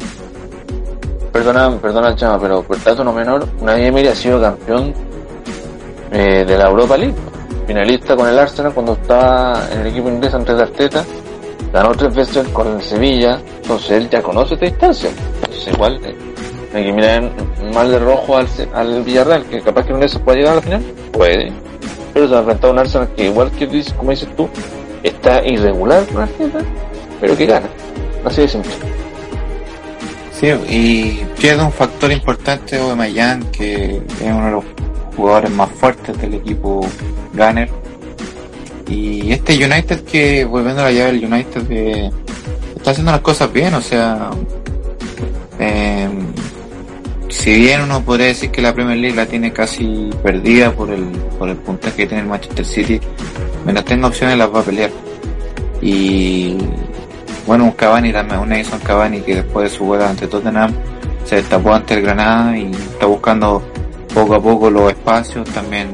Perdona, perdona Chama, pero por dato no menor, una Emery ha sido campeón eh, de la Europa League, finalista con el Arsenal cuando estaba en el equipo inglés antes de Arteta, ganó tres veces con el Sevilla, entonces él ya conoce esta distancia. Entonces igual eh, hay que mirar mal de rojo al, al Villarreal, que capaz que día se puede llegar a la final, puede, pero se va a enfrentar a un Arsenal que igual que dices, como dices tú, está irregular con Arteta, pero que gana. Así de simple. Sí, y pierde un factor importante Aubameyang, que es uno de los jugadores más fuertes del equipo Gunner. Y este United que, volviendo a la llave del United, eh, está haciendo las cosas bien, o sea, eh, si bien uno podría decir que la Premier League la tiene casi perdida por el, por el puntaje que tiene el Manchester City, mientras tenga opciones las va a pelear. Y bueno, un Cavani también, un Edison Cavani que después de su vuelta ante Tottenham se destapó ante el Granada y está buscando poco a poco los espacios. También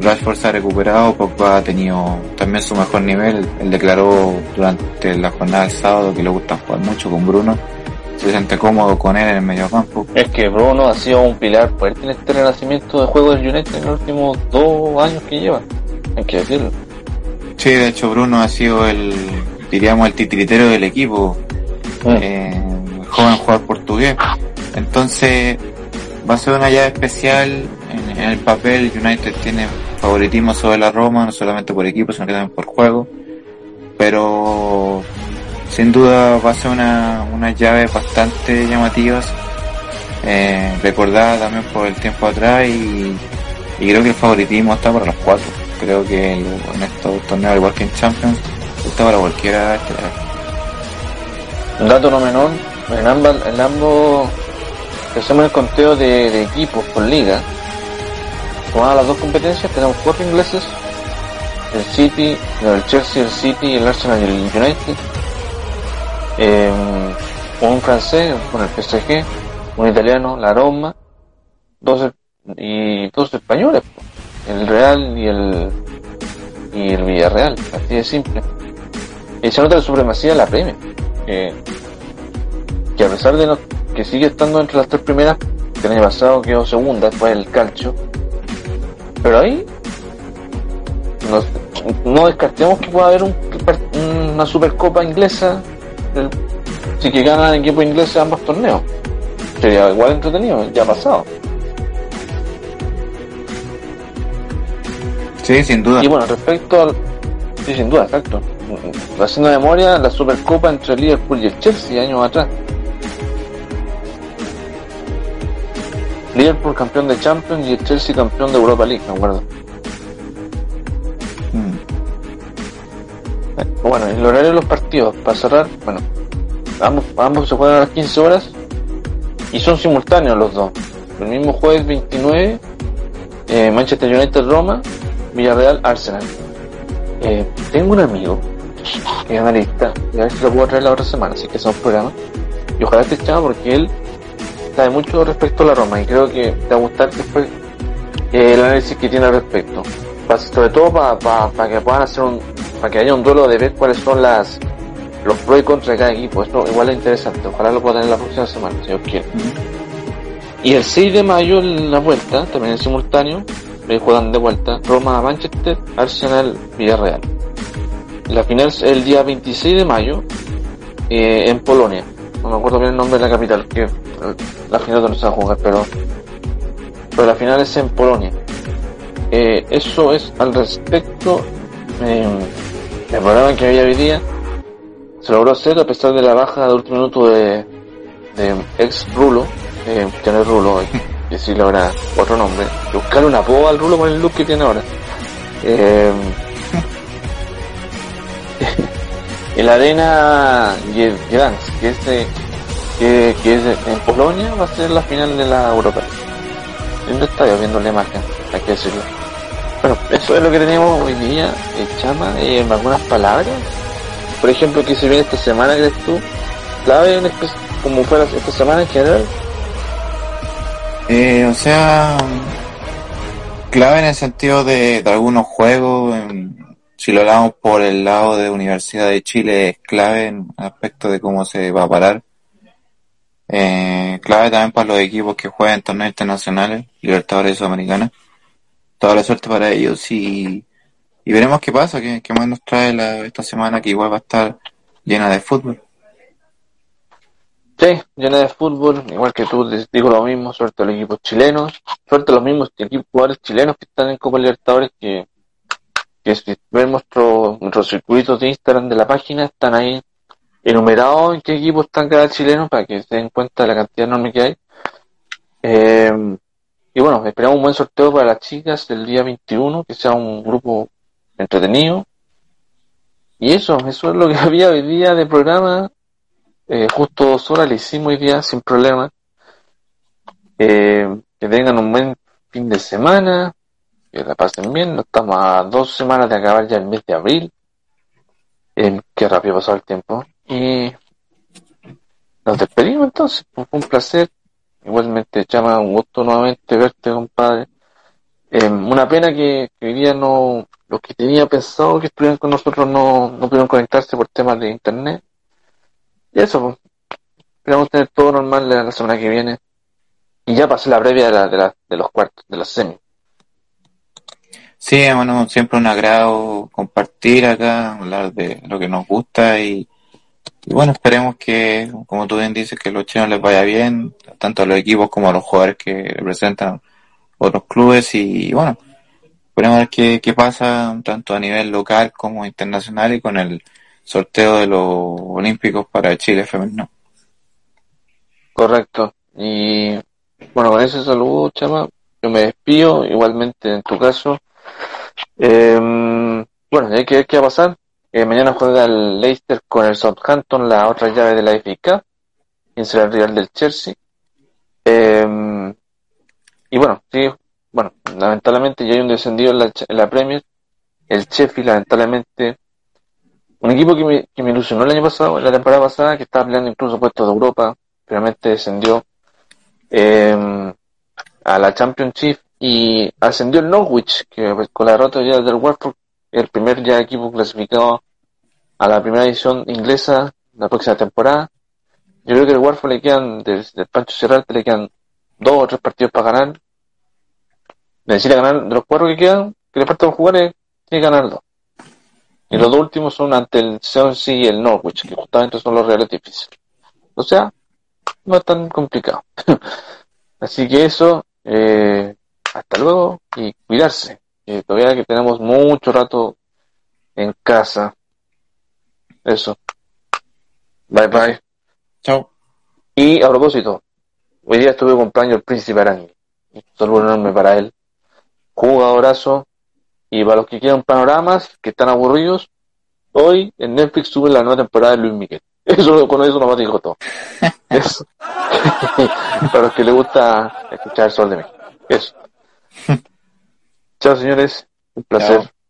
Rashford se ha recuperado, Pogba ha tenido también su mejor nivel. Él declaró durante la jornada del sábado que le gusta jugar mucho con Bruno. Se siente cómodo con él en el mediocampo. Es que Bruno ha sido un pilar fuerte en este renacimiento de juego del United en los últimos dos años que lleva. Hay que decirlo. Sí, de hecho Bruno ha sido el, diríamos, el titiritero del equipo. eh, joven jugador portugués. Entonces, va a ser una llave especial. En, en el papel, United tiene favoritismo sobre la Roma, no solamente por equipo, sino que también por juego. Pero, sin duda, va a ser una, una llave bastante llamativas. Eh, recordada también por el tiempo atrás y, creo que el favoritismo está para los cuatro. Creo que en estos torneos, al igual que Champions, está para cualquiera. este, Un dato no menor, en ambos, hacemos el conteo de, equipos por liga, tomadas las dos competencias, tenemos cuatro ingleses, el City, el Chelsea, el City, el Arsenal y el United, eh, un francés, con el PSG, un italiano, la Roma, dos y dos españoles, el Real y el y el Villarreal, así de simple. Y se nota la supremacía de la Premier, que, a pesar de no, que sigue estando entre las tres primeras, que el año pasado quedó segunda, después el Calcio, pero ahí nos- no descartemos que pueda haber un, una supercopa inglesa, el- si que ganan equipo inglés ambos torneos. Sería igual entretenido, ya ha pasado. Sí, sin duda. Y bueno, respecto al. Sí, sin duda, exacto. Haciendo memoria, la Supercopa entre el Liverpool y el Chelsea años atrás. Liverpool campeón de Champions y el Chelsea campeón de Europa League, me acuerdo. Bueno, el horario de los partidos, para cerrar, bueno, ambos, se juegan a las 15 horas y son simultáneos los dos. El mismo jueves 29, eh, Manchester United Roma, Villarreal Arsenal. Eh, tengo un amigo que es analista, y a ver si lo puedo traer la otra semana, así que son programas. Y ojalá esté echado porque él sabe mucho respecto a la Roma y creo que te va a gustar después eh, el análisis que tiene al respecto. Pa- sobre todo para que puedan hacer un, para que haya un duelo de ver cuáles son las los pros y contras de cada equipo. Esto igual es interesante, ojalá lo pueda tener la próxima semana, si Dios quiere. Y el 6 de mayo en la vuelta, también en simultáneo, eh, juegan de vuelta Roma Manchester, Arsenal Villarreal. La final es el día 26 de mayo eh, en Polonia. No me acuerdo bien el nombre de la capital, que eh, la final no se va a jugar, pero, pero la final es en Polonia. Eh, eso es al respecto eh, del programa que había hoy día. Se logró hacer a pesar de la baja de último minuto de, de ex Rulo, eh, que no es Rulo, [LAUGHS] que decirle ahora otro nombre, buscarle una apodo al Rulo con el look que tiene ahora. Eh, [LAUGHS] el Arena Gdansk, que es, de- que, que es de- en Polonia, va a ser la final de la Europa. En el estadio, viendo la imagen, hay que decirlo. Bueno, eso es lo que tenemos hoy día, eh, Chama, eh, algunas palabras. Por ejemplo, ¿qué se viene esta semana, crees tú? Clave, en como fuera esta semana en general. Eh, o sea, clave en el sentido de, algunos juegos, en, si lo hablamos por el lado de Universidad de Chile, es clave en aspecto de cómo se va a parar. Eh, clave también para los equipos que juegan en torneos internacionales, Libertadores Sudamericanas. Toda la suerte para ellos y, y veremos qué pasa, qué, qué más nos trae la, esta semana que igual va a estar llena de fútbol. Sí, llena de fútbol, igual que tú, digo lo mismo, suerte a los equipos chilenos, suerte a los mismos jugadores chilenos que están en Copa Libertadores, que, que si ven nuestro, nuestros circuitos de Instagram de la página, están ahí enumerados en qué equipos están cada chileno para que se den cuenta de la cantidad enorme que hay. Eh, y bueno, esperamos un buen sorteo para las chicas del día 21, que sea un grupo entretenido. Y eso, eso es lo que [LAUGHS] había hoy día de programa. Eh, justo dos horas le hicimos hoy día sin problema. Eh, que tengan un buen fin de semana, que la pasen bien. No estamos a dos semanas de acabar ya el mes de abril. Eh, qué rápido pasó el tiempo. Y nos despedimos entonces. Fue un placer. Igualmente, llama un gusto nuevamente verte, compadre. Eh, una pena que, que hoy día no, los que tenía pensado que estuvieran con nosotros no, no pudieron conectarse por temas de internet. Y eso, pues. Esperamos tener todo normal la, semana que viene. Y ya pasé la previa de, la, de, la, de los cuartos, de los semis. Sí, bueno, siempre un agrado compartir acá, hablar de lo que nos gusta y, y bueno, esperemos que, como tú bien dices, que a los chinos les vaya bien, tanto a los equipos como a los jugadores que representan otros clubes y bueno, esperemos ver qué, qué pasa tanto a nivel local como internacional y con el sorteo de los Olímpicos para Chile femenino. Correcto. Y bueno, con ese saludo, Chama, yo me despido, igualmente en tu caso. Eh, bueno, hay que ver qué va a pasar. Eh, mañana juega el Leicester con el Southampton, la otra llave de la FA Cup. Quien será el rival del Chelsea. Eh, y bueno, sí, bueno, lamentablemente ya hay un descendido en la, en Premier. El Sheffield, lamentablemente, un equipo que me, que me ilusionó el año pasado, la temporada pasada, que estaba peleando incluso puestos de Europa, finalmente descendió eh, a la Championship y ascendió el Norwich, que con la derrota ya del Watford, el primer ya equipo clasificado a la primera edición inglesa la próxima temporada. Yo creo que el Watford le quedan, desde el Pancho Cerrarte le quedan dos o tres partidos para ganar. Necesita ganar de los cuatro que quedan, que le faltan jugar, tiene que ganar dos. Y los dos últimos son ante el Swansea y el Norwich, que justamente son los reales difíciles. O sea, no es tan complicado. [LAUGHS] Así que eso, eh, hasta luego y cuidarse. Eh, todavía que tenemos mucho rato en casa. Eso. Bye bye. Chao. Y a propósito, hoy día estuve cumpleaños el príncipe Arangui. Un saludo enorme para él. Jugadorazo. Y para los que quieran panoramas, que están aburridos, hoy en Netflix sube la nueva temporada de Luis Miguel. [LAUGHS] Eso, con eso nomás digo todo. [LAUGHS] Eso. [LAUGHS] para los que les gusta escuchar el sol de México. Eso. Chao señores, un placer. Chao.